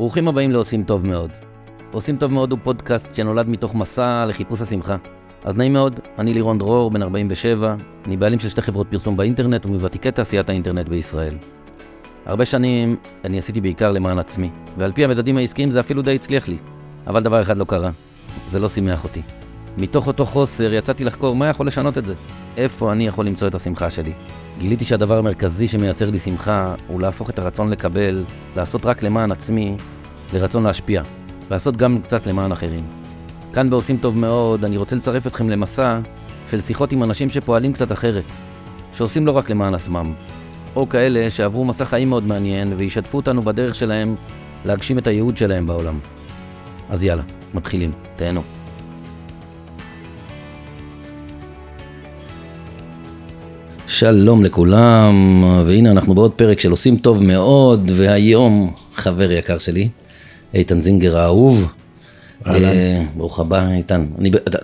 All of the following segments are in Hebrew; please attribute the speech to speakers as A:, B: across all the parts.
A: ברוכים הבאים לעושים טוב מאוד. עושים טוב מאוד הוא פודקאסט שנולד מתוך מסע לחיפוש השמחה. אז נעים מאוד, אני לירון דרור, בן 47, אני בעלים של שתי חברות פרסום באינטרנט ומוותיקי תעשיית האינטרנט בישראל. הרבה שנים אני עשיתי בעיקר למען עצמי, ועל פי המדדים העסקיים זה אפילו די הצליח לי. אבל דבר אחד לא קרה, זה לא שימח אותי. מתוך אותו חוסר יצאתי לחקור מה יכול לשנות את זה. איפה אני יכול למצוא את השמחה שלי. גיליתי שהדבר המרכזי שמייצר לי שמחה הוא להפוך את הרצון לקבל, לעשות רק למען עצמי, לרצון להשפיע. לעשות גם קצת למען אחרים. כאן בעושים טוב מאוד, אני רוצה לצרף אתכם למסע של שיחות עם אנשים שפועלים קצת אחרת, שעושים לא רק למען עצמם, או כאלה שעברו מסע חיים מאוד מעניין וישתפו אותנו בדרך שלהם להגשים את הייעוד שלהם בעולם. אז יאללה, מתחילים, תהנו. שלום לכולם, והנה אנחנו בעוד פרק של עושים טוב מאוד, והיום חבר יקר שלי, איתן זינגר האהוב. אה, ברוך הבא איתן. אני, אתה,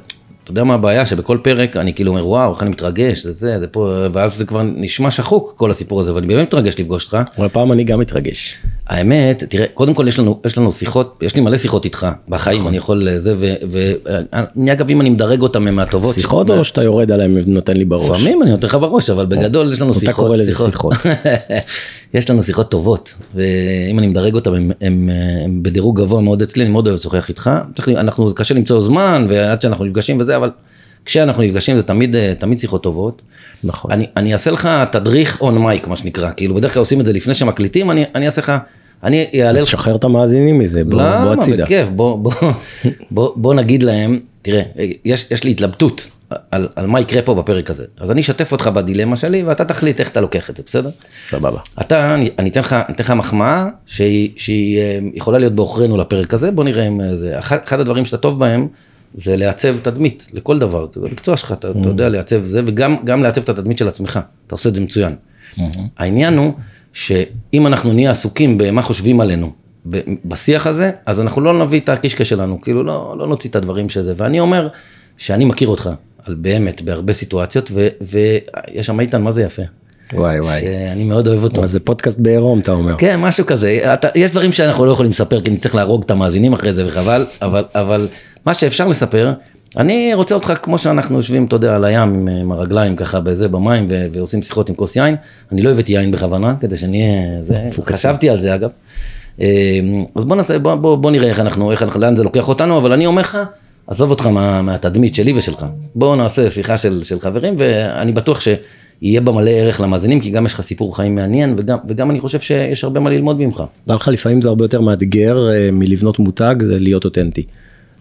A: אתה יודע מה הבעיה? שבכל פרק אני כאילו אומר וואו איך אני מתרגש, זה זה, זה פה, ואז זה כבר נשמע שחוק כל הסיפור הזה, ואני באמת מתרגש לפגוש אותך.
B: אבל פעם אני גם מתרגש.
A: האמת, תראה, קודם כל יש לנו, יש לנו שיחות, יש לי מלא שיחות איתך בחיים, אני יכול זה, ואני אגב אם אני מדרג אותם הם מהטובות.
B: שיחות או שאתה יורד עליהם ונותן לי בראש?
A: לפעמים אני נותן לך בראש, אבל בגדול יש לנו שיחות.
B: אתה קורא לזה שיחות.
A: יש לנו שיחות טובות, ואם אני מדרג אותם הם, הם, הם בדירוג גבוה מאוד אצלי, אני מאוד אוהב לשוחח איתך. אנחנו, קשה למצוא זמן ועד שאנחנו נפגשים וזה, אבל כשאנחנו נפגשים זה תמיד, תמיד שיחות טובות.
B: נכון.
A: אני, אני אעשה לך תדריך און מייק מה שנקרא, כאילו בדרך כלל עושים את זה לפני שמקליטים, אני, אני אעשה לך, אני אעלה לך.
B: שחרר את המאזינים מזה, בוא, בוא הצידה.
A: למה? בכיף, בוא, בוא, בוא, בוא נגיד להם, תראה, יש, יש לי התלבטות על, על מה יקרה פה בפרק הזה. אז אני אשתף אותך בדילמה שלי ואתה תחליט איך אתה לוקח את זה, בסדר?
B: סבבה.
A: אתה, אני, אני אתן לך, אתן לך מחמאה שהיא, שהיא אה, יכולה להיות בעוכרינו לפרק הזה, בוא נראה אם זה, אחד, אחד הדברים שאתה טוב בהם, זה לעצב תדמית לכל דבר, זה המקצוע שלך, אתה, mm. אתה יודע לעצב זה, וגם לעצב את התדמית של עצמך, אתה עושה את זה מצוין. Mm-hmm. העניין הוא שאם אנחנו נהיה עסוקים במה חושבים עלינו, בשיח הזה, אז אנחנו לא נביא את הקישקע שלנו, כאילו לא, לא נוציא את הדברים שזה, ואני אומר שאני מכיר אותך, על באמת, בהרבה סיטואציות, ו, ויש שם איתן, מה זה יפה.
B: וואי וואי.
A: שאני מאוד אוהב אותו.
B: מה זה פודקאסט בעירום אתה אומר.
A: כן, משהו כזה. אתה, יש דברים שאנחנו לא יכולים לספר כי נצטרך להרוג את המאזינים אחרי זה וחבל, אבל, אבל מה שאפשר לספר, אני רוצה אותך כמו שאנחנו יושבים, אתה יודע, על הים עם הרגליים ככה בזה, במים, ו- ועושים שיחות עם כוס יין. אני לא הבאתי יין בכוונה, כדי שנהיה, זה, חשבתי על זה אגב. אה, אז בוא נעשה, בוא, בוא, בוא נראה איך אנחנו, איך אנחנו, לאן זה לוקח אותנו, אבל אני אומר לך, עזוב אותך מה, מהתדמית שלי ושלך. בוא נעשה שיחה של, של חברים, ואני בטוח שיהיה בה מלא ערך למאזינים, כי גם יש לך סיפור חיים מעניין, וגם, וגם אני חושב שיש הרבה מה ללמוד ממך.
B: דע לך, לפעמים זה הרבה יותר מאתגר אה, מלבנות מותג, זה להיות אותנטי.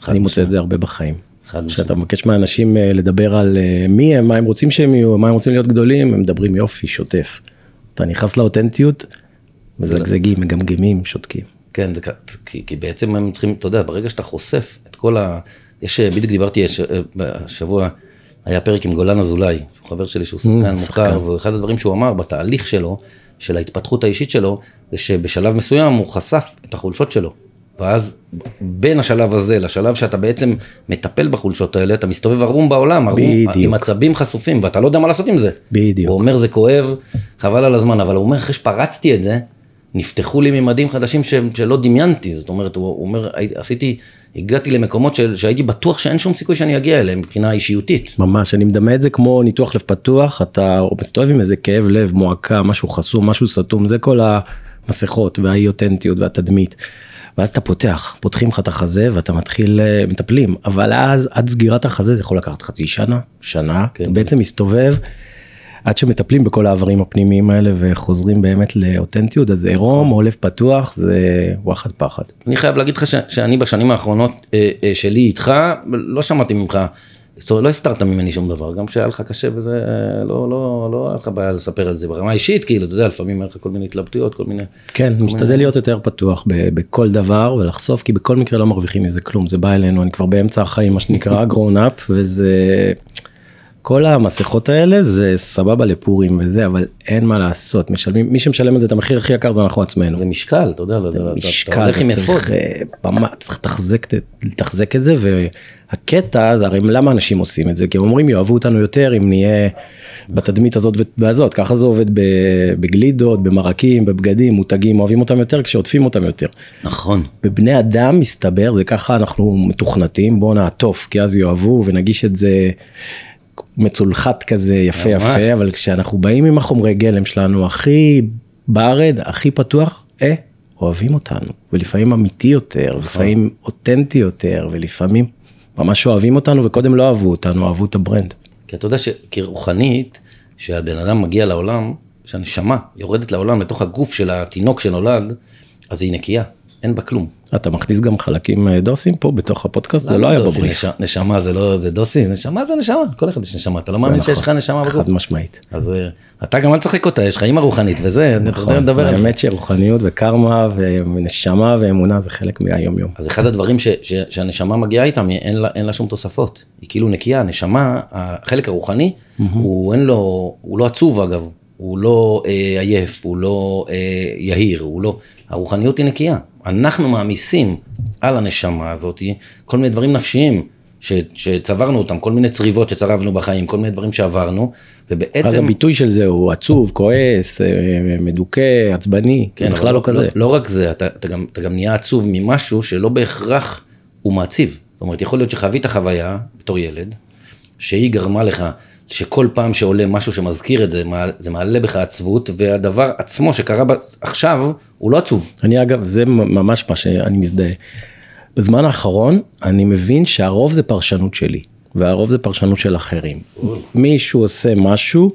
B: אני מוצא את זה הרבה בחיים. כשאתה מבקש מאנשים אה, לדבר על אה, מי הם, מה הם רוצים שהם יהיו, מה הם רוצים להיות גדולים, הם מדברים יופי, שוטף. אתה נכנס לאותנטיות, מזגזגים, מגמגמים, שותקים.
A: כן, זה, כי, כי בעצם הם צריכים, אתה יודע, ברגע שאתה חושף את כל ה... יש, בדיוק דיברתי השבוע, היה פרק עם גולן אזולאי, חבר שלי שהוא שחקן מוכר, ואחד הדברים שהוא אמר בתהליך שלו, של ההתפתחות האישית שלו, זה שבשלב מסוים הוא חשף את החולשות שלו. ואז בין השלב הזה לשלב שאתה בעצם מטפל בחולשות האלה, אתה מסתובב ערום בעולם, ערום, עם עצבים חשופים, ואתה לא יודע מה לעשות עם זה.
B: בדיוק.
A: הוא אומר זה כואב, חבל על הזמן, אבל הוא אומר אחרי שפרצתי את זה, נפתחו לי ממדים חדשים ש, שלא דמיינתי, זאת אומרת, הוא אומר, עשיתי, הגעתי למקומות של, שהייתי בטוח שאין שום סיכוי שאני אגיע אליהם מבחינה אישיותית.
B: ממש, אני מדמה את זה כמו ניתוח לב פתוח, אתה מסתובב עם איזה כאב לב, מועקה, משהו חסום, משהו סתום, זה כל המסכות והאי אותנטיות והתדמית. ואז אתה פותח, פותחים לך את החזה ואתה מתחיל, אה, מטפלים, אבל אז עד סגירת החזה זה יכול לקחת חצי שנה, שנה, כן. אתה בעצם מסתובב. עד שמטפלים בכל העברים הפנימיים האלה וחוזרים באמת לאותנטיות, אז עירום או לב פתוח זה וואחד פחד.
A: אני חייב להגיד לך שאני בשנים האחרונות אה, אה, שלי איתך, לא שמעתי ממך, זאת אומרת, לא הסתרת ממני שום דבר, גם כשהיה לך קשה וזה, לא, לא, לא היה לך בעיה לספר על זה ברמה אישית, כאילו, אתה יודע, לפעמים היה לך כל מיני התלבטויות, כל מיני...
B: כן, משתדל מיני... להיות יותר פתוח בכל דבר ולחשוף, כי בכל מקרה לא מרוויחים מזה כלום, זה בא אלינו, אני כבר באמצע החיים, מה שנקרא, grown up, וזה... כל המסכות האלה זה סבבה לפורים וזה, אבל אין מה לעשות, משלמים, מי שמשלם על זה את המחיר הכי יקר זה אנחנו עצמנו.
A: זה משקל, אתה יודע,
B: זה משקל, אתה הולך עם אפוד. אה, צריך לתחזק, את זה, הקטע, זה הרי למה אנשים עושים את זה? כי הם אומרים יאהבו אותנו יותר אם נהיה בתדמית הזאת והזאת, ככה זה עובד בגלידות, במרקים, בבגדים, מותגים, אוהבים אותם יותר כשעוטפים אותם יותר.
A: נכון.
B: בבני אדם מסתבר, זה ככה אנחנו מתוכנתים, בואו נעטוף, כי אז יאהבו ונגיש את זה מצולחת כזה יפה ממש. יפה, אבל כשאנחנו באים עם החומרי גלם שלנו הכי bared, הכי פתוח, אה, אוהבים אותנו, ולפעמים אמיתי יותר, נכון. לפעמים אותנטי יותר, ולפעמים ממש אוהבים אותנו, וקודם לא אהבו אותנו, אהבו את ה brand.
A: כי אתה יודע שרוחנית, כשהבן אדם מגיע לעולם, כשהנשמה יורדת לעולם לתוך הגוף של התינוק שנולד, אז היא נקייה. אין בה כלום.
B: אתה מכניס גם חלקים אה, דוסים פה בתוך הפודקאסט? זה לא היה בבריף.
A: נשמה זה לא, זה דוסי, נשמה זה נשמה, כל אחד יש נשמה, אתה לא מאמין שיש לך נכון. נשמה בגוף?
B: חד משמעית.
A: אז אה, אתה גם אל תשחק אותה, יש לך אימא רוחנית וזה,
B: נכון, נדבר על זה. האמת שרוחניות וקרמה ונשמה ואמונה זה חלק מהיום יום.
A: אז אחד הדברים שהנשמה מגיעה איתם, אין לה שום תוספות. היא כאילו נקייה, הנשמה, החלק הרוחני, הוא אין לו, הוא לא עצוב אגב, הוא לא אה, עייף, הוא לא יהיר, הוא לא, הרוחניות היא נקייה. אנחנו מעמיסים על הנשמה הזאת כל מיני דברים נפשיים ש, שצברנו אותם, כל מיני צריבות שצרבנו בחיים, כל מיני דברים שעברנו, ובעצם...
B: אז הביטוי של זה הוא עצוב, כועס, אה, מדוכא, עצבני, כן, בכלל לא, לא כזה.
A: לא, לא רק זה, אתה, אתה, גם, אתה גם נהיה עצוב ממשהו שלא בהכרח הוא מעציב. זאת אומרת, יכול להיות שחווית חוויה בתור ילד, שהיא גרמה לך שכל פעם שעולה משהו שמזכיר את זה, זה מעלה בך עצבות, והדבר עצמו שקרה עכשיו, הוא לא עצוב.
B: אני אגב, זה ממש מה שאני מזדהה. בזמן האחרון, אני מבין שהרוב זה פרשנות שלי, והרוב זה פרשנות של אחרים. מישהו עושה משהו,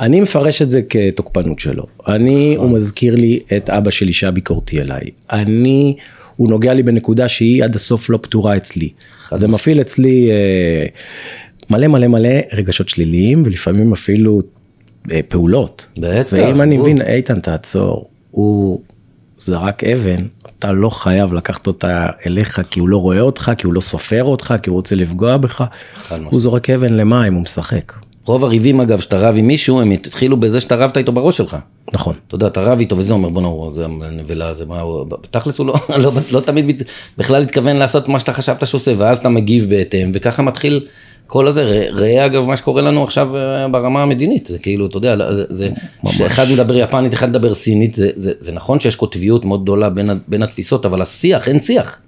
B: אני מפרש את זה כתוקפנות שלו. אני, הוא מזכיר לי את אבא שלי שהיה ביקורתי אליי. אני, הוא נוגע לי בנקודה שהיא עד הסוף לא פתורה אצלי. זה מפעיל אצלי... אה, מלא מלא מלא רגשות שליליים ולפעמים אפילו אה, פעולות.
A: בטח.
B: ואם אני מבין, איתן תעצור, הוא זרק אבן, אתה לא חייב לקחת אותה אליך כי הוא לא רואה אותך, כי הוא לא סופר אותך, כי הוא רוצה לפגוע בך. הוא זורק אבן למים, הוא משחק.
A: רוב הריבים אגב, שאתה רב עם מישהו, הם התחילו בזה שאתה רבת איתו בראש שלך.
B: נכון.
A: אתה יודע, אתה רב איתו וזה אומר, בוא'נה, זה נבלה, זה מה, תכלס הוא לא, לא, לא תמיד בכלל התכוון לעשות מה שאתה חשבת שעושה, ואז אתה מגיב בהתאם, וככה מתחיל כל הזה, ראה אגב מה שקורה לנו עכשיו אה, ברמה המדינית, זה כאילו, אתה יודע, זה, אחד מדבר יפנית, אחד מדבר סינית, זה, זה, זה נכון שיש קוטביות מאוד גדולה בין, בין התפיסות, אבל השיח, אין שיח.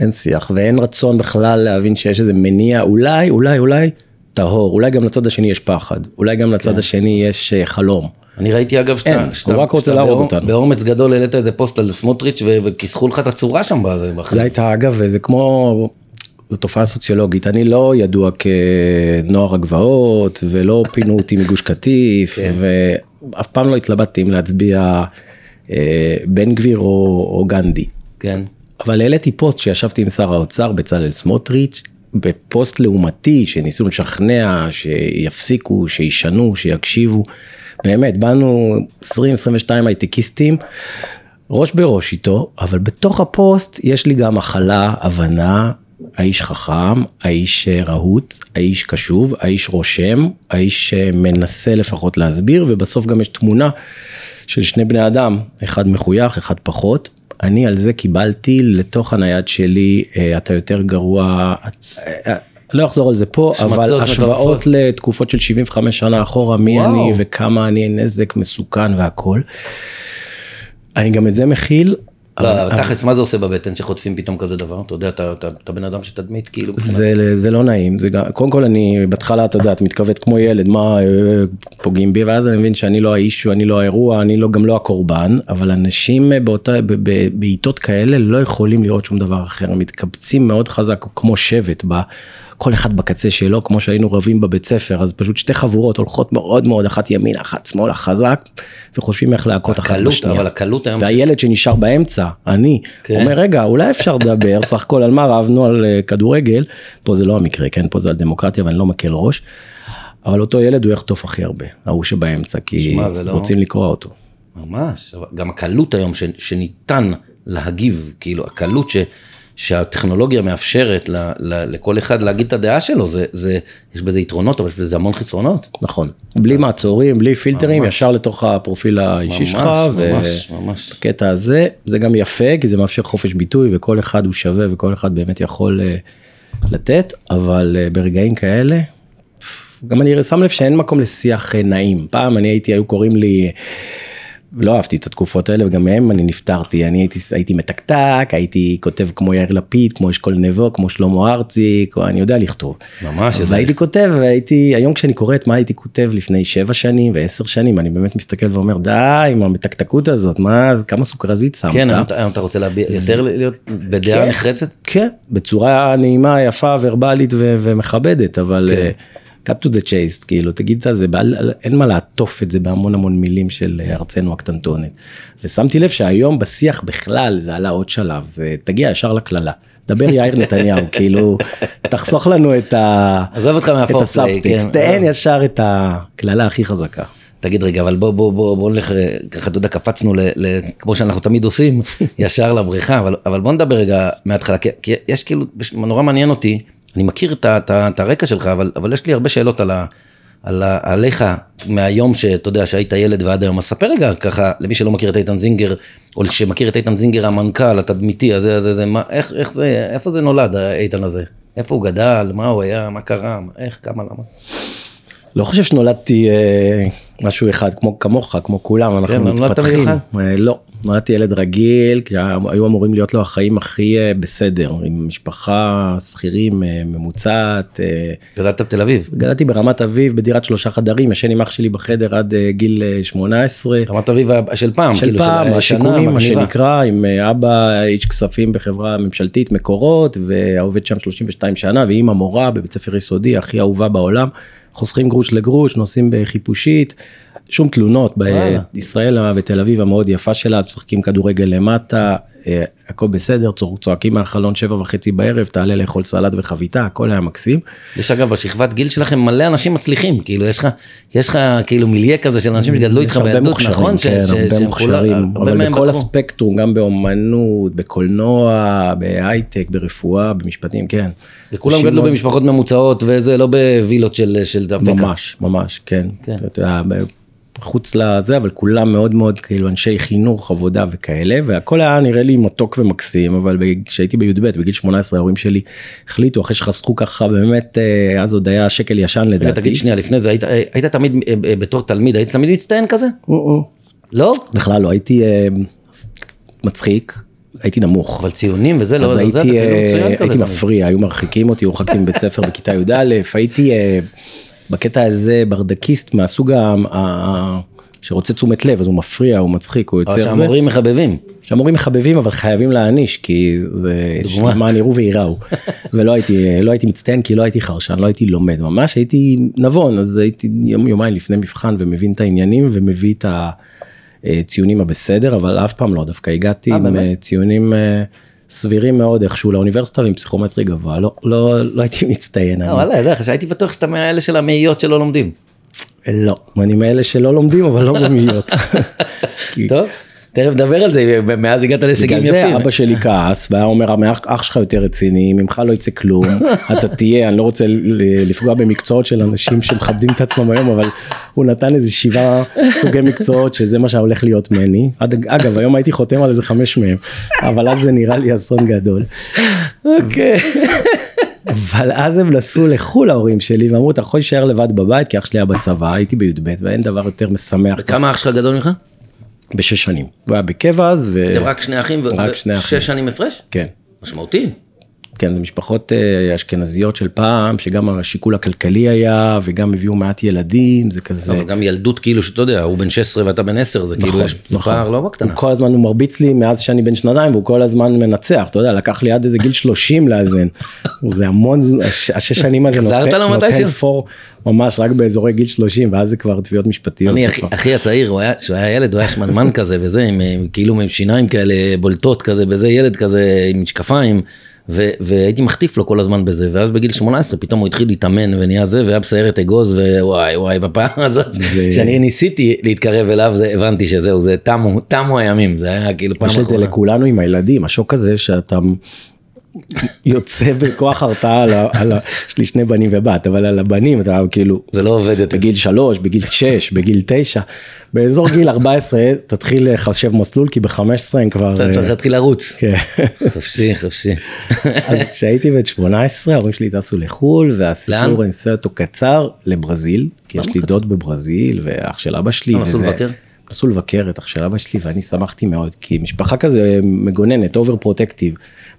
B: אין שיח, ואין רצון בכלל להבין שיש איזה מניע, אולי, אולי, אולי, טהור, אולי גם לצד השני יש פחד, אולי גם לצד כן. השני יש אה, חלום.
A: אני ראיתי אגב
B: שאתה, שאתה, הוא רק רוצה להרוג אותנו.
A: באומץ גדול העלית איזה פוסט על סמוטריץ' וכיסחו לך את הצורה שם.
B: זה הייתה אגב, זה כמו זו תופעה סוציולוגית, אני לא ידוע כנוער הגבעות ולא פינו אותי מגוש קטיף כן. ואף פעם לא התלבטתי אם להצביע אה, בן גביר או, או גנדי.
A: כן.
B: אבל העליתי פוסט שישבתי עם שר האוצר בצלאל סמוטריץ' בפוסט לעומתי שניסו לשכנע שיפסיקו, שישנו, שיקשיבו. באמת, באנו 20-22 הייטקיסטים, ראש בראש איתו, אבל בתוך הפוסט יש לי גם הכלה, הבנה, האיש חכם, האיש אה, רהוט, האיש קשוב, האיש רושם, האיש אה, מנסה לפחות להסביר, ובסוף גם יש תמונה של שני בני אדם, אחד מחוייך, אחד פחות. אני על זה קיבלתי לתוך הנייד שלי, אה, אתה יותר גרוע, לא אחזור על זה פה, אבל השוואות לתקופות של 75 שנה אחורה, מי וואו. אני וכמה אני נזק מסוכן והכל. אני גם את זה מכיל,
A: לא, תכלס, מה זה עושה בבטן שחוטפים פתאום כזה דבר? אתה יודע, אתה בן אדם שתדמית, כאילו...
B: זה לא נעים, קודם כל אני, בהתחלה, אתה יודע, אתה מתכווץ כמו ילד, מה, אה, פוגעים בי, ואז אני מבין שאני לא האישו, אני לא האירוע, אני לא, גם לא הקורבן, אבל אנשים בעיתות כאלה לא יכולים לראות שום דבר אחר, הם מתקבצים מאוד חזק, כמו שבט, כל אחד בקצה שלו, כמו שהיינו רבים בבית ספר, אז פשוט שתי חבורות הולכות מאוד מאוד, אחת ימינה, אחת שמאלה, חזק, וחושבים איך להכות אחת בשנייה.
A: אבל הקלות היום...
B: והילד שנשאר באמצע, אני, כן. אומר, רגע, אולי אפשר לדבר, סך הכל על מה רבנו על אה, כדורגל, פה זה לא המקרה, כן, פה זה על דמוקרטיה ואני לא מקל ראש, אבל אותו ילד הוא יחטוף הכי הרבה, ההוא שבאמצע, כי שמה, לא... רוצים לקרוע אותו.
A: ממש, גם הקלות היום ש, שניתן להגיב, כאילו, הקלות ש... שהטכנולוגיה מאפשרת ל, ל, לכל אחד להגיד את הדעה שלו, זה, זה, יש בזה יתרונות, אבל יש בזה המון חסרונות.
B: נכון, בלי מעצורים, בלי פילטרים, ממש. ישר לתוך הפרופיל האישי שלך, ובקטע הזה, זה גם יפה, כי זה מאפשר חופש ביטוי, וכל אחד הוא שווה, וכל אחד באמת יכול אה, לתת, אבל אה, ברגעים כאלה, גם אני שם לב שאין מקום לשיח אה, נעים. פעם אני הייתי, היו קוראים לי... לא אהבתי את התקופות האלה וגם מהם אני נפטרתי אני הייתי הייתי מתקתק הייתי כותב כמו יאיר לפיד כמו אשכול נבו כמו שלמה ארצי אני יודע לכתוב.
A: ממש.
B: והייתי כותב והייתי היום כשאני קורא את מה הייתי כותב לפני שבע שנים ועשר שנים אני באמת מסתכל ואומר די עם המתקתקות הזאת מה כמה סוכרזית שמת.
A: כן היום אתה רוצה להביע יותר להיות בדעה
B: כן.
A: נחרצת.
B: כן בצורה נעימה יפה ורבלית ומכבדת אבל.
A: כן.
B: Cut to the chase כאילו תגיד את זה בעל- אין מה לעטוף את זה בהמון המון מילים של אה, ארצנו הקטנטונת. ושמתי לב שהיום בשיח בכלל זה עלה עוד שלב זה תגיע ישר לקללה. דבר יאיר נתניהו כאילו תחסוך לנו את ה...
A: עזוב אותך
B: את
A: מהפורפליי,
B: הסאבטקסט,
A: כן.
B: תן ישר את הקללה הכי חזקה.
A: תגיד רגע אבל בוא בוא בוא בוא נלך אה, ככה אתה יודע קפצנו ל, ל, כמו שאנחנו תמיד עושים ישר לבריכה אבל אבל בוא נדבר רגע מההתחלה כי, כי יש כאילו נורא מעניין אותי אני מכיר את, את, את הרקע שלך אבל אבל יש לי הרבה שאלות על ה... על ה, עליך מהיום שאתה יודע שהיית ילד ועד היום. אז ספר רגע ככה למי שלא מכיר את איתן זינגר או שמכיר את איתן זינגר המנכ"ל התדמיתי הזה הזה זה מה איך איך זה איפה זה נולד האיתן הזה? איפה הוא גדל? מה הוא היה? מה קרה? איך? כמה למה?
B: לא חושב שנולדתי אה, משהו אחד כמו כמוך כמו כולם אנחנו
A: כן,
B: מתפתחים? אה, לא נולדתי ילד רגיל כי היו אמורים להיות לו החיים הכי אה, בסדר עם משפחה שכירים אה, ממוצעת אה,
A: גדלת בתל אביב
B: גדלתי ברמת אביב בדירת שלושה חדרים ישן עם אח שלי בחדר עד גיל אה, 18
A: רמת אביב של פעם
B: של
A: כאילו,
B: פעם השיקומים מה. שנקרא עם אבא איש כספים בחברה ממשלתית מקורות והעובד שם 32 שנה ואימא מורה בבית ספר יסודי הכי אהובה בעולם חוסכים גרוש לגרוש נוסעים בחיפושית. שום תלונות. בישראל ותל אביב המאוד יפה שלה אז משחקים כדורגל למטה אה, הכל בסדר צוע- צועקים מהחלון שבע וחצי בערב תעלה לאכול סלט וחביתה הכל היה מקסים.
A: יש אגב בשכבת גיל שלכם מלא אנשים מצליחים כאילו יש לך יש לך כאילו מיליה כזה של אנשים שגדלו איתך בילדות נכון
B: כן, הרבה מוכשרים, אבל בכל. הספקטרום, גם באומנות, בקולנוע, בהייטק, ברפואה, במשפטים, כן.
A: וכולם גדלו במשפחות ממוצעות וזה לא בווילות של דפקה.
B: ממש, ממש, כן.
A: כן.
B: אתה יודע, ב- חוץ לזה, אבל כולם מאוד מאוד כאילו אנשי חינוך, עבודה וכאלה, והכל היה נראה לי מתוק ומקסים, אבל כשהייתי בי"ב, בגיל 18, ההורים שלי החליטו, אחרי שחסכו ככה באמת, אה, אז עוד היה שקל ישן
A: רגע
B: לדעתי.
A: תגיד שנייה לפני זה היית היית תמיד אה, אה, בתור תלמיד היית תמיד מצטיין כזה?
B: אה, אה.
A: לא?
B: בכלל לא, הייתי אה, מצחיק, הייתי נמוך.
A: אבל ציונים וזה לא
B: אז
A: זה,
B: הייתי,
A: כאילו
B: אה,
A: מצוין כזה
B: הייתי
A: תמיד.
B: מפריע, היו מרחיקים אותי, הורחקתי מבית ספר בכיתה י"א, הייתי אה, בקטע הזה ברדקיסט מהסוג ה- ה- שרוצה תשומת לב, אז הוא מפריע, הוא מצחיק, הוא יוצר זה.
A: שהמורים מחבבים.
B: שהמורים מחבבים אבל חייבים להעניש כי זה. למען יראו וייראו ולא הייתי לא הייתי מצטיין כי לא הייתי חרשן לא הייתי לומד ממש הייתי נבון אז הייתי יום יומיים לפני מבחן ומבין את העניינים ומביא את הציונים הבסדר אבל אף פעם לא דווקא הגעתי
A: אה,
B: עם? אה, ציונים אה, סבירים מאוד איכשהו לאוניברסיטה ועם פסיכומטרי גבוה לא לא לא הייתי מצטיין. אני-
A: וואלה, יודע, שהייתי בטוח שאתה מאלה של המאיות שלא לומדים.
B: לא אני מאלה שלא לומדים אבל לא במאיות.
A: טוב, תכף נדבר על זה, מאז הגעת להישגים
B: בגלל זה
A: יפים.
B: אבא שלי כעס והיה אומר "המאח- אח שלך יותר רציני ממך לא יצא כלום אתה תהיה אני לא רוצה לפגוע במקצועות של אנשים שמכבדים את עצמם היום אבל הוא נתן איזה שבעה סוגי מקצועות שזה מה שהולך להיות ממני עד- אגב היום הייתי חותם על איזה חמש מהם אבל אז זה נראה לי אסון גדול
A: אוקיי.
B: אבל אז הם נסעו לחו"ל ההורים שלי ואמרו אתה יכול להישאר לבד בבית כי אח שלי היה בצבא הייתי בי"ב ואין דבר יותר משמח
A: כמה אח שלך גדול ממך?
B: בשש שנים הוא היה בקבע אז ו...
A: אתם רק שני אחים? ו-
B: רק שני אחים.
A: ושש שנים הפרש?
B: כן.
A: משמעותי.
B: כן, זה משפחות אה, אשכנזיות של פעם, שגם השיקול הכלכלי היה, וגם הביאו מעט ילדים, זה כזה...
A: אבל גם ילדות כאילו שאתה יודע, הוא בן 16 ואתה בן 10, זה כאילו
B: נכון,
A: יש
B: נכון.
A: פער לא בקטנה.
B: הוא כל הזמן הוא מרביץ לי מאז שאני בן שנתיים, והוא כל הזמן מנצח, אתה יודע, לקח לי עד איזה גיל 30 לאזן. זה המון, השש שנים הזה נותן, נותן? פור ממש רק באזורי גיל 30, ואז זה כבר תביעות משפטיות.
A: אני אחי- הצעיר, הוא היה- כשהוא היה ילד הוא היה שמנמן כזה וזה, עם כאילו עם שיניים כאלה בולטות כזה וזה, ילד כזה עם משקפיים. ו- והייתי מחטיף לו כל הזמן בזה ואז בגיל 18 פתאום הוא התחיל להתאמן ונהיה זה והיה בסיירת אגוז ווואי וואי בפעם הזאת
B: זה-
A: שאני ניסיתי להתקרב אליו זה הבנתי שזהו זה תמו תמו הימים זה היה כאילו פעם
B: יש את זה
A: אחרונה.
B: לכולנו עם הילדים, השוק הזה שאתה יוצא בכוח הרתעה על ה... על ה... יש לי שני בנים ובת, אבל על הבנים אתה כאילו,
A: זה לא עובד יותר.
B: בגיל שלוש, בגיל שש, בגיל תשע, באזור גיל 14 תתחיל לחשב מסלול, כי ב-15 הם כבר...
A: אתה צריך
B: אה,
A: להתחיל לרוץ.
B: כן.
A: חופשי, חופשי.
B: אז כשהייתי בן 18 ההורים שלי טסו לחו"ל? והסיפור אני אעשה אותו קצר לברזיל כי יש לי? דוד בברזיל ואח של אבא שלי.
A: אה, נסעו
B: וזה-
A: לבקר?
B: נסעו לבקר את אח של אבא שלי ואני שמחתי מאוד כי משפחה כזה מגוננת over protective.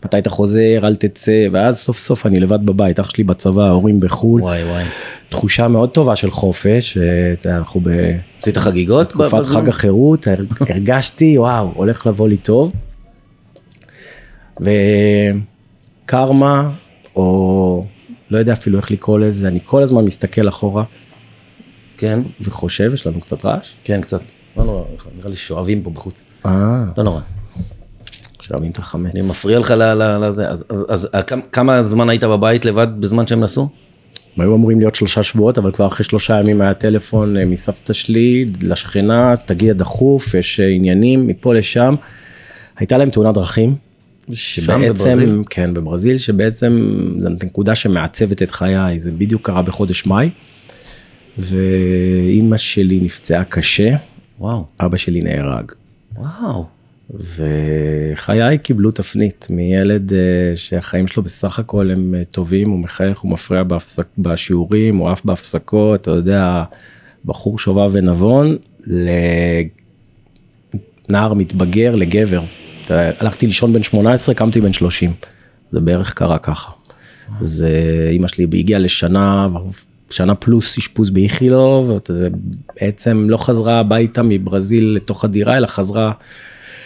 B: מתי אתה חוזר אל תצא ואז סוף סוף אני לבד בבית אח שלי בצבא ההורים בחו"ל
A: וואי וואי.
B: תחושה מאוד טובה של חופש ואנחנו
A: עשית חגיגות?
B: בתקופת
A: בזמן?
B: חג החירות הר- הרגשתי וואו הולך לבוא לי טוב. וקרמה או לא יודע אפילו איך לקרוא לזה אני כל הזמן מסתכל אחורה
A: כן,
B: וחושב יש לנו קצת רעש.
A: כן, קצת. לא נורא, נראה לי שואבים פה בחוץ.
B: אה,
A: לא נורא.
B: עכשיו אם אתה חמץ.
A: אני מפריע לך לזה. אז- כמה- זמן היית בבית לבד בזמן שהם נסעו?
B: הם היו אמורים להיות שלושה שבועות אבל כבר אחרי שלושה ימים היה טלפון אה, מסבתא שלי לשכנה תגיע דחוף יש אה, עניינים מפה לשם. הייתה להם תאונת דרכים.
A: בברזיל?
B: שבעצם, כן בברזיל שבעצם זו נקודה שמעצבת את חיי זה בדיוק קרה בחודש מאי. ואימא שלי נפצעה קשה
A: וואו,
B: אבא שלי נהרג.
A: וואו.
B: וחיי קיבלו תפנית מילד אה, שהחיים שלו בסך הכל הם אה, טובים, הוא מחייך, הוא מפריע בהפסק, בשיעורים, הוא עף בהפסקות, אתה יודע, בחור שובב ונבון, לנער מתבגר, לגבר. אתה הלכתי לישון בן 18, קמתי בן 30. זה בערך קרה ככה. אז אימא שלי הגיעה לשנה, שנה פלוס אשפוז באיכילוב, בעצם לא חזרה הביתה מברזיל לתוך הדירה, אלא חזרה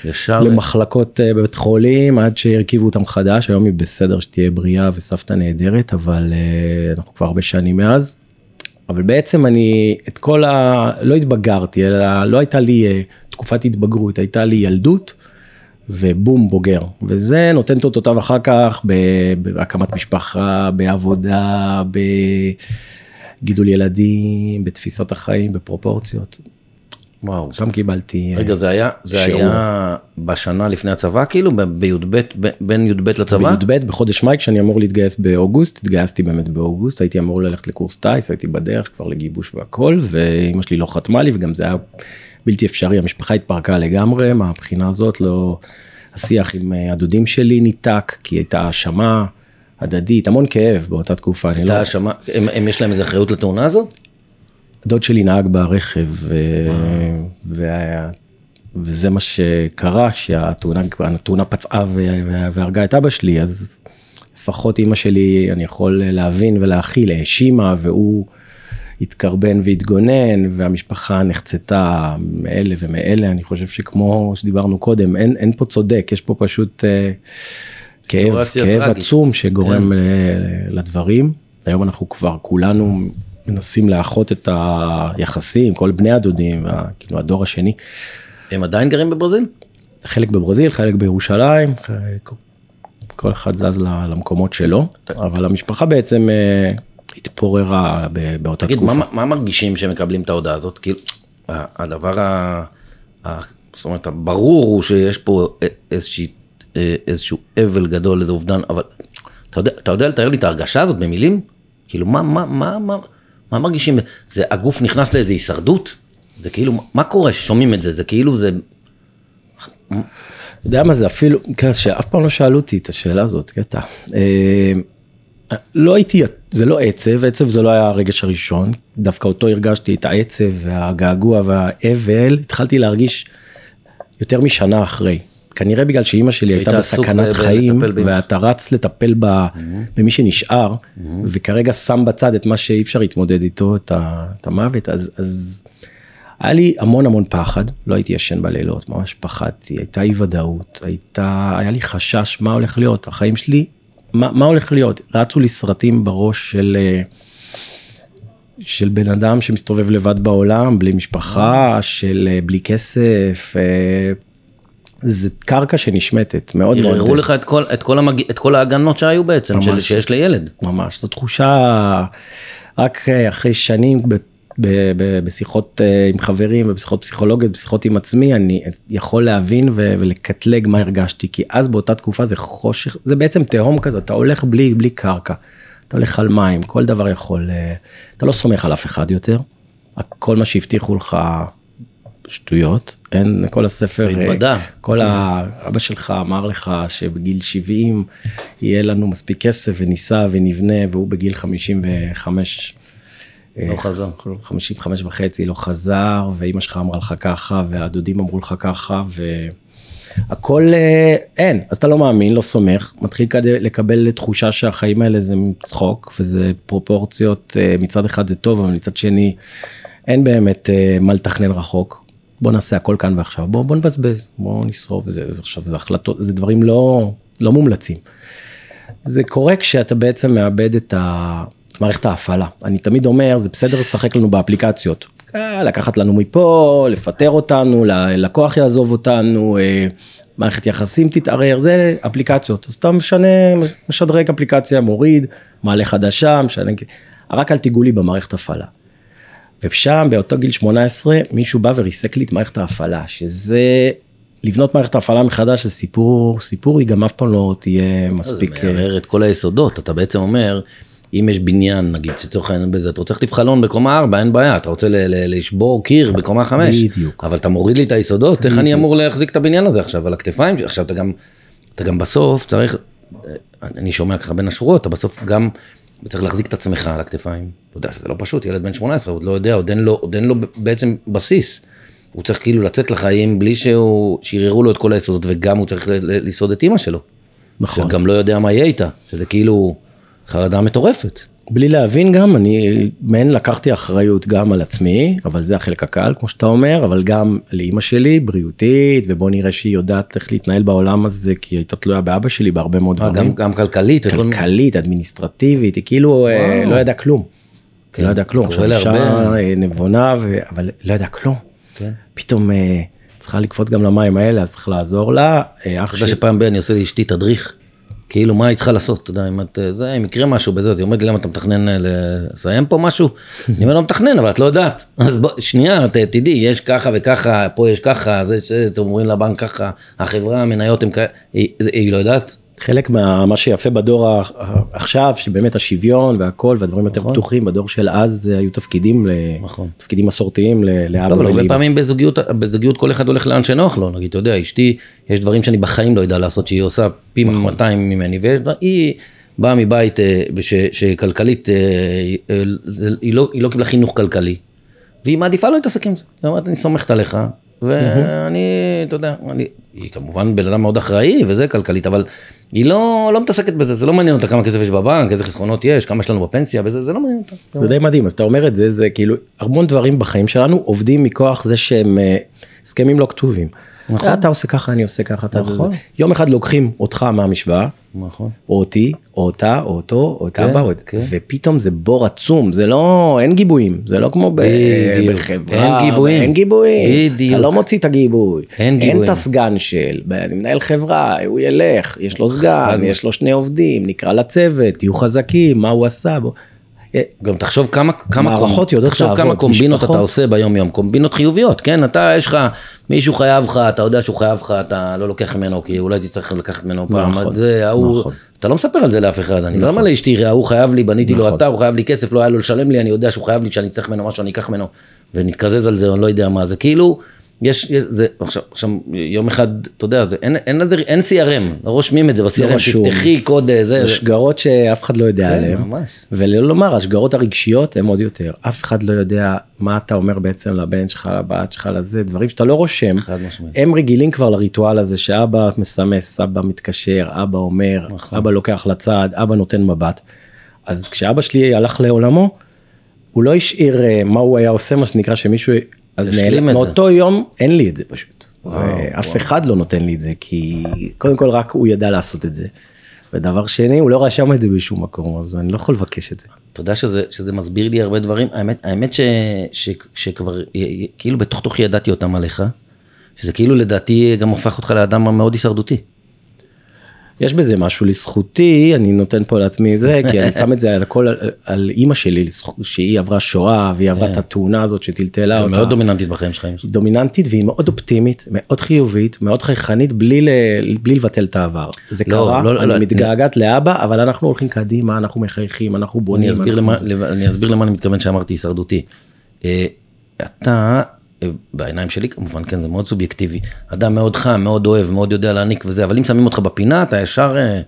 A: ישר.
B: למחלקות אה, בבית חולים עד שהרכיבו אותם חדש היום היא בסדר שתהיה בריאה וסבתא נהדרת אבל אה, אנחנו כבר הרבה שנים מאז. אבל בעצם אני את כל ה... לא התבגרתי אלא לא הייתה לי אה, תקופת התבגרות הייתה לי ילדות ובום בוגר וזה נותן את אותותיו אחר כך בהקמת משפחה בעבודה בגידול ילדים בתפיסת החיים בפרופורציות.
A: וואו.
B: שם קיבלתי אה,
A: רגע, זה היה, זה
B: שיעור.
A: היה בשנה לפני הצבא, כאילו, בי"ב, בין י"ב לצבא?
B: בי"ב בחודש מאי כשאני אמור להתגייס באוגוסט התגייסתי באמת באוגוסט הייתי אמור ללכת לקורס טיס הייתי בדרך כבר לגיבוש והכל ואימא שלי לא חתמה לי וגם זה היה בלתי אפשרי המשפחה התפרקה לגמרי מהבחינה הזאת לא השיח עם אה, הדודים שלי ניתק כי הייתה האשמה הדדית המון כאב באותה תקופה אני לא
A: אתה שמע, הם, הם יש להם איזה אחריות לתאונה הזאת?
B: דוד שלי נהג ברכב ו... וה... וזה מה שקרה שהתאונה התאונה פצעה ו... והרגה את אבא שלי אז לפחות אימא שלי אני יכול להבין ולהכיל האשימה והוא התקרבן והתגונן והמשפחה נחצתה מאלה ומאלה אני חושב שכמו שדיברנו קודם אין, אין פה צודק יש פה פשוט אה, כאב, כאב. עצום שגורם
A: כן.
B: לדברים היום אנחנו כבר כולנו מנסים לאחות את היחסים כל בני הדודים וה- כאילו הדור השני
A: הם עדיין גרים בברזיל?
B: חלק בברזיל חלק בירושלים חלק- כל אחד זז למקומות שלו אבל המשפחה בעצם אה, התפוררה באותה
A: תגיד, מה,
B: תקופה.
A: מה מרגישים שמקבלים את ההודעה הזאת? כאילו, הדבר ה... ה... זאת אומרת, הברור הוא שיש פה איזושהי, איזשהו אבל גדול, איזה אובדן, אבל אתה יודע, אתה יודע לתאר לי את ההרגשה הזאת במילים? כאילו, מה, מה, מה, מה, מה מרגישים? זה הגוף נכנס לאיזו הישרדות? זה כאילו, מה קורה ששומעים את זה? זה כאילו, זה...
B: אתה יודע מה זה אפילו, כן, שאף פעם לא שאלו אותי את השאלה הזאת, קטע. אה, לא הייתי, זה לא עצב, עצב זה לא היה הרגש הראשון, דווקא אותו הרגשתי את העצב והגעגוע והאבל, התחלתי להרגיש יותר משנה אחרי. כנראה בגלל שאימא שלי
A: היית
B: הייתה בסכנת חיים, ואתה רץ לטפל ב, במי שנשאר, וכרגע שם בצד את מה שאי אפשר להתמודד איתו, את, ה, את המוות, אז, אז היה לי המון המון פחד, לא הייתי ישן בלילות, ממש פחדתי, הייתה אי ודאות, הייתה, היה לי חשש מה הולך להיות, החיים שלי, מה, מה הולך להיות, רצו לי סרטים בראש של, אה, של בן אדם שמסתובב לבד בעולם, בלי משפחה, של אה, בלי כסף, אה, זה קרקע שנשמטת, מאוד מאוד.
A: ערערו לך את כל, את, כל המג... את כל ההגנות שהיו בעצם, של,
B: ממש.
A: שיש לילד.
B: ממש, זו תחושה רק אה, אחרי שנים, ב- ב- ב- בשיחות אה, עם חברים, בשיחות פסיכולוגיות, בשיחות עם עצמי, אני יכול להבין ו- ולקטלג מה הרגשתי, כי אז באותה תקופה זה חושך, זה בעצם תהום כזאת, אתה הולך בלי, בלי קרקע, אתה הולך על מים, כל דבר יכול, אה, אתה לא סומך על אף אחד יותר, כל מה שהבטיחו לך שטויות, אין, כל הספר,
A: התבדה.
B: אה, כל האבא שלך אמר לך שבגיל 70 יהיה לנו מספיק כסף וניסע ונבנה, והוא בגיל 55,
A: לא חזר.
B: 55 וחצי לא חזר, ואימא שלך אמרה לך ככה, והדודים אמרו לך ככה, והכל אה, אין, אז אתה לא מאמין, לא סומך, מתחיל כדי לקבל תחושה שהחיים האלה זה צחוק, וזה פרופורציות, אה, מצד אחד זה טוב, אבל מצד שני אין באמת אה, מה לתכנן רחוק. בוא נעשה הכל כאן ועכשיו, בוא, בוא נבזבז, בוא נשרוף, זה, עכשיו זה החלטות, זה דברים לא, לא מומלצים. זה קורה כשאתה בעצם מאבד את ה... מערכת ההפעלה. אני תמיד אומר, זה בסדר לשחק לנו באפליקציות. אה, לקחת לנו מפה, לפטר אותנו, לקוח יעזוב אותנו, אה, מערכת יחסים תתערער, זה אפליקציות. אז אתה משנה, משדרג אפליקציה, מוריד, מעלה חדשה, משנה, רק אל תיגעו לי במערכת הפעלה. ושם באותו גיל 18 מישהו בא וריסק לי את מערכת ההפעלה, שזה לבנות מערכת ההפעלה מחדש זה סיפור, סיפור היא גם אף פעם לא תהיה מספיק...
A: זה מערער את כל היסודות, אתה בעצם אומר, אם יש בניין, נגיד, שצריך העניין בזה, אתה רוצה להחליף חלון בקומה 4, אין בעיה, אתה רוצה ל- ל- לשבור קיר בקומה 5,
B: בדיוק.
A: אבל אתה מוריד לי את היסודות, איך אני אמור להחזיק את הבניין הזה עכשיו על הכתפיים? עכשיו אתה גם, אתה גם בסוף צריך, אני שומע ככה בין השורות, אתה בסוף גם צריך להחזיק את עצמך על הכתפיים. אתה יודע שזה לא פשוט, ילד בן 18, הוא עוד לא יודע, עוד אין לו, עוד אין לו בעצם בסיס. הוא צריך כאילו לצאת לחיים בלי שהוא, שירערו לו את כל היסודות, וגם הוא צריך לסעוד את אימא שלו.
B: נכון.
A: שגם לא יודע מה יהיה איתה, שזה כאילו חרדה מטורפת.
B: בלי להבין גם, אני מעין לקחתי אחריות גם על עצמי, אבל זה החלק הקל, כמו שאתה אומר, אבל גם לאימא שלי, בריאותית, ובוא נראה שהיא יודעת איך להתנהל בעולם הזה, כי היא הייתה תלויה באבא שלי בהרבה מאוד
A: אה,
B: דברים.
A: גם, גם כלכלית.
B: כלכלית, אדמיניסטרטיבית, היא כאילו אה,
A: וואו.
B: לא ידעה כלום.
A: כן,
B: לא ידעה כלום.
A: קורה
B: עכשיו
A: להרבה.
B: אישה אה, נבונה, ו- אבל לא ידעה כלום.
A: כן.
B: פתאום אה, צריכה לקפוץ גם למים האלה, אז צריך לעזור לה.
A: אתה יודע שפעם ב- אני עושה לאשתי תדריך, כאילו מה היא צריכה לעשות, אתה יודע, אם את, זה, אם יקרה משהו בזה, אז היא אומרת לי למה אתה מתכנן אה, לסיים פה משהו? אני אומר לא מתכנן, אבל את לא יודעת. אז בוא, שנייה, ת- תדעי, יש ככה וככה, פה יש ככה, זה, זה, אתם אומרים לבנק ככה, החברה, המניות הם כאלה, היא, היא לא יודעת.
B: חלק מה שיפה בדור עכשיו, שבאמת השוויון והכל והדברים יותר
A: נכון.
B: פתוחים, בדור של אז היו תפקידים,
A: נכון.
B: תפקידים מסורתיים לאבא
A: לא, אבל הרבה
B: ולאמא.
A: פעמים בזוגיות, בזוגיות כל אחד הולך לאן שנוח לו, נגיד, אתה יודע, אשתי, יש דברים שאני בחיים לא יודע לעשות, שהיא עושה פי
B: נכון.
A: 200 ממני, ויש דבר, היא באה מבית אה, ש, שכלכלית, אה, אה, היא לא, היא לא קיבלה חינוך כלכלי, והיא מעדיפה לא להתעסק עם זה, היא אומרת, אני סומכת עליך, ואני, אתה יודע, אני, היא כמובן בן אדם מאוד אחראי וזה כלכלית, אבל היא לא, לא מתעסקת בזה, זה לא מעניין אותה כמה כסף יש בבנק, איזה חסכונות יש, כמה יש לנו בפנסיה, וזה, זה לא מעניין אותה.
B: זה די מדהים, אז אתה אומר את זה, זה כאילו, המון דברים בחיים שלנו עובדים מכוח זה שהם אה, הסכמים לא כתובים.
A: נכון.
B: אתה עושה ככה, אני עושה ככה, אתה זה
A: נכון.
B: זה. יום אחד לוקחים אותך מהמשוואה,
A: נכון.
B: או אותי, או אותה, או אותו, או את
A: כן,
B: אבא, או את...
A: כן.
B: ופתאום זה בור עצום, זה לא, אין גיבויים, זה לא כמו ב-. בחברה,
A: אין גיבויים.
B: אין גיבויים,
A: בדיוק.
B: אתה לא מוציא את הגיבוי,
A: אין
B: אין
A: גיבויים.
B: את הסגן של, אני מנהל חברה, הוא ילך, יש לו סגן, יש לו שני עובדים, נקרא לצוות, תהיו חזקים, מה הוא עשה, בוא. אה,
A: גם תחשוב כמה, כמה,
B: מערכות
A: קומ-
B: יודעות
A: תחשוב כמה
B: לעבוד,
A: קומבינות
B: משפחות.
A: אתה עושה ביום יום, קומבינות חיוביות, כן? אתה, יש לך, מישהו חייב לך, אתה יודע שהוא חייב לך, אתה לא לוקח ממנו, כי אולי תצטרך לקחת ממנו פעם,
B: נכון,
A: זה, ההוא,
B: נכון.
A: אתה לא מספר על זה לאף אחד, אני לא אומר לאשתי, ההוא חייב לי, בניתי לו
B: נכון.
A: אתר, הוא חייב לי כסף, לא היה לו לשלם לי, אני יודע שהוא חייב לי, כשאני צריך ממנו משהו, אני אקח ממנו, ונתקזז על זה, אני לא יודע מה, זה כאילו, יש, יש זה, עכשיו, עכשיו, יום אחד, אתה יודע, זה, אין, אין, לזה- אין CRM, לא רושמים את זה ב-CRM,
B: רשום.
A: תפתחי קוד, אה, זה,
B: זה
A: זה,
B: שגרות שאף אחד לא יודע
A: כן,
B: עליהן.
A: ממש.
B: ולומר, השגרות הרגשיות הן עוד יותר. אף אחד לא יודע מה אתה אומר בעצם לבן שלך, לבת שלך, לזה, דברים שאתה לא רושם.
A: חד משמעית.
B: הם רגילים כבר לריטואל הזה שאבא מסמס, אבא מתקשר, אבא אומר,
A: נכון.
B: אבא לוקח לצד, אבא נותן מבט. אז כשאבא שלי הלך לעולמו, הוא לא השאיר אה, מה הוא היה עושה, מה שנקרא שמישהו... אז נעלם. מאותו יום אין לי את זה פשוט.
A: וואו,
B: זה, אף אחד לא נותן לי את זה, כי קודם כל רק הוא ידע לעשות את זה. ודבר שני, הוא לא רשם את זה בשום מקום, אז אני לא יכול לבקש את זה.
A: יודע שזה, שזה מסביר לי הרבה דברים, האמת, האמת ש, ש, שכבר, כאילו בתוך תוכי ידעתי אותם עליך, שזה כאילו לדעתי גם הופך אותך לאדם מאוד הישרדותי.
B: יש בזה משהו לזכותי, אני נותן פה לעצמי זה, כי אני שם את זה על הכל, על, על אימא שלי, שהיא עברה שואה, והיא עברה את התאונה הזאת שטלטלה אותה.
A: מאוד דומיננטית בחיים שלך.
B: דומיננטית והיא מאוד אופטימית, מאוד חיובית, מאוד חייכנית, בלי, ל... בלי לבטל את העבר. זה
A: לא,
B: קרה,
A: לא,
B: אני
A: לא,
B: מתגעגעת לאבא, אבל אנחנו הולכים קדימה, אנחנו מחייכים, אנחנו בונים.
A: אני אסביר
B: אנחנו...
A: למה, אני אסביר למה אני מתכוון שאמרתי הישרדותי. אה, אתה, בעיניים שלי כמובן, כן, זה מאוד סובייקטיבי. אדם מאוד חם, מאוד אוהב, מאוד יודע להעניק וזה, אבל אם שמים אותך בפינה, אתה ישר, אה,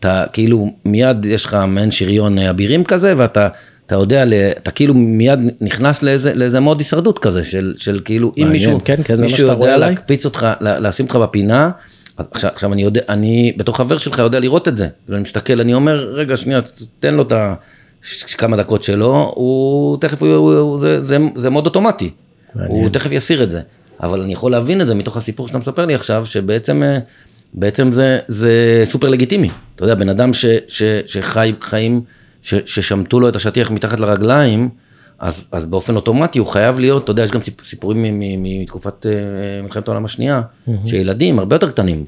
A: אתה כאילו, מיד יש לך מעין שריון אה, אבירים כזה, ואתה... אתה יודע, אתה כאילו מיד נכנס לאיזה, לאיזה מוד הישרדות כזה, של, של כאילו, אם
B: מעניין,
A: מישהו,
B: כן, כן,
A: מישהו יודע? להקפיץ אותך, לשים אותך בפינה, עכשיו, עכשיו אני יודע, אני בתור חבר שלך יודע לראות את זה, ואני מסתכל, אני אומר, רגע, שנייה, תן לו את ה... כמה דקות שלו, הוא תכף, הוא, הוא, הוא, זה, זה, זה מאוד אוטומטי, הוא תכף יסיר את זה, אבל אני יכול להבין את זה מתוך הסיפור שאתה מספר לי עכשיו, שבעצם אה, בעצם זה, זה סופר לגיטימי, אתה יודע, בן אדם ש, ש, שחי חיים, ש, ששמטו לו את השטיח מתחת לרגליים, אז, אז באופן אוטומטי הוא חייב להיות, אתה יודע, יש גם סיפ- סיפורים מתקופת אה, מלחמת העולם השנייה, שילדים הרבה יותר קטנים,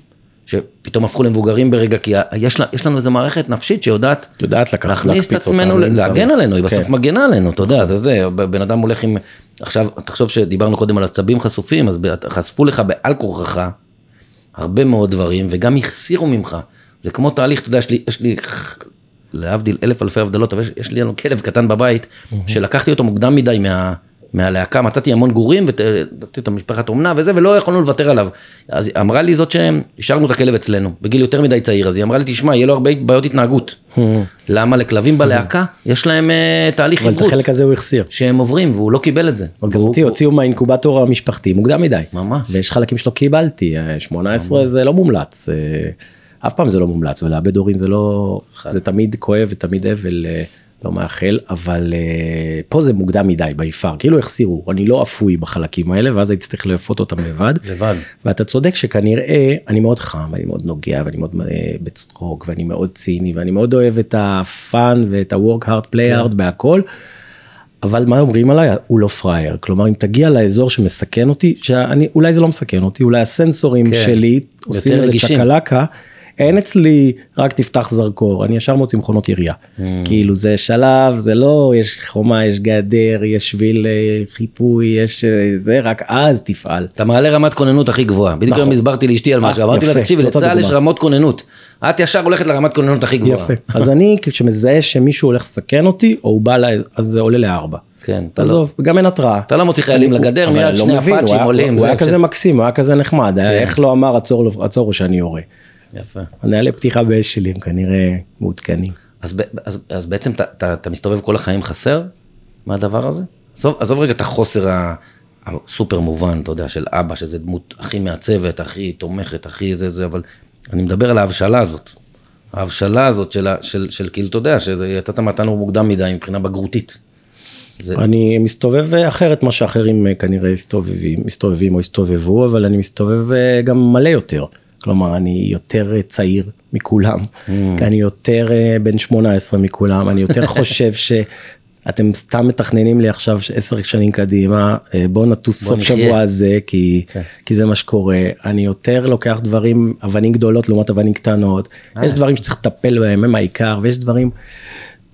A: שפתאום הפכו למבוגרים ברגע, כי יש, לה, יש לנו איזו מערכת נפשית שיודעת
B: יודעת לקחת,
A: להכניס את עצמנו, להגן. עלינו, היא בסוף
B: כן.
A: מגנה עלינו, אתה יודע, זה זה, בן אדם הולך עם, עכשיו, תחשוב שדיברנו קודם על עצבים חשופים, אז חשפו לך בעל כורחך הרבה מאוד דברים, וגם החסירו ממך. זה כמו תהליך, אתה יודע, יש לי, יש לי, להבדיל אלף אלפי הבדלות, אבל יש, יש לי לנו כלב קטן בבית, שלקחתי אותו מוקדם מדי מה... מהלהקה, מצאתי המון גורים, ונתתי את המשפחת אומנה וזה, ולא יכולנו לוותר עליו. אז אמרה לי זאת שהשארנו את הכלב אצלנו, בגיל יותר מדי צעיר, אז היא אמרה לי, תשמע, יהיה לו הרבה בעיות התנהגות. למה לכלבים בלהקה, יש להם אה, תהליך
B: אבל את
A: עברות,
B: החלק הזה הוא החסיר.
A: שהם עוברים, והוא לא קיבל את זה.
B: אבל גם אותי הוציאו מהאינקובטור המשפחתי מוקדם מדי.
A: ממש.
B: ויש חלקים שלא קיבלתי, אה, 18 זה לא מומלץ, אה, אף פעם זה לא מומלץ, ולאבד הורים זה לא, זה תמיד כואב ותמיד אבל אה, לא מאחל, אבל אה, פה זה מוקדם מדי ביפר, כאילו החסירו, אני לא אפוי בחלקים האלה, ואז הייתי צריך לאפות אותם לבד.
A: לבד.
B: ואתה צודק שכנראה אני מאוד חם ואני מאוד נוגע ואני מאוד אה, בצחוק ואני מאוד ציני ואני מאוד אוהב את הפאן ואת ה-work hard play hard בהכל. אבל מה אומרים עליי הוא לא פראייר כלומר אם תגיע לאזור שמסכן אותי שאני אולי זה לא מסכן אותי אולי הסנסורים
A: כן.
B: שלי עושים איזה. צ'קלקה. אין אצלי רק תפתח זרקור אני ישר מוציא מכונות ירייה
A: Mm.
B: כאילו זה שלב זה לא יש חומה יש גדר יש שביל אה, חיפוי יש אה, זה רק אז תפעל.
A: אתה מעלה רמת כוננות הכי גבוהה. בדיוק
B: נכון.
A: היום הסברתי לאשתי על משהו, אמרתי לה, תקשיבי, לצה"ל יש. רמות כוננות. את ישר הולכת לרמת כוננות הכי גבוהה.
B: יפה. אז אני כשמזהה שמישהו הולך לסכן אותי או הוא בא ל... אז זה עולה לארבע.
A: כן, אתה לא-
B: וגם אין התראה.
A: אתה לא מוציא חיילים
B: הוא-
A: לגדר, מיד
B: לא
A: שני
B: היה-
A: עולים.
B: הוא היה. כזה מקסים, הוא היה כזה נחמד, היה- איך לא אמר עצור עצור שאני יורה.
A: יפה.
B: הנהלי פתיחה באש שלי הם כנראה מעודכנים.
A: אז, אז, אז בעצם אתה, מסתובב כל החיים חסר מהדבר הזה? עזוב, עזוב רגע את החוסר ה- הסופר מובן, אתה יודע, של אבא, שזה דמות הכי מעצבת, הכי תומכת, הכי זה זה, אבל אני מדבר על ההבשלה הזאת. ההבשלה הזאת של, של, של כאילו, אתה יודע, שיצאת מהתנור מוקדם מדי מבחינה בגרותית. זה,
B: אני מסתובב אחרת מה שאחרים אה, כנראה מסתובבים, מסתובבים או הסתובבו, אבל אני מסתובב אה, גם מלא יותר. כלומר, אני יותר אה, צעיר מכולם,
A: Mm.
B: אני יותר אה, בן 18 מכולם, אני יותר חושב שאתם סתם מתכננים לי עכשיו עשר שנים קדימה, אה, בוא נטוס
A: בוא
B: סוף
A: נחיה.
B: שבוע הזה, כי,
A: כן.
B: כי זה מה שקורה. אני יותר לוקח דברים, אבנים גדולות לעומת אבנים קטנות,
A: אה.
B: יש דברים שצריך לטפל בהם, הם העיקר, ויש דברים...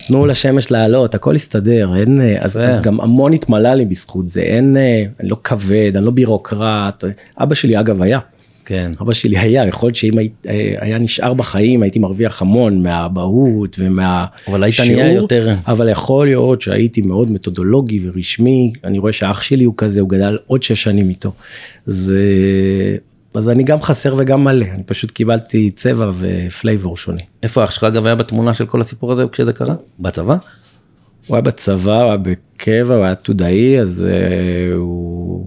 B: תנו לשמש לעלות, הכל יסתדר, אין, אה, אז. אז גם המון התמלא לי בזכות זה, אין, אני לא כבד, אני לא בירוקרט, אבא שלי אגב היה,
A: כן.
B: אבא שלי היה, יכול להיות שאם היית- אה, היה נשאר בחיים הייתי מרוויח המון מהאבהות ומהשיעור,
A: אבל היית נהיה יותר-
B: אבל יכול להיות שהייתי מאוד מתודולוגי ורשמי, אני רואה שאח שלי הוא כזה, הוא גדל עוד שש שנים איתו, זה, אז אני גם חסר וגם מלא, אני פשוט קיבלתי צבע ופלייבור שונה.
A: איפה אח שלך אגב היה בתמונה של כל הסיפור הזה כשזה קרה? בצבא?
B: הוא היה בצבא, הוא היה בקבע, הוא היה עתודאי, אז uh, הוא,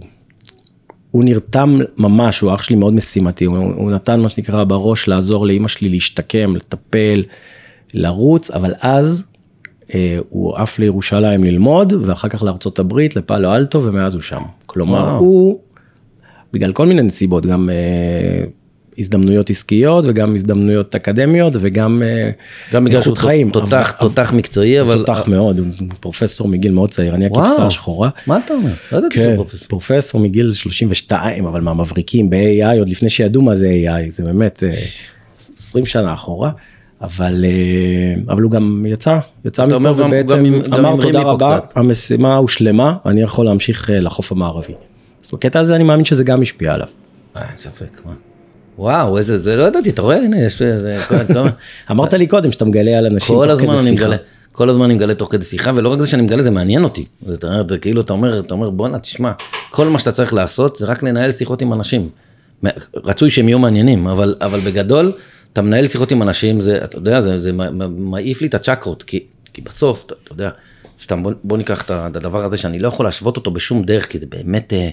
B: הוא נרתם ממש, הוא אח שלי מאוד משימתי, הוא, הוא נתן מה שנקרא בראש לעזור לאימא שלי להשתקם, לטפל, לרוץ, אבל אז uh, הוא עף לירושלים ללמוד, ואחר כך לארצות הברית, לפאלו אלטו, ומאז הוא שם. כלומר,
A: וואו.
B: הוא, בגלל כל מיני נסיבות, גם uh, הזדמנויות עסקיות וגם הזדמנויות אקדמיות וגם uh,
A: גם בגלל שהוא
B: חיים.
A: תותח,
B: אבל-
A: תותח מקצועי, אבל...
B: תותח מאוד, הוא פרופסור מגיל מאוד צעיר, אני. הכבשה השחורה.
A: מה אתה אומר? לא ידעתי שהוא
B: כן,
A: פרופסור.
B: פרופסור מגיל 32, אבל מהמבריקים ב-AI, עוד לפני שידעו מה זה AI, זה באמת, אה, 20 שנה אחורה. אבל אה, אבל הוא גם יצא יצא
A: אומר
B: מפה
A: גם-
B: ובעצם
A: גם גם
B: אמר
A: עם
B: תודה רבה
A: קצת."
B: המשימה הושלמה אני יכול להמשיך אה, לחוף המערבי. אז בקטע הזה אני מאמין שזה גם השפיע עליו.
A: אה, אין ספק, מה. וואו, איזה, זה לא ידעתי, אתה רואה, הנה, יש איזה,
B: אמרת לי קודם שאתה מגלה על אנשים תוך כדי שיחה.
A: מגלה, כל הזמן אני מגלה תוך כדי שיחה, ולא רק זה שאני מגלה, זה מעניין אותי. זה, זה כאילו, אתה אומר, אתה אומר, בואנה, תשמע, כל מה שאתה צריך לעשות זה רק לנהל שיחות עם אנשים. רצוי שהם יהיו מעניינים, אבל, אבל בגדול, אתה מנהל שיחות עם אנשים, זה, אתה יודע, זה, זה מעיף לי את הצ'קרות, כי, כי בסוף, אתה, אתה יודע, סתם בוא, בוא ניקח את הדבר הזה שאני לא יכול להשוות אותו בשום דרך, כי זה באמת, אה,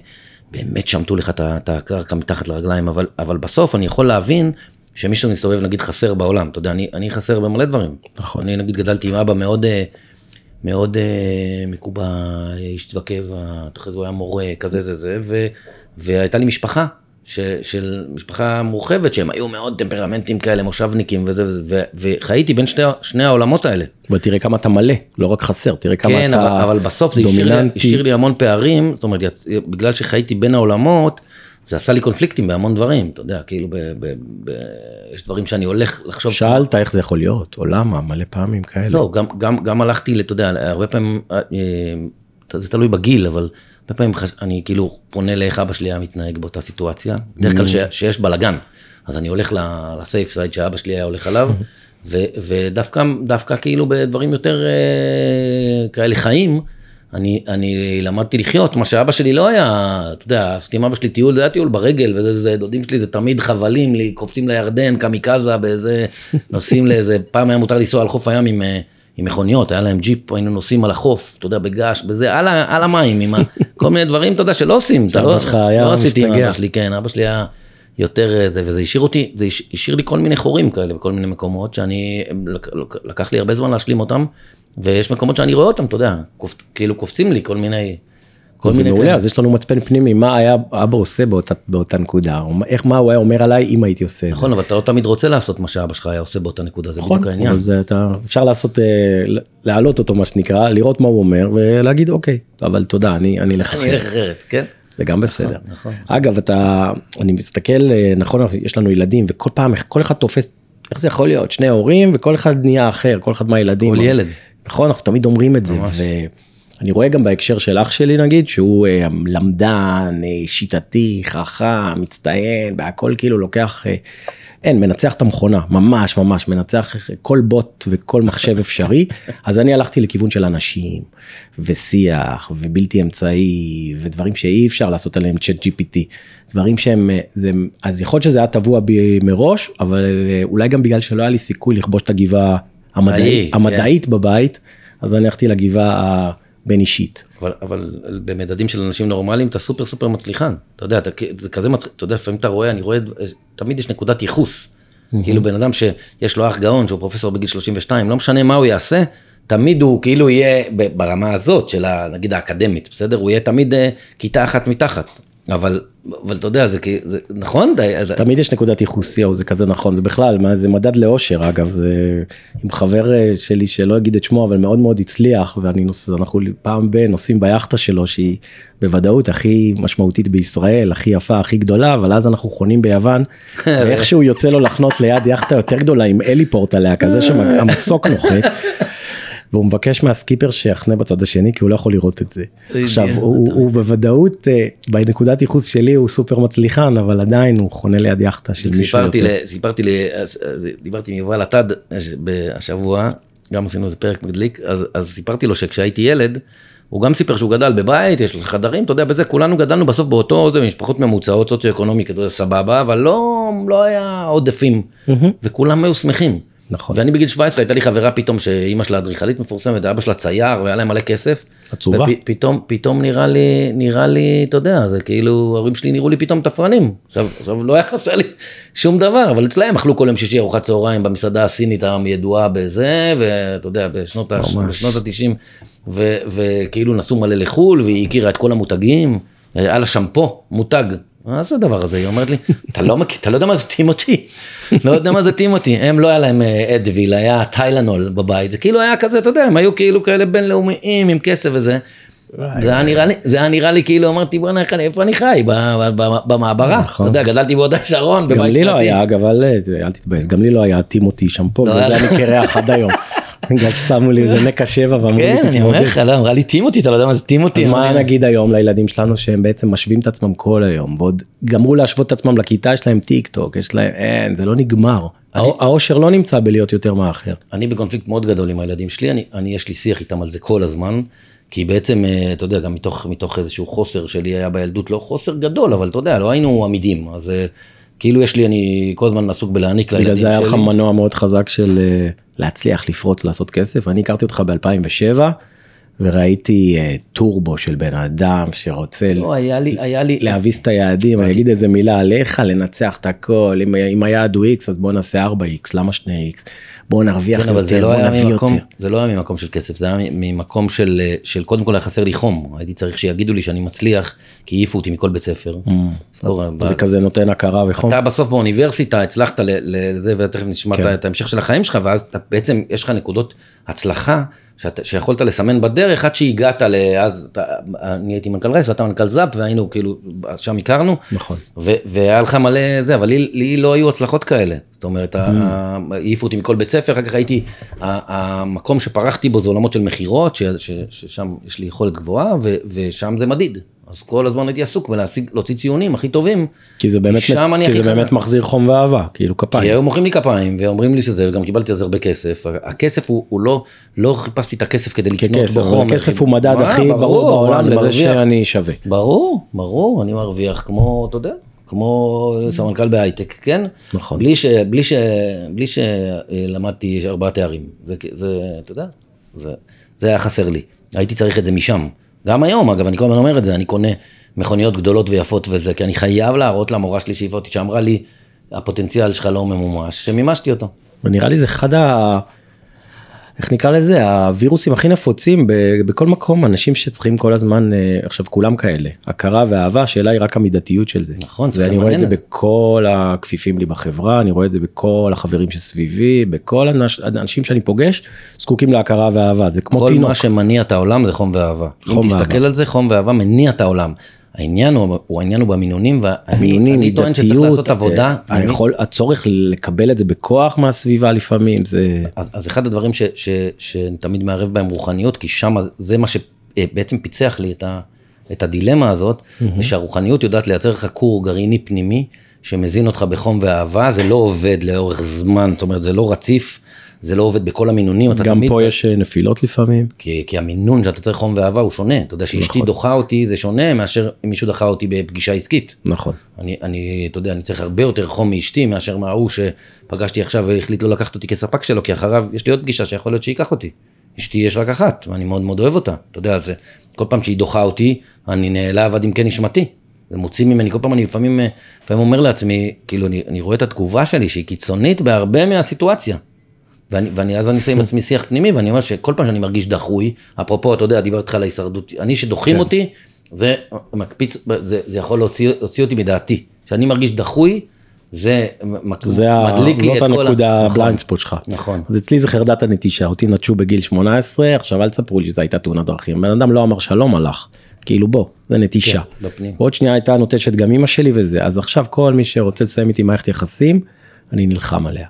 A: באמת שמטו לך את הקרקע מתחת לרגליים, אבל, אבל בסוף אני יכול להבין שמישהו מסתובב נגיד חסר בעולם, אתה יודע, אני, אני חסר במלא דברים.
B: נכון.
A: אני נגיד גדלתי עם אבא מאוד, אה, מאוד אה, מקובע, איש צבא קבע, אחרי זה הוא היה מורה, כזה זה זה, ו, והייתה לי משפחה, ש, של משפחה מורחבת, שהם היו מאוד טמפרמנטים כאלה, מושבניקים וזה, וזה, ו, וחייתי בין שני, שני העולמות האלה.
B: אבל תראה כמה אתה מלא לא רק חסר תראה כמה
A: כן,
B: אתה
A: אבל, אבל בסוף זה השאיר לי,
B: דומיננטי.
A: השאיר לי המון פערים, זאת אומרת, יצ... בגלל שחייתי בין העולמות, זה עשה לי קונפליקטים בהמון דברים, אתה יודע, כאילו, ב, ב, ב, יש דברים שאני הולך לחשוב,
B: שאלת איך זה יכול להיות או למה מלא פעמים כאלה.
A: לא, גם, גם, גם הלכתי, אתה יודע, הרבה פעמים, אה, אה, זה תלוי בגיל, אבל הרבה פעמים חש... אני כאילו פונה לאיך אבא שלי היה מתנהג באותה סיטואציה, בדרך כלל ש... שיש בלאגן, אז אני הולך לסייף סייד שאבא שלי היה הולך עליו, ו... ודווקא דווקא כאילו בדברים יותר אה, כאלה חיים, אני, אני למדתי לחיות, מה שאבא שלי לא היה, אתה יודע, עשיתי עם אבא שלי טיול, זה היה טיול ברגל, וזה, זה, דודים שלי זה תמיד חבלים לי, קופצים לירדן, קמיקזה באיזה, נוסעים לאיזה, פעם היה מותר לנסוע על חוף הים עם, אה, עם מכוניות, היה להם ג'יפ, היינו נוסעים על החוף, אתה יודע, בגעש, בזה, על, על המים, עם ה, כל מיני דברים, אתה יודע, שלא עושים, אתה לא, לא עשיתי עם. אבא שלי, כן, אבא שלי היה יותר אה, זה, וזה השאיר אותי, זה הש- השאיר לי כל מיני חורים כאלה בכל מיני מקומות, שאני, לק- לק- לקח לי הרבה זמן להשלים אותם, ויש מקומות שאני רואה אותם, אתה יודע, קופ, כאילו קופצים לי כל מיני,
B: זה
A: מיני
B: מעולה
A: כאלה.
B: אז יש לנו מצפן פנימי מה היה אבא עושה באותה באותה נקודה או איך מה הוא היה אומר עליי אם הייתי עושה את זה.
A: נכון, אבל אתה לא תמיד רוצה לעשות מה שאבא שלך היה עושה באותה נקודה, זה
B: נכון,
A: בדיוק העניין.
B: אבל זה אתה אפשר לעשות אה, להעלות אותו מה שנקרא לראות מה הוא אומר ולהגיד אוקיי אבל תודה אני אני אלך
A: אני
B: אחרת
A: אלך אחרת, כן?
B: זה גם בסדר.
A: נכון.
B: אגב אתה אני מסתכל אה, נכון יש לנו ילדים וכל פעם כל אחד תופס איך זה יכול להיות שני הורים וכל אחד נהיה אחר כל אחד מהילדים.
A: כל ילד.
B: נכון אנחנו תמיד אומרים את זה.
A: ממש.
B: ואני רואה גם בהקשר של אח שלי נגיד שהוא אה, למדן אה, שיטתי חכם מצטיין בהכל כאילו לוקח. אה, אין מנצח את המכונה ממש ממש מנצח כל בוט וכל מחשב אפשרי אז אני הלכתי לכיוון של אנשים ושיח ובלתי אמצעי ודברים שאי אפשר לעשות עליהם צ'אט gpt דברים שהם אה, זה אז יכול להיות שזה היה טבוע בי מראש אבל אה, אולי גם בגלל שלא היה לי סיכוי לכבוש את הגבעה המדעית,
A: ההיא, כן.
B: המדעית בבית אז אני הלכתי לגבעה הבין אישית.
A: אבל, אבל במדדים של אנשים נורמליים אתה סופר סופר מצליחן. אתה יודע, אתה, זה כזה מצחיק, אתה יודע, לפעמים אתה רואה, אני רואה, תמיד יש נקודת ייחוס. כאילו בן אדם שיש לו אח גאון, שהוא פרופסור בגיל 32, לא משנה מה הוא יעשה, תמיד הוא כאילו יהיה ברמה הזאת של ה- נגיד האקדמית, בסדר? הוא יהיה תמיד אה, כיתה אחת מתחת. אבל, אבל אתה יודע, זה, זה נכון? די,
B: תמיד יש נקודת ייחוס יואו זה כזה נכון זה בכלל מה זה מדד לאושר אגב זה עם חבר אה, שלי שלא אגיד את שמו אבל מאוד מאוד הצליח ואני נוס... אנחנו פעם ב נוסעים ביאכטה שלו שהיא בוודאות הכי משמעותית בישראל הכי יפה הכי גדולה אבל אז אנחנו חונים ביוון ואיכשהו יוצא לו לחנות ליד יאכטה יותר גדולה עם אליפורט עליה כזה שהמסוק נוחת. והוא מבקש מהסקיפר שיחנה בצד השני כי הוא לא יכול לראות את זה. עכשיו הוא, הוא בוודאות אה, בנקודת ייחוס שלי הוא סופר מצליחן אבל עדיין הוא חונה ליד יאכטה של מישהו יותר.
A: ל, סיפרתי אז דיברתי עם יובל עטד הש- השבוע, גם עשינו איזה פרק מדליק, אז, אז סיפרתי לו שכשהייתי ילד, הוא גם סיפר שהוא גדל בבית, יש לו חדרים, אתה יודע, בזה כולנו גדלנו בסוף באותו, זה משפחות ממוצעות סוציו-אקונומי, כזה סבבה, אבל לא, לא היה עודפים, וכולם היו שמחים.
B: נכון.
A: ואני בגיל 17 הייתה לי חברה פתאום שאימא שלה אדריכלית מפורסמת, אבא שלה צייר והיה להם מלא כסף.
B: עצובה.
A: ופתאום, פתאום נראה לי, נראה לי, אתה יודע, זה כאילו, ההורים שלי נראו לי פתאום תפרנים. עכשיו, עכשיו לא היה חסר לי שום דבר, אבל אצלהם אכלו כל יום שישי ארוחת צהריים במסעדה הסינית הידועה בזה, ואתה יודע, בשנות, ה-
B: ממש.
A: בשנות ה-90, וכאילו נסעו מלא לחו"ל, והיא הכירה את כל המותגים, היה לה שמפו, מותג. מה זה הדבר הזה? היא אומרת לי, אתה לא מכיר, אתה לא יודע מה זה Timotei. לא יודע מה זה Timotei. הם לא היה להם אה, Advil, היה Tylenol בבית. זה כאילו היה כזה, אתה יודע, הם היו כאילו כאלה בינלאומיים עם כסף וזה. זה היה נראה לי, זה היה נראה לי כאילו אמרתי בוא'נה איך אני- איפה אני חי? במעברה. אתה
B: נכון.
A: יודע, גדלתי בהוד השרון,
B: גם
A: בבית
B: לי לא
A: פרטי.
B: היה, אגב, אל אל תתבאס, גם לי לא היה Timotei שם פה,
A: לא
B: וזה אני קרח עד היום. בגלל ששמו לי איזה נקה שבע ואמרו לי
A: כן, אני אומר
B: תתמודד.
A: לך, לא, אמרה לי Timotei, אתה לא יודע מה זה Timotei.
B: אז מה נגיד היום לילדים שלנו שהם בעצם משווים את עצמם כל היום ועוד גמרו להשוות את עצמם לכיתה יש להם טיק טוק יש להם אין זה לא נגמר. האושר לא נמצא בלהיות יותר מהאחר.
A: אני בקונפליקט מאוד גדול עם הילדים שלי, אני, אני יש לי שיח איתם על זה כל הזמן, כי בעצם, אה, אתה יודע, גם מתוך, מתוך איזשהו חוסר שלי היה בילדות, לא חוסר גדול, אבל אתה יודע, לא היינו עמידים, אז אה, כאילו יש לי, אני כל הזמן עסוק בלהעניק לילדים
B: בגלל
A: שלי.
B: זה היה לך מנוע מאוד חזק של אה, להצליח לפרוץ לעשות כסף. אני הכרתי אותך ב2007 וראיתי אה, טורבו של בן אדם שרוצה
A: לא, היה לי, היה לי,
B: להביס את היעדים אני אגיד איזה מילה עליך לנצח את הכל אם, אם היעד הוא x אז בוא נעשה 4x למה 2x בוא נרוויח
A: כן, זה
B: יותר
A: לא
B: בוא נביא
A: ממקום,
B: יותר.
A: זה לא היה ממקום של כסף, זה היה ממקום של, אה, של קודם כל היה חסר לי חום, הייתי צריך שיגידו לי שאני מצליח, כי העיפו אותי מכל בית ספר. אז קורה, ב-
B: זה כזה נותן הכרה וחום.
A: אתה בסוף באוניברסיטה הצלחת לזה ותכף נשמע
B: כן.
A: את ההמשך של החיים שלך ואז אתה בעצם יש לך נקודות הצלחה שאת, שיכולת לסמן בדרך עד שהגעת לאז אתה, אני הייתי מנכ"ל רייס ואתה מנכ"ל זאפ והיינו כאילו אז שם הכרנו
B: נכון.
A: ו, והיה לך מלא זה אבל לי, לי לא היו הצלחות כאלה זאת אומרת ה- העיפו אותי מכל בית ספר אחר כך הייתי המקום שפרחתי בו זה עולמות של מכירות ששם יש לי יכולת גבוהה ו, ושם זה מדיד. אז כל הזמן הייתי עסוק בלהוציא ציונים הכי טובים.
B: כי זה באמת,
A: שם אני
B: כי
A: הכי
B: זה באמת. מחזיר חום ואהבה, כאילו
A: כי
B: כפיים.
A: היו מוחאים לי כפיים ואומרים לי שזה, וגם קיבלתי על זה הרבה כסף. הכסף הוא, הוא לא, לא חיפשתי את הכסף כדי לקנות
B: ככסף,
A: בו חומר.
B: הכסף הוא מדד
A: מה,
B: הכי ברור בעולם
A: אני
B: לזה
A: מרוויח.
B: שאני שווה.
A: ברור, ברור, אני מרוויח כמו, אתה יודע, כמו סמנכ"ל בהייטק, כן?
B: נכון.
A: בלי ש... בלי ש... בלי שלמדתי ארבעה תארים. זה, זה, אתה יודע, זה, זה היה חסר לי. הייתי צריך את זה משם. גם היום, אגב, אני כל הזמן אומר את זה, אני קונה מכוניות גדולות ויפות וזה, כי אני חייב להראות למורה שלי שהעיפה אותי, שאמרה לי, הפוטנציאל שלך לא ממומש, שמימשתי אותו.
B: ונראה לי זה אחד ה... איך נקרא לזה? הווירוסים הכי נפוצים בכל מקום, אנשים שצריכים כל הזמן, אה, עכשיו כולם כאלה, הכרה ואהבה, השאלה היא רק המידתיות של זה.
A: נכון, צריך
B: ואני רואה את זה
A: זה.
B: בכל הכפיפים לי בחברה, אני רואה את זה בכל החברים שסביבי, בכל האנש- האנשים שאני פוגש, זקוקים להכרה ואהבה, זה כמו
A: כל
B: תינוק.
A: מה שמניע את העולם זה חום ואהבה.
B: חום
A: אם תסתכל
B: ואהבה.
A: על זה, חום ואהבה מניע את העולם. העניין הוא, הוא העניין הוא במינונים, ואני טוען שצריך לעשות עבודה.
B: אה,
A: אני-
B: היכול, הצורך לקבל את זה בכוח מהסביבה לפעמים, זה...
A: אז, אז אחד הדברים ש, ש, שאני תמיד מערב בהם רוחניות, כי שם זה מה שבעצם פיצח לי את, ה, את הדילמה הזאת, mm-hmm. שהרוחניות יודעת לייצר לך כור גרעיני פנימי, שמזין אותך בחום ואהבה, זה לא עובד לאורך זמן, זאת אומרת, זה לא רציף, זה לא עובד בכל המינונים, אתה
B: גם
A: תמיד...
B: פה יש אה, נפילות לפעמים.
A: כי, כי המינון שאתה צריך חום ואהבה הוא שונה, אתה יודע שאשתי
B: נכון.
A: דוחה אותי זה שונה מאשר אם מישהו דחה אותי בפגישה עסקית.
B: נכון.
A: אני, אני, אתה יודע, אני צריך הרבה יותר חום מאשתי מאשר מההוא שפגשתי עכשיו והחליט לא לקחת אותי כספק שלו, כי אחריו יש לי עוד פגישה שיכול להיות שייקח אותי. אשתי יש רק אחת, ואני מאוד מאוד אוהב אותה. אתה יודע, זה, כל פעם שהיא דוחה אותי, אני נעלב עד עמקי נשמתי. זה מוציא ממני, כל פעם אני לפעמים, אה, לפעמים אומר לעצמי, כאילו, אני, אני רואה את התגובה שלי שהיא קיצונית בהרבה מהסיטואציה. ואני, ואני אז אני עושה עם עצמי שיח פנימי, ואני אומר שכל פעם שאני מרגיש דחוי, אפרופו, אתה יודע, דיברתי איתך על ההישרדות, אני שדוחים
B: כן.
A: אותי, זה מקפיץ, זה, זה יכול להוציא, להוציא אותי מדעתי. כשאני מרגיש דחוי, זה
B: זה
A: מדליק לי
B: זאת
A: את כל ה...
B: הנקודה
A: נכון,
B: ה blind spot שלך.
A: נכון.
B: אז אצלי זה חרדת הנטישה אותי נטשו בגיל 18 עכשיו אל תספרו לי שזו הייתה תאונת דרכים בן אדם לא אמר שלום הלך כאילו בוא זה נטישה.
A: כן, בפנים.
B: ועוד שנייה הייתה נוטשת גם אמא שלי וזה אז עכשיו כל מי שרוצה לסיים איתי מערכת יחסים אני נלחם עליה.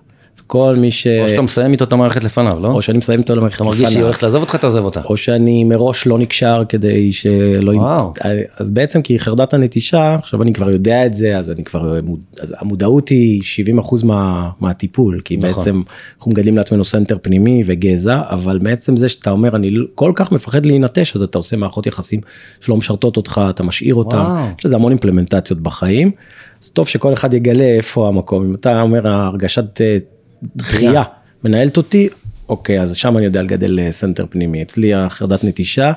B: כל מי ש...
A: או שאתה מסיים איתו את המערכת לפניו, לא?
B: או שאני מסיים איתו למערכת
A: אתה מרגיש שהיא
B: לפניו.
A: הולכת לעזוב אותך, תעזוב אותה.
B: או שאני מראש לא נקשר כדי שלא...
A: וואו.
B: אז בעצם כי חרדת הנטישה, עכשיו אני כבר יודע את זה, אז אני כבר... אז המודעות היא 70% מה, מהטיפול, כי
A: נכון.
B: בעצם אנחנו מגדלים לעצמנו center פנימי וגזע, אבל בעצם זה שאתה אומר אני כל כך מפחד להינטש, אז אתה עושה מערכות יחסים שלא משרתות אותך, אתה משאיר אותם. יש לזה המון אימפלמנטציות בחיים. אז טוב שכל אחד יגלה איפה המקום, אם אתה אומר הרגשת אה, דחייה מנהלת אותי, אוקיי, אז שם אני יודע לגדל אה, center פנימי. אצלי החרדת נטישה,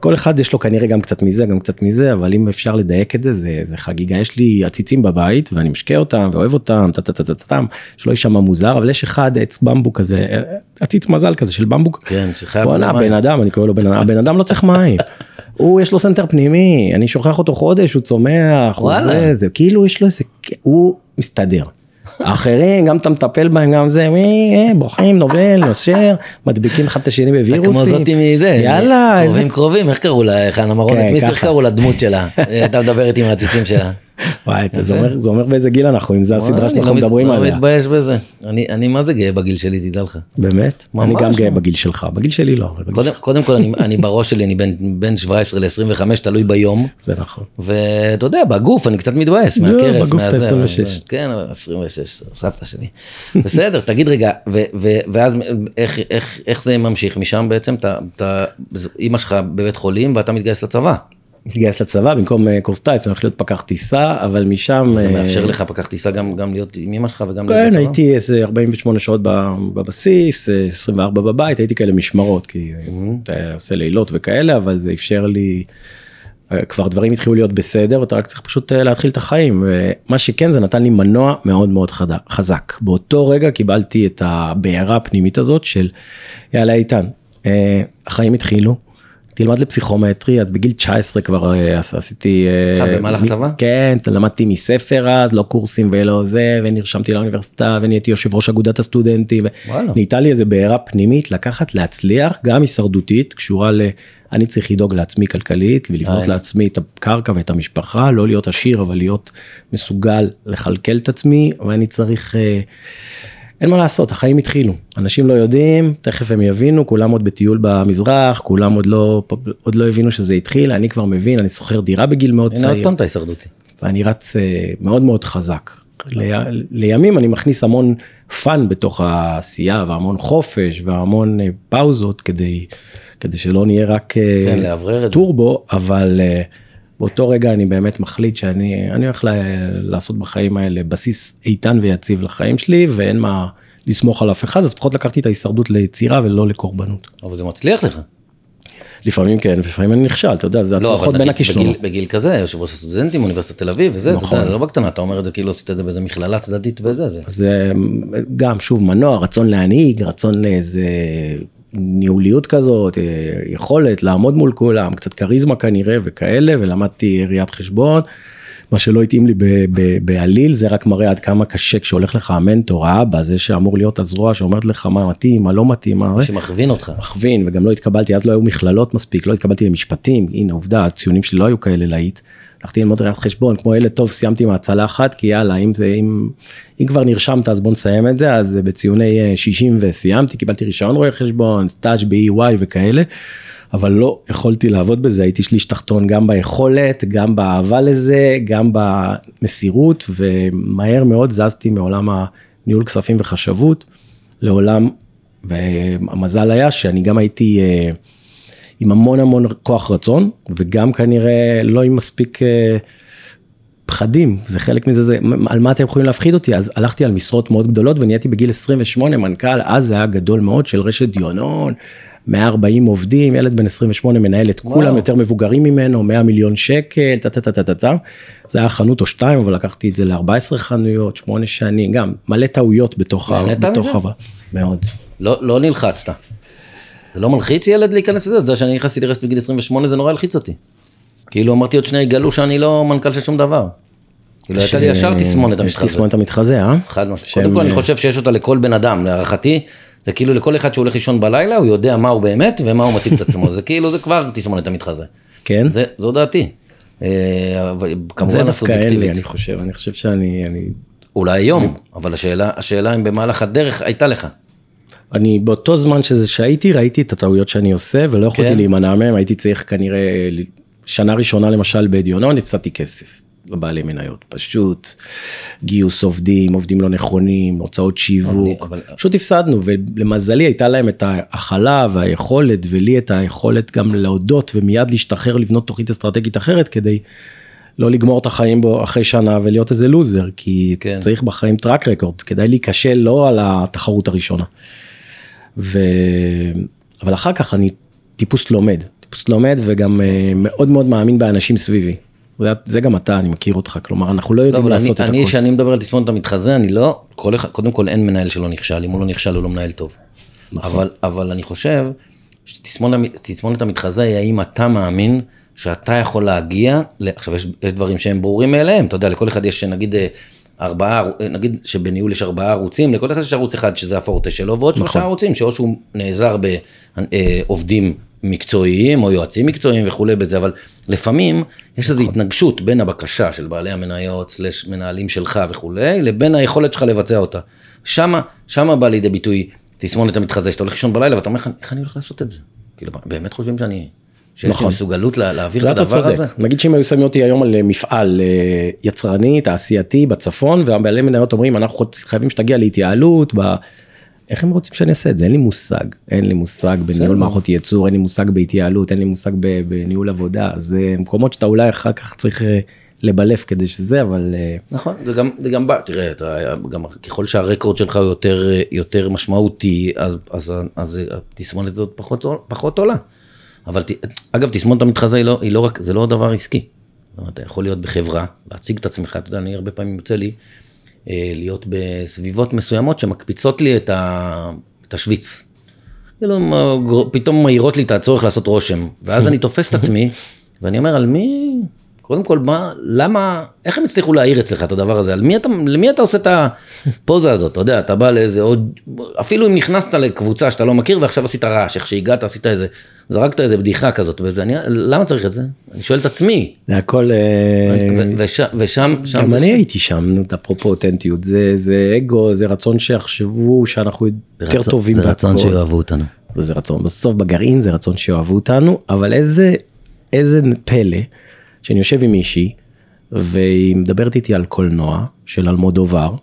B: כל אחד יש לו כנראה גם קצת מזה, גם קצת מזה, אבל אם אפשר לדייק את זה, זה, זה חגיגה. יש לי עציצים בבית, ואני משקה אותם, ואוהב אותם, טה-טה-טה-טם, שלא יישמע מוזר, אבל יש אחד עץ במבוק כזה, אה, עציץ מזל כזה של במבוק.
A: כן, שחייב
B: בואנה,
A: מים.
B: בן אדם, אני קורא לו בן אדם, הבן אדם לא צריך מים. הוא יש לו סנטר פנימי, אני שוכח אותו חודש, הוא צומח, הוא. זה, זה, כאילו יש לו איזה, הוא מסתדר. האחרים, גם אתה מטפל בהם, גם זה, מי, אה, בוכים, נובל, נושר, מדביקים אחד את השני
A: אתה כמו
B: בווירוסים.
A: זאתי מזה.
B: יאללה.
A: קרובים קרובים, איך קראו לה, חנה מרון?
B: כן,
A: מי קראו לדמות שלה? אתה מדבר איתי מהציצים שלה.
B: וואי, זה אומר- זה אומר באיזה גיל אנחנו, אם זה הסדרה שאנחנו
A: אני לא
B: מדברים
A: לא
B: עליה.
A: מתבייש בזה. אני אני מה זה גאה בגיל שלי, תדע לך.
B: באמת? אני גם גאה
A: לא.
B: בגיל שלך, בגיל שלי לא, אבל בגיל
A: קודם-
B: שלך
A: קודם כל אני- אני בראש שלי, אני בין- בין 17 ל-25, תלוי ביום.
B: זה נכון.
A: ואתה יודע, בגוף אני קצת מתבאס
B: לא,
A: מהכרס,
B: בגוף אתה
A: מהזה,
B: 26.
A: כן, אבל 26, סבתא שלי. בסדר, תגיד רגע, ו- ו- ואז איך- איך- איך זה ממשיך משם בעצם? אתה- אתה, אימא שלך בבית חולים ואתה מתגייס לצבא.
B: התגייס לצבא במקום אה, קורס טיס, אני הולך להיות פקח טיסה, אבל משם...
A: זה
B: אה,
A: מאפשר לך פקח טיסה גם גם להיות עם אמא שלך וגם להיות
B: כן,
A: בצבא?
B: הייתי איזה 48 שעות בבסיס, אה, 24 בבית, הייתי כאלה משמרות, כי
A: Mm-hmm.
B: אתה עושה לילות וכאלה, אבל זה אפשר לי, אה, כבר דברים התחילו להיות בסדר, ואתה רק צריך פשוט אה, להתחיל את החיים. ומה שכן, זה נתן לי מנוע מאוד מאוד חזק. באותו רגע קיבלתי את הבעירה הפנימית הזאת של, יאללה איתן, אה, החיים התחילו. תלמד לפסיכומטרי, אז בגיל 19 כבר אה, עש- עשיתי... אה,
A: אה, במהלך צבא?
B: כן, למדתי מספר אז, לא קורסים ולא זה, ונרשמתי לאוניברסיטה, ונהייתי יושב ראש אגודת הסטודנטים. נהייתה לי איזה בעירה פנימית לקחת, להצליח, גם הישרדותית, קשורה ל... אני צריך לדאוג לעצמי כלכלית, ולבנות
A: איי.
B: לעצמי את הקרקע ואת המשפחה, לא להיות עשיר, אבל להיות מסוגל לכלכל את עצמי, ואני צריך... אין מה לעשות, החיים התחילו. אנשים לא יודעים, תכף הם יבינו, כולם עוד בטיול במזרח, כולם עוד לא, עוד לא הבינו שזה התחיל, אני כבר מבין, אני שוכר דירה בגיל מאוד
A: הנה עוד
B: צעיר.
A: פעם את ההישרדותי.
B: ואני רץ אה, מאוד מאוד חזק. לי, לימים אני מכניס המון fun בתוך העשייה והמון חופש והמון אה, פאוזות כדי, כדי שלא נהיה רק אה,
A: כן, זה.
B: טורבו, אבל אה, באותו רגע אני באמת מחליט שאני אני הולך ל, לעשות בחיים האלה בסיס איתן ויציב לחיים שלי ואין מה לסמוך על אף אחד, אז לפחות לקחתי את ההישרדות ליצירה ולא לקורבנות.
A: אבל זה מצליח לך.
B: לפעמים כן, לפעמים אני נכשל, אתה יודע, זה
A: לא,
B: הצלחות
A: אבל
B: בין הכישלונות.
A: בגיל, בגיל כזה, יושב ראש הסטודנטים, אוניברסיטת תל אביב וזה,
B: נכון.
A: אתה יודע, לא בקטנה, אתה אומר את זה כאילו עשית את זה באיזה מכללה צדדית וזה, זה.
B: זה גם שוב מנוע, רצון להנהיג, רצון לאיזה ניהוליות כזאת, אה, יכולת לעמוד מול כולם, קצת כריזמה כנראה וכאלה, ולמדתי ראיית חשבון. מה שלא התאים לי בעליל, זה רק מראה עד כמה קשה כשהולך לך המנטור, האבא, זה שאמור להיות הזרוע שאומרת לך מה מתאים, מה לא מתאים, מה...
A: שמכווין אותך.
B: מכווין, וגם לא התקבלתי, אז לא היו מכללות מספיק, לא התקבלתי למשפטים, הנה עובדה, הציונים שלי לא היו כאלה להיט. הלכתי ללמוד ראיית חשבון, כמו ילד טוב סיימתי מהצלה אחת, כי יאללה, אם זה, אם, אם כבר נרשמת אז בוא נסיים את זה, אז בציוני אה, 60 וסיימתי, קיבלתי רישיון רואה חשבון, סטאז' ב-EY וכאלה, אבל לא יכולתי לעבוד בזה, הייתי שליש תחתון גם ביכולת, גם באהבה לזה, גם במסירות, ומהר מאוד זזתי מעולם הניהול כספים וחשבות לעולם, והמזל היה שאני גם הייתי אה, עם המון המון כוח רצון, וגם כנראה לא עם מספיק אה, פחדים, זה חלק מזה, זה, על מה אתם יכולים להפחיד אותי? אז הלכתי על משרות מאוד גדולות ונהייתי בגיל 28 מנכ"ל, אז זה היה גדול מאוד, של רשת דיונון, 140 עובדים, ילד בן 28 מנהל את כולם. יותר מבוגרים ממנו, 100 מיליון שקל, טה טה טה טה טה טה. זה היה חנות או שתיים, אבל לקחתי את זה ל-14 חנויות, 8 שנים, גם מלא טעויות בתוך ה... בתוך
A: מזה?
B: ה... מאוד.
A: לא, לא נלחצת. זה לא מלחיץ ילד להיכנס לזה? אתה יודע שאני נכנסתי לרסט בגיל 28 זה נורא הלחיץ אותי. כאילו אמרתי עוד שנייה יגלו שאני לא מנכ"ל של שום דבר. כאילו הייתה לי ישר תסמונת
B: יש
A: המתחזה.
B: תסמונת המתחזה, אה?
A: חד משמעית. קודם כל אני
B: אה,
A: חושב שיש אותה לכל בן אדם, להערכתי. זה כאילו לכל אחד שהולך לישון בלילה הוא יודע מה הוא באמת ומה הוא מציג את עצמו. זה כאילו זה כבר תסמונת המתחזה.
B: כן?
A: זה, זו דעתי. אה, אבל
B: זה
A: כמובן
B: דווקא אין לי,
A: הסובייקטיבית.
B: אני חושב, אני חושב שאני, אני,
A: אולי היום, אבל השאלה, השאלה אם במהלך הדרך הייתה לך.
B: אני באותו זמן שזה שהייתי, ראיתי את הטעויות שאני עושה, ולא יכולתי
A: כן.
B: להימנע מהם, הייתי צריך כנראה, שנה ראשונה למשל בדיונון, הפסדתי כסף. לבעלי מניות, פשוט גיוס עובדים, עובדים לא נכונים, הוצאות שיווק,
A: אבל-
B: פשוט הפסדנו ולמזלי הייתה להם את ההכלה והיכולת ולי את היכולת גם להודות ומיד להשתחרר לבנות תוכנית אסטרטגית אחרת כדי לא לגמור את החיים בו אחרי שנה ולהיות איזה לוזר, כי
A: כן.
B: צריך בחיים טראק רקורד, כדאי להיכשל לא על התחרות הראשונה. ו... אבל אחר כך אני טיפוס לומד, טיפוס לומד וגם אה, מאוד מאוד מאמין באנשים סביבי. זה, זה גם אתה, אני מכיר אותך, כלומר אנחנו לא
A: לא,
B: יודעים
A: אני,
B: לעשות את
A: אני,
B: הכל.
A: כשאני מדבר על תסמונת המתחזה, אני לא, כל אחד, קודם כל אין מנהל שלא נכשל, אם הוא לא נכשל הוא לא מנהל טוב.
B: נכון.
A: אבל, אבל אני חושב שתסמונת המתחזה היא האם אתה מאמין שאתה יכול להגיע, עכשיו יש, יש דברים שהם ברורים מאליהם, אתה יודע, לכל אחד יש נגיד, אה, ארבעה, נגיד שבניהול יש ארבעה ערוצים, לכל אחד יש ערוץ אחד שזה הפורטה שלו, ועוד שלושה
B: נכון.
A: ערוצים, שאו שהוא נעזר בעובדים מקצועיים, או יועצים מקצועיים וכולי בזה, אבל לפעמים יש איזו התנגשות בין הבקשה של בעלי המניות, סלש מנהלים שלך וכולי, לבין היכולת שלך לבצע אותה. שמה, שמה בא לידי ביטוי תסמונת המתחזה, שאתה הולך לישון בלילה ואתה אומר, "איך- איך אני הולך לעשות את זה? כאילו, באמת חושבים שאני, שיש
B: נכון.
A: מסוגלות לה- להעביר את הדבר הזה?
B: נגיד שאם היו שמים אותי היום על אה, מפעל אה, יצרני, תעשייתי בצפון, והבעלי מניות אומרים, אנחנו חייבים שתגיע להתייעלות, ב... איך הם רוצים שאני אעשה את זה? אין לי מושג. אין לי מושג בניהול מערכות ייצור, אין לי מושג בהתייעלות, אין לי מושג בניהול עבודה. זה מקומות שאתה אולי אחר כך צריך אה, לבלף כדי שזה, אבל אה,
A: נכון, זה גם, זה גם בא, תראה, אתה, גם ככל שהרקורד שלך הוא יותר, יותר משמעותי, אז, אז, אז התסמונת הזאת פחות, פחות עולה. אבל ת- אגב, תסמונת המתחזה היא לא, היא לא רק, זה לא דבר עסקי. אתה יכול להיות בחברה, להציג את עצמך, אתה יודע, אני הרבה פעמים יוצא לי אה, להיות בסביבות מסוימות שמקפיצות לי את, ה, את השוויץ. כאילו, פתאום מאירות לי את הצורך לעשות רושם, ואז אני תופס את עצמי, ואני אומר, על מי, קודם כל, מה, למה, איך הם הצליחו להעיר אצלך את הדבר הזה? על מי אתה, למי אתה עושה את הפוזה הזאת? אתה יודע, אתה בא לאיזה עוד, אפילו אם נכנסת לקבוצה שאתה לא מכיר, ועכשיו עשית רעש, איך שהגעת, עשית איזה, זרקת איזה בדיחה כזאת, וזה, אני, למה צריך את זה? אני שואל את עצמי,
B: זה הכל... אה,
A: ושם, שם,
B: גם אני הייתי שם, אפרופו אותנטיות, זה, זה אגו, זה רצון שיחשבו שאנחנו יותר טובים
A: זה רצון. שיאהבו אותנו.
B: זה רצון, בסוף בגרעין זה רצון שאוהבו אותנו, אבל איזה, איזה פלא, שאני יושב עם מישהי, והיא מדברת איתי על קולנוע של אלמודובר,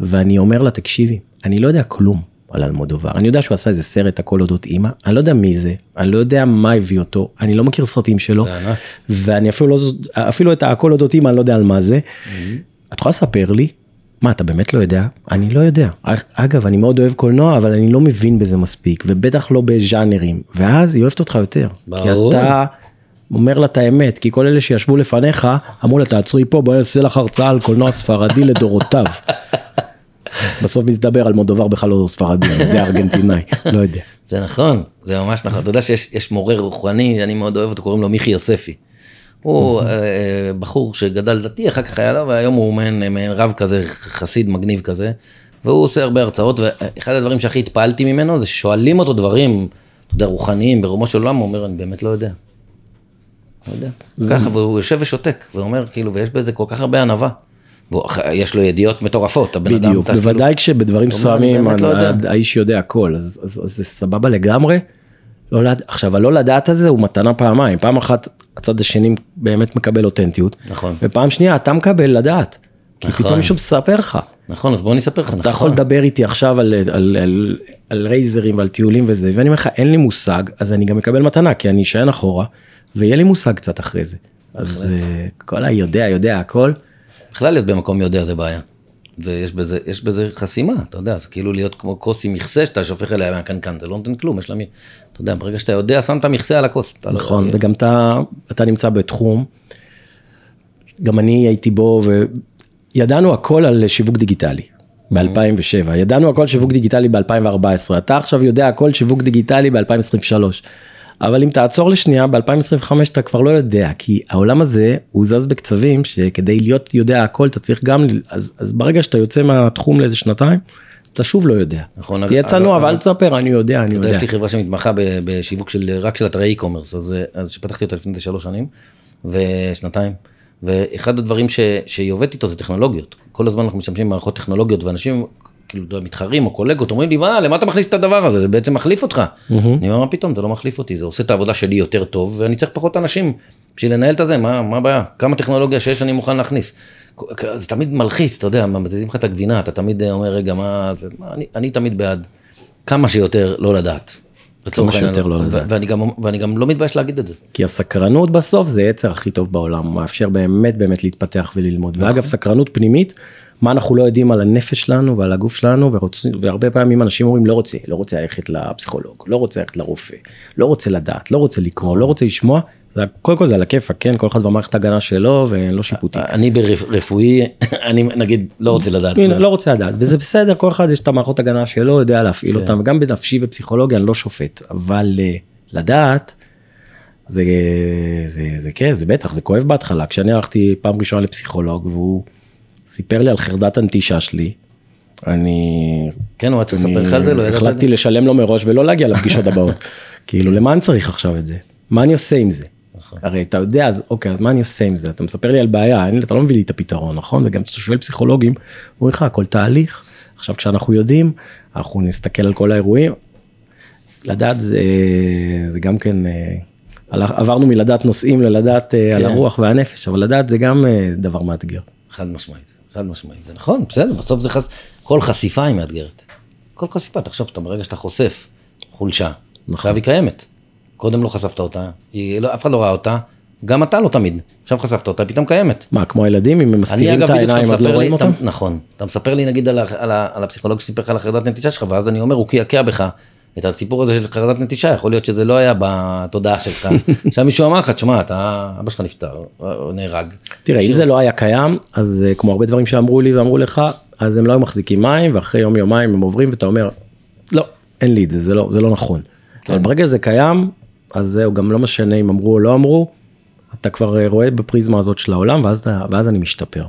B: ואני אומר לה, תקשיבי, אני לא יודע כלום על אלמודובר, אני יודע שהוא עשה איזה סרט הכל אודות אימא, אני לא יודע מי זה, אני לא יודע מה הביא אותו, אני לא מכיר סרטים שלו. ואני אפילו לא, אפילו את הכל אודות אימא, אני לא יודע על מה זה. את יכולה לספר לי? מה, אתה באמת לא יודע? אני לא יודע. אגב, אני מאוד אוהב קולנוע, אבל אני לא מבין בזה מספיק, ובטח לא בז'אנרים. ואז היא אוהבת אותך יותר.
A: ברור.
B: כי אתה אומר לה את האמת, כי כל אלה שישבו לפניך, אמרו לה, תעצרי פה, בואי נעשה לך הרצאה על קולנוע ספרדי לדורותיו. בסוף מסתבר על מודובר בכלל לא ספרדי, אני יודע, ארגנטינאי, לא יודע.
A: זה נכון, זה ממש נכון. אתה יודע שיש יש מורה רוחני, אני מאוד אוהב אותו, קוראים לו מיכי יוספי. הוא אה, בחור שגדל דתי, אחר כך היה לו, והיום הוא מעין רב כזה, חסיד מגניב כזה, והוא עושה הרבה הרצאות, ואחד הדברים שהכי התפעלתי ממנו זה ששואלים אותו דברים, אתה יודע, רוחניים, ברומו של עולם, הוא אומר, אני באמת לא יודע. לא יודע. ככה, והוא יושב ושותק, ואומר, כאילו, ויש בזה כל כך הרבה ענווה. ויש לו ידיעות מטורפות, הבן אדם,
B: בדיוק,
A: אתה כאילו-
B: בוודאי כשבדברים מסוימים
A: לא.
B: האיש יודע הכל, אז זה סבבה לגמרי. לא לד- עכשיו, הלא לדעת הזה הוא מתנה פעמיים, פעם אחת הצד השני באמת מקבל אותנטיות,
A: נכון.
B: ופעם שנייה אתה מקבל לדעת, כי
A: נכון.
B: פתאום מישהו מספר לך.
A: נכון, אז בוא אני אספר לך,
B: אתה יכול
A: נכון.
B: לדבר איתי עכשיו על, על, על, על רייזרים ועל טיולים וזה, ואני אומר לך, אין לי מושג, אז אני גם מקבל מתנה, כי אני אשען אחורה, ויהיה לי מושג קצת אחרי זה. אז אה, כל היודע, יודע הכל.
A: בכלל להיות במקום יודע זה בעיה. ויש בזה, יש בזה חסימה, אתה יודע, זה כאילו להיות כמו כוס עם מכסה שאתה שופך אליה מהקנקן, זה לא נותן כלום, יש לה מי... אתה יודע, ברגע שאתה יודע, שם את המכסה על הכוס. לא-
B: נכון, וגם אתה, אתה נמצא בתחום, גם אני הייתי בו, וידענו הכל על שיווק דיגיטלי. ב-2007, ידענו הכל שיווק דיגיטלי ב-2014, אתה עכשיו יודע הכל שיווק דיגיטלי ב-2023. אבל אם תעצור לשנייה, ב-2025 אתה כבר לא יודע, כי העולם הזה הוא זז בקצבים, שכדי להיות יודע הכל אתה צריך גם, אז, אז ברגע שאתה יוצא מהתחום לאיזה שנתיים, אתה שוב לא יודע.
A: נכון,
B: אז תהיה צנוע
A: אגב-
B: ואל תספר, אני יודע, אני
A: יודע. יש לי חברה שמתמחה בשיווק של, רק של אתרי e-commerce, אז, אז שפתחתי אותה לפני שלוש שנים, ושנתיים, ואחד הדברים ש, שהיא עובדת איתו זה טכנולוגיות. כל הזמן אנחנו משתמשים במערכות טכנולוגיות, ואנשים, כאילו, מתחרים או קולגות, אומרים לי, מה, למה אתה מכניס את הדבר הזה? זה בעצם מחליף אותך. אני אומר, מה פתאום, זה לא מחליף אותי, זה עושה את העבודה שלי יותר טוב, ואני צריך פחות אנשים בשביל לנהל את הזה, מה, הבעיה? כמה טכנולוגיה שיש אני מוכן להכניס. זה תמיד מלחיץ, אתה יודע, מזיזים לך את הגבינה, אתה תמיד אומר, רגע, מה, זה, מה אני, אני תמיד בעד כמה שיותר לא לדעת. העניין.
B: שיותר לא לדעת.
A: ואני גם, ואני גם לא מתבייש להגיד את זה.
B: כי הסקרנות בסוף זה יצר הכי טוב בעולם, הוא מאפשר באמת באמת להתפתח וללמוד.
A: נכון.
B: ואגב, סקרנות פנימית, מה אנחנו לא יודעים על הנפש שלנו ועל הגוף שלנו, ורוצים, והרבה פעמים אנשים אומרים לא רוצה, לא רוצה ללכת לפסיכולוג, לא רוצה ללכת לרופא, לא רוצה לדעת, לא רוצה לקרוא, לא רוצה לשמוע, זה, קודם כל זה על הכיפאק, כן, כל אחד במערכת ההגנה שלו ולא שיפוטי.
A: אני ברפואי, אני נגיד לא רוצה לדעת.
B: לא רוצה לדעת, וזה בסדר, כל אחד יש את המערכות הגנה שלו, יודע להפעיל
A: כן.
B: אותם, וגם בנפשי ופסיכולוגיה אני לא שופט, אבל אה, לדעת, זה, זה, זה כן, זה בטח, זה כואב בהתחלה, כשאני הלכתי פעם ראשונה לפסיכולוג, והוא סיפר לי על חרדת הנטישה שלי. אני...
A: כן, הוא היה צריך לספר לך על זה, לא ידעת
B: החלטתי? לשלם לו מראש ולא להגיע לפגישות הבאות. כאילו, למה אני צריך עכשיו את זה? מה אני עושה עם זה?
A: נכון.
B: הרי אתה יודע, אז אוקיי, אז מה אני עושה עם זה? אתה מספר לי על בעיה, אין, אתה לא מביא לי את הפתרון, נכון? וגם כשאתה שואל פסיכולוגים, אומרים לך, הכל תהליך. עכשיו, כשאנחנו יודעים, אנחנו נסתכל על כל האירועים. לדעת זה, זה גם כן, אה, עברנו מלדעת נושאים ללדעת אה, על
A: כן.
B: הרוח והנפש, אבל לדעת זה גם אה, דבר מאתגר.
A: חד משמעית, חד משמעית, זה נכון, בסדר, בסוף זה חש... כל חשיפה היא מאתגרת. כל חשיפה, תחשוב שאתה ברגע שאתה חושף חולשה, עכשיו היא קיימת. קודם לא חשפת אותה, היא לא, אף אחד לא ראה אותה, גם אתה לא תמיד. עכשיו חשפת אותה, פתאום קיימת.
B: מה, כמו הילדים, אם הם מסתירים את העיניים אז לא רואים
A: אתה,
B: אותם?
A: נכון, אתה מספר לי נגיד על, ה- על, ה- על הפסיכולוג שסיפר לך על חרדת נטישה שלך, ואז אני אומר, הוא קעקע בך את הסיפור הזה של חרדת נטישה, יכול להיות שזה לא היה בתודעה שלך. עכשיו מישהו אמר לך, תשמע, אתה, אבא שלך נפטר, נהרג.
B: תראה, אם זה לא היה קיים, אז אה, כמו הרבה דברים שאמרו לי ואמרו לך, אז הם לא היו מחזיקים מים, ואחרי יום יומיים הם עוברים ואתה אומר, לא, אין לי את זה, זה לא, זה לא נכון.
A: כן.
B: אבל ברגע שזה קיים, אז זהו, גם לא משנה אם אמרו או לא אמרו, אתה כבר אה, רואה בפריזמה הזאת של העולם, ואז, ואז אני משתפר.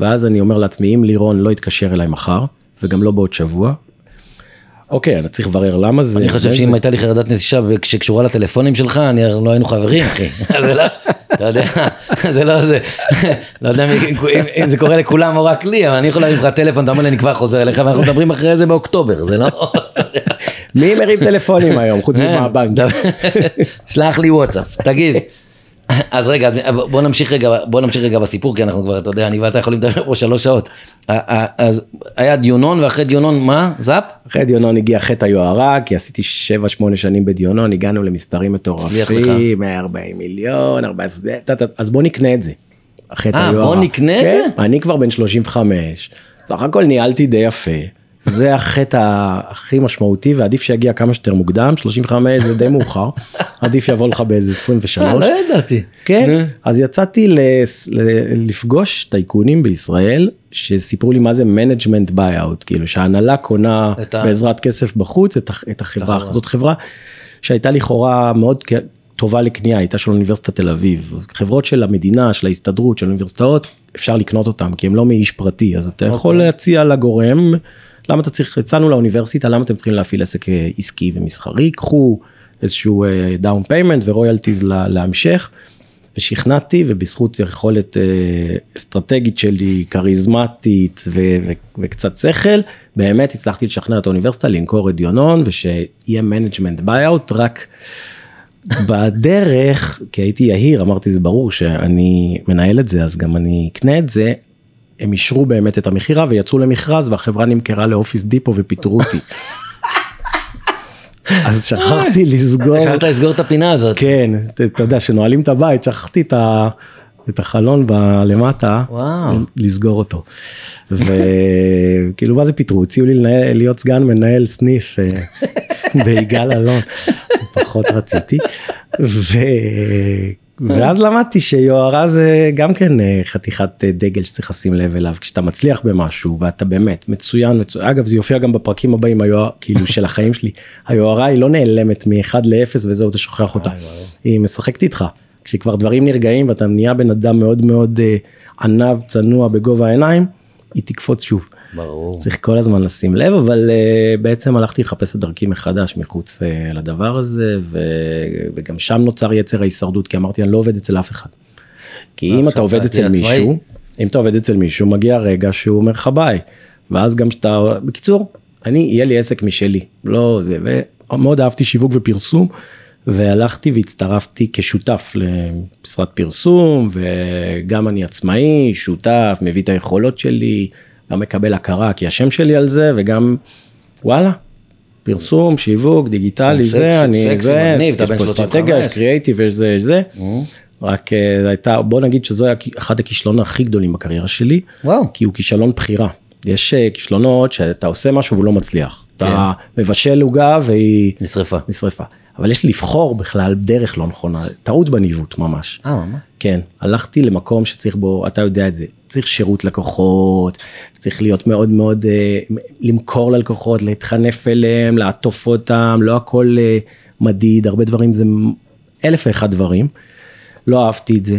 B: ואז אני אומר לעצמי, אם לירון לא יתקשר אליי מחר, וגם לא בעוד שבוע, אוקיי, אני צריך לברר למה זה.
A: אני חושב שאם הייתה לי חרדת נטישה שקשורה לטלפונים שלך, אני לא היינו חברים, אחי. זה לא, אתה יודע, זה לא זה, לא יודע אם- זה קורה לכולם או רק לי, אבל אני יכול להרים לך טלפון, אתה אומר לי, אני כבר חוזר אליך, ואנחנו מדברים אחרי זה באוקטובר, זה לא...
B: מי מרים טלפונים היום, חוץ מהבנק?
A: דבר- שלח לי וואטסאפ, תגיד. אז רגע, אז בוא נמשיך רגע, בוא נמשיך רגע בסיפור, כי אנחנו כבר, אתה יודע, אני ואתה יכולים לדבר פה שלוש שעות. אז היה דיונון, ואחרי דיונון, מה? זאפ?
B: אחרי דיונון הגיע חטא היוהרה, כי עשיתי 7-8 שנים בדיונון, הגענו למספרים. מטורפים, 140 מיליון, 14, ט- ט- אז בוא נקנה את זה. החטא
A: אה,
B: היוהרה.
A: בוא נקנה את
B: כן,
A: זה?
B: אני כבר בן 35, סך הכל ניהלתי די יפה. זה החטא הכי משמעותי ועדיף שיגיע כמה שיותר מוקדם, 35 זה די מאוחר, עדיף יבוא לך באיזה 23.
A: אה, לא ידעתי.
B: כן, אז יצאתי לפגוש טייקונים בישראל שסיפרו לי מה זה management buyout, כאילו שההנהלה קונה בעזרת כסף בחוץ את הח- את החברה. זאת חברה שהייתה לכאורה מאוד טובה לקנייה, הייתה של אוניברסיטת תל אביב, חברות של המדינה, של ההסתדרות, של האוניברסיטאות, אפשר לקנות אותם כי הם לא מאיש פרטי, אז אתה יכול
A: אוקיי.
B: להציע לגורם, למה אתה צריך, הצענו לאוניברסיטה, למה אתם צריכים להפעיל עסק אה, עסקי ומסחרי, קחו איזשהו down payment ו royalties לה- להמשך. ושכנעתי ובזכות יכולת אה, אסטרטגית שלי, כריזמטית ו- ו- וקצת שכל, באמת הצלחתי לשכנע את האוניברסיטה למכור את דיונון ושיהיה management buy-out, רק בדרך, כי הייתי יהיר, אמרתי זה ברור שאני מנהל את זה, אז גם אני אקנה את זה. הם אישרו באמת את המכירה ויצאו למכרז והחברה נמכרה לאופיס דיפו ופיטרו אותי. אז שכחתי לסגור.
A: אפשר לסגור את הפינה הזאת.
B: כן, אתה יודע, שנועלים את הבית, שכחתי את, ה, את החלון בלמטה,
A: וואו.
B: לסגור אותו. וכאילו, מה זה פיטרו? הציעו לי לנהל, להיות סגן מנהל סניף אה, ביגאל אלון, אז פחות רציתי. ו... ואז למדתי שיוהרה זה גם כן אה, חתיכת אה, דגל שצריך לשים לב אליו כשאתה מצליח במשהו ואתה באמת מצוין, מצוין. אגב זה יופיע גם בפרקים הבאים היוהרה, כאילו של החיים שלי היוהרה היא לא נעלמת מ-1 ל-0 וזהו אתה שוכח אותה היא משחקת איתך כשכבר דברים נרגעים ואתה נהיה בן אדם מאוד מאוד אה, ענב צנוע בגובה העיניים היא תקפוץ שוב.
A: ברור.
B: צריך כל הזמן לשים לב אבל uh, בעצם הלכתי לחפש את דרכי מחדש מחוץ uh, לדבר הזה ו... וגם שם נוצר יצר ההישרדות כי אמרתי אני לא עובד אצל אף אחד. כי אם
A: עכשיו
B: אתה עובד אצל
A: עצמאי.
B: מישהו אם אתה עובד אצל מישהו מגיע רגע שהוא אומר לך ביי ואז גם שאתה בקיצור אני יהיה לי עסק משלי לא זה ומאוד אהבתי שיווק ופרסום. והלכתי והצטרפתי כשותף למשרד פרסום וגם אני עצמאי שותף מביא את היכולות שלי גם מקבל הכרה כי השם שלי על זה וגם וואלה. פרסום, שיווק, דיגיטלי,
A: סקסי,
B: זה, אני, זה, יש פה
A: 35.
B: אסטרטגיה, יש קריאייטיב, יש זה, יש זה. רק אה, זה הייתה, בוא נגיד שזו היה אחד הכישלונות הכי גדולים בקריירה שלי,
A: וואו.
B: כי הוא כישלון בחירה. יש אה, כישלונות שאתה עושה משהו והוא לא מצליח. אתה מבשל עוגה והיא
A: נשרפה.
B: נשרפה. אבל יש לבחור בכלל דרך לא נכונה, טעות בניווט ממש.
A: אה, ממש.
B: כן, הלכתי למקום שצריך בו, אתה יודע את זה, צריך שירות לקוחות, צריך להיות מאוד מאוד, אה, למכור ללקוחות, להתחנף אליהם, לעטוף אותם, לא הכל אה, מדיד, הרבה דברים זה אלף ואחד דברים. לא אהבתי את זה.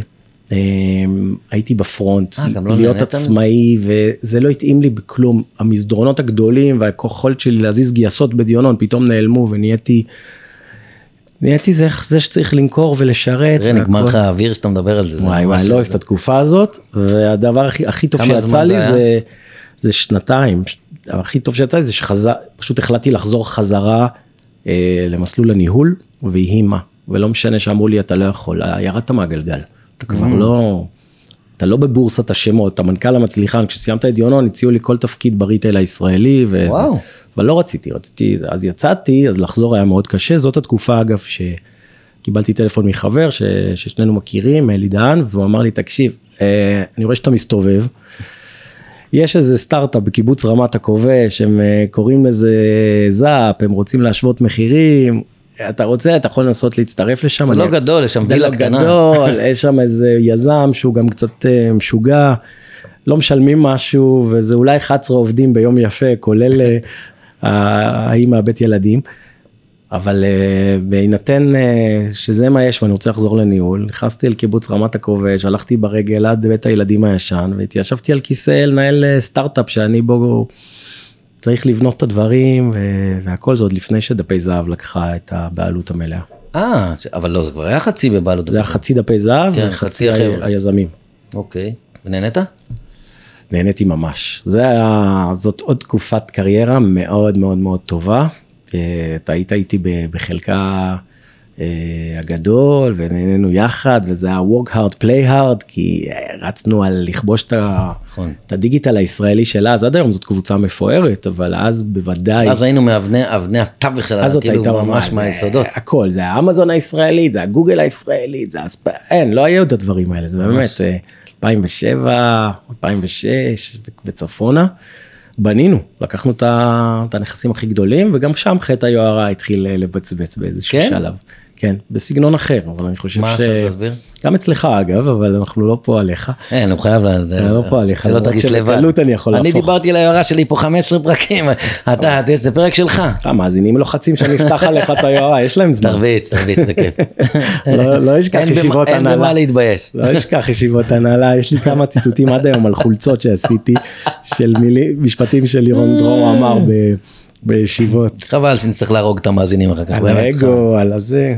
B: הייתי בפרונט,
A: אה, גם לא
B: להיות
A: מזה?
B: עצמאי, וזה לא התאים לי בכלום. המסדרונות הגדולים והיכולת שלי להזיז גייסות בדיונון פתאום נעלמו ונהייתי, נהייתי זה, זה שצריך למכור ולשרת.
A: תראה, נגמר. לך האוויר שאתה מדבר על זה.
B: וואי וואי, לא אוהב את התקופה הזאת, והדבר הכי, הכי טוב שיצא לי
A: זה?
B: זה, שנתיים. הכי טוב שיצא לי זה שחזר, פשוט החלטתי לחזור חזרה אה, למסלול הניהול, ויהי מה. ולא משנה שאמרו לי אתה לא יכול, אה, ירדת מהגלגל. אתה כבר
A: Mm.
B: לא, אתה לא בבורסת השמות, המנכ"ל המצליחן, כשסיימת את דיונון הציעו לי כל תפקיד בריטייל הישראלי. וזה.
A: וואו.
B: אבל לא רציתי, רציתי, אז יצאתי, אז לחזור היה מאוד קשה, זאת התקופה אגב שקיבלתי טלפון מחבר ש, ששנינו מכירים, אלי דהן, והוא אמר לי, תקשיב, אה, אני רואה שאתה מסתובב, יש איזה סטארט-אפ בקיבוץ רמת הכובש, הם אה, קוראים לזה זאפ, הם רוצים להשוות מחירים, אתה רוצה, אתה יכול לנסות להצטרף לשם.
A: זה
B: אני-
A: לא גדול, יש שם
B: זה
A: וילה
B: לא
A: קטנה.
B: גדול, יש שם איזה יזם שהוא גם קצת אה, משוגע, לא משלמים משהו, וזה אולי 11 עובדים ביום יפה, כולל האם מהבית ילדים. אבל אה, בהינתן אה, שזה מה יש ואני רוצה לחזור לניהול, נכנסתי אל קיבוץ רמת הכובש, הלכתי ברגל עד בית הילדים הישן, והתיישבתי על כיסא לנהל אה, סטארט-אפ שאני בו צריך לבנות את הדברים, והכל זה עוד לפני שדפי זהב לקחה את הבעלות המלאה.
A: אה, אבל לא, זה כבר היה חצי בבעלות.
B: זה היה חצי דפי זהב
A: כן,
B: וחצי
A: חצי החבר'ה.
B: היזמים.
A: אוקיי. ונהנית?
B: נהניתי ממש. זה היה, זאת עוד תקופת קריירה מאוד מאוד מאוד טובה. אה, אתה היית איתי בחלקה אה, הגדול ונהנינו יחד וזה היה work hard play hard כי אה, רצנו על לכבוש את,
A: נכון.
B: את הדיגיטל הישראלי של אז, עד היום זאת קבוצה מפוארת אבל אז בוודאי.
A: אז היינו מאבני אבני התווך שלה,
B: אז זאת
A: כאילו
B: הייתה
A: ממש מהיסודות.
B: הכל, זה האמזון הישראלית, זה הגוגל הישראלית, זה הספ... אין, לא היו את הדברים האלה, זה באמת אה, 2007, 2006 וצפונה. בנינו, לקחנו את הנכסים הכי גדולים וגם שם חטא היוהרה התחיל לבצבץ באיזשהו
A: כן?
B: שלב. כן, בסגנון אחר, אבל אני חושב
A: מה
B: ש...
A: עשית? תסביר.
B: גם אצלך אגב, אבל אנחנו לא פה עליך.
A: אין, הוא חייב, ל-
B: לא פה עליך,
A: שלא תרגיש לבד.
B: שבקלות אני יכול
A: אני
B: להפוך.
A: דיברתי על ההערה שלי פה 15 פרקים, אתה, זה פרק שלך.
B: המאזינים לוחצים שאני אפתח עליך את היוהרה, יש להם זמן.
A: תרביץ, תרביץ, זה כיף.
B: לא- לא אשכח
A: אין במה-
B: ישיבות
A: אין
B: הנהלה.
A: במה להתבייש.
B: לא אשכח ישיבות הנהלה, יש לי כמה ציטוטים עד היום על חולצות שעשיתי, של משפטים של לירון דרור אמר ב- בישיבות.
A: חבל שנצטרך להרוג את המאזינים אחר כך.
B: על. האגו, על הזה.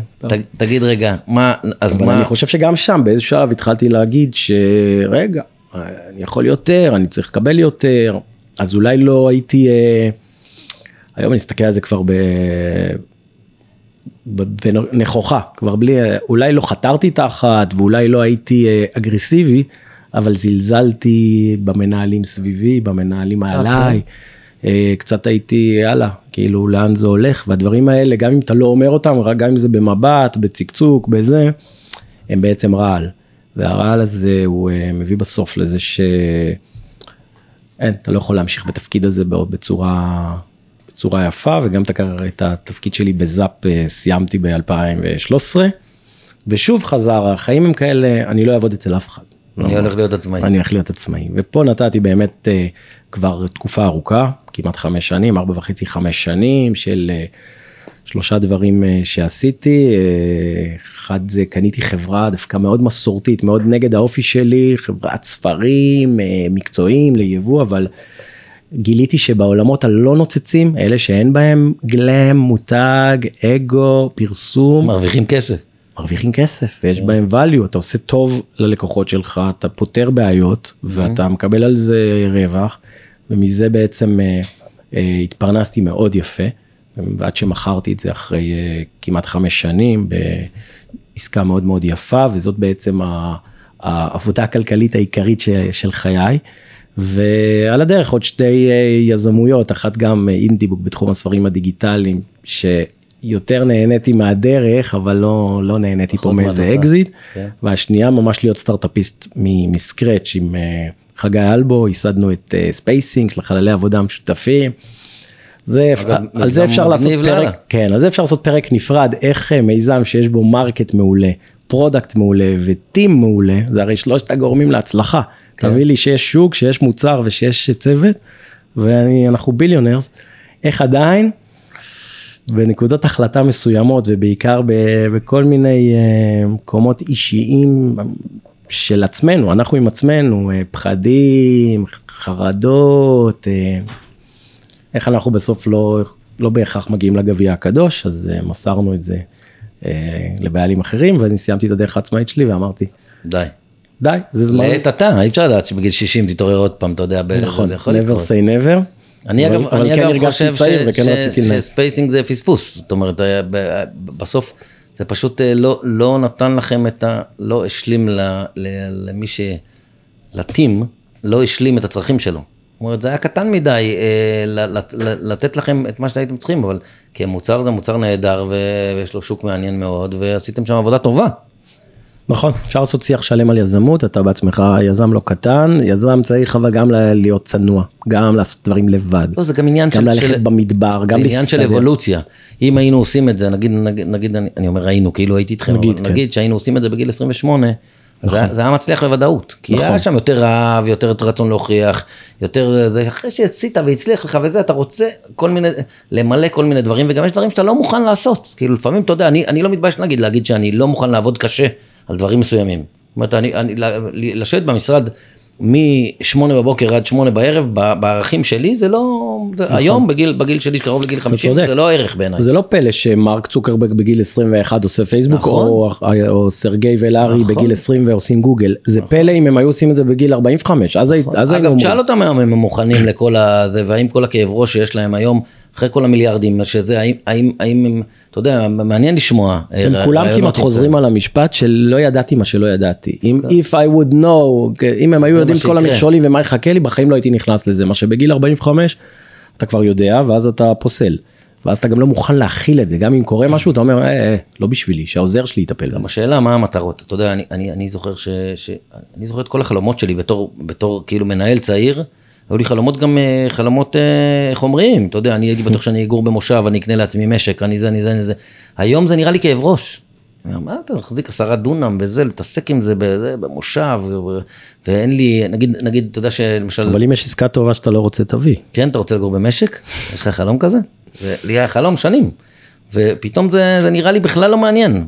A: תגיד רגע, מה, אז מה,
B: אני חושב שגם שם באיזשהו שלב התחלתי להגיד שרגע, אני יכול יותר, אני צריך לקבל יותר, אז אולי לא הייתי, אה, היום אני מסתכל על זה כבר ב... בנכוחה, כבר בלי, אולי לא חתרתי תחת ואולי לא הייתי אה, אגרסיבי, אבל זלזלתי במנהלים סביבי, במנהלים מעליי. אה, קצת הייתי, יאללה, כאילו לאן זה הולך, והדברים האלה, גם אם אתה לא אומר אותם, גם אם זה במבט, בצקצוק, בזה, הם בעצם רעל. והרעל הזה הוא אה, מביא בסוף לזה ש... אין, אתה לא יכול להמשיך בתפקיד הזה בצורה, בצורה יפה, וגם את התפקיד שלי בזאפ אה, סיימתי ב-2013, ושוב חזר, החיים הם כאלה, אני לא אעבוד אצל אף אחד.
A: אני
B: לא-
A: הולך להיות עצמאי.
B: אני הולך להיות עצמאי. ופה נתתי באמת אה, כבר תקופה ארוכה, כמעט חמש שנים, ארבע וחצי, חמש שנים של אה, שלושה דברים אה, שעשיתי. אה, אחד זה קניתי חברה דווקא מאוד מסורתית, מאוד נגד האופי שלי, חברת ספרים, מקצועיים ליבוא, אבל גיליתי שבעולמות הלא נוצצים, אלה שאין בהם גלם, מותג, אגו, פרסום,
A: מרוויחים כסף.
B: מרוויחים כסף ויש בהם value, אתה עושה טוב ללקוחות שלך, אתה פותר בעיות ואתה מקבל על זה רווח ומזה בעצם אה, אה, התפרנסתי מאוד יפה ועד שמכרתי את זה אחרי אה, כמעט חמש שנים בעסקה מאוד מאוד יפה וזאת בעצם ה- העבודה הכלכלית העיקרית ש- של חיי. ועל הדרך עוד שתי אה, יזמויות, אחת גם אה, אינדיבוק בתחום הספרים הדיגיטליים, שיותר נהניתי מהדרך, אבל לא, לא נהניתי פה מאיזה. אקזיט.
A: כן.
B: והשנייה ממש להיות סטארט-אפיסט מ scratch עם אה, חגי אלבו, ייסדנו את ספייסינג של החללי עבודה המשותפים. זה,
A: אגב,
B: על זה אפשר לעשות. פרק, כן, על זה אפשר לעשות פרק נפרד, איך אה, מיזם שיש בו market מעולה, product מעולה ו team מעולה, זה הרי שלושת הגורמים להצלחה.
A: כן.
B: תביא לי שיש שוק, שיש מוצר ושיש צוות, ואנחנו billionaires, איך עדיין בנקודות החלטה מסוימות ובעיקר בכל מיני אה, מקומות אישיים של עצמנו, אנחנו עם עצמנו, אה, פחדים, חרדות, אה, איך אנחנו בסוף לא, לא בהכרח מגיעים לגביע הקדוש, אז מסרנו את זה לבעלים אחרים, ואני סיימתי את הדרך העצמאית שלי ואמרתי,
A: די.
B: די, זה זמן.
A: לעת עתה, אי אפשר לדעת שבגיל 60 תתעורר עוד פעם, אתה יודע,
B: נכון,
A: זה יכול
B: never
A: לקרות.
B: say never.
A: אני
B: אבל-
A: אגב,
B: אבל
A: אני
B: כן
A: אגב חושב
B: צעיר
A: ש-
B: וכן
A: ש-
B: רציתי לנהל.
A: שספייסינג זה פספוס, זאת אומרת, היה ב- בסוף זה פשוט אה, לא, לא נתן לכם את ה... לא השלים ל, ל, למי ש... לטים, לא השלים את הצרכים שלו. זאת אומרת, זה היה קטן מדי אה, ל- ל- ל- לתת לכם את מה שהייתם צריכים, אבל כמוצר זה מוצר נהדר ויש לו שוק מעניין מאוד, ועשיתם שם עבודה טובה.
B: נכון, אפשר לעשות שיח שלם על יזמות, אתה בעצמך יזם לא קטן, יזם צריך אבל גם להיות צנוע, גם לעשות דברים לבד,
A: לא, זה גם עניין
B: גם
A: של...
B: ללכת
A: של...
B: במדבר,
A: זה
B: גם
A: עניין של
B: להסתדר.
A: אבולוציה. אם היינו עושים את זה, נגיד, נגיד, נגיד אני, אני אומר היינו, כאילו הייתי איתכם,
B: נגיד,
A: נגיד,
B: כן.
A: אבל נגיד שהיינו עושים את זה בגיל 28, נכון. זה, זה היה מצליח בוודאות. כי
B: נכון.
A: היה שם יותר רעב, יותר רצון להוכיח, יותר זה, אחרי שעשית והצליח לך וזה, אתה רוצה כל מיני, למלא כל מיני דברים, וגם יש דברים שאתה לא מוכן לעשות. כאילו לפעמים, אתה יודע, אני, אני לא מתבייש להגיד, להגיד שאני לא מוכן לעבוד קשה על דברים מסוימים. זאת אומרת, אני, אני, לשבת במשרד מ-8 בבוקר עד 8 בערב, בערכים שלי, זה לא, זה, היום בגיל, בגיל שלי, קרוב לגיל 50,
B: צודק.
A: זה לא ערך בעיניי.
B: זה לא פלא שמרק צוקרברג בגיל 21 עושה פייסבוק,
A: נכון.
B: או, או סרגי ולארי
A: נכון.
B: בגיל 20 ועושים גוגל. זה פלא אם הם היו עושים את זה בגיל 45, אז, היית- אז
A: אגב. תשאל אותם היום אם הם מוכנים לכל הזה, והאם כל הכאב ראש שיש להם היום, אחרי כל המיליארדים, שזה, האם, האם, האם הם, אתה יודע, מעניין לשמוע. אה,
B: הם כולם כמעט
A: עם
B: חוזרים. על המשפט של לא ידעתי מה שלא ידעתי. אם if I would know, אם הם היו יודעים את כל. המכשולים ומה יחכה לי, בחיים לא הייתי נכנס לזה. מה שבגיל 45 אתה כבר יודע, ואז אתה פוסל. ואז אתה גם לא מוכן להכיל את זה, גם אם קורה משהו, אתה אומר, אה, אה, לא בשבילי, שהעוזר שלי יטפל.
A: גם השאלה מה המטרות, אתה יודע, אני, אני, אני זוכר ש, ש... אני זוכר את כל החלומות שלי בתור, בתור כאילו מנהל צעיר, היו לי חלומות גם אה, חלומות אה, חומריים, אתה יודע, אני הייתי בטוח שאני אגור במושב, אני אקנה לעצמי משק, אני זה, אני זה, אני זה. היום זה נראה לי כאב ראש. מה אתה מחזיק עשרה דונם וזה, להתעסק עם זה בזה, במושב, ואין לי, נגיד, נגיד, אתה יודע שלמשל,
B: אבל אם יש עסקה טובה שאתה לא רוצה, תביא.
A: כן, אתה רוצה לגור במשק? יש לך חלום כזה? זה, לי היה חלום שנים. ופתאום זה, זה נראה לי בכלל לא מעניין.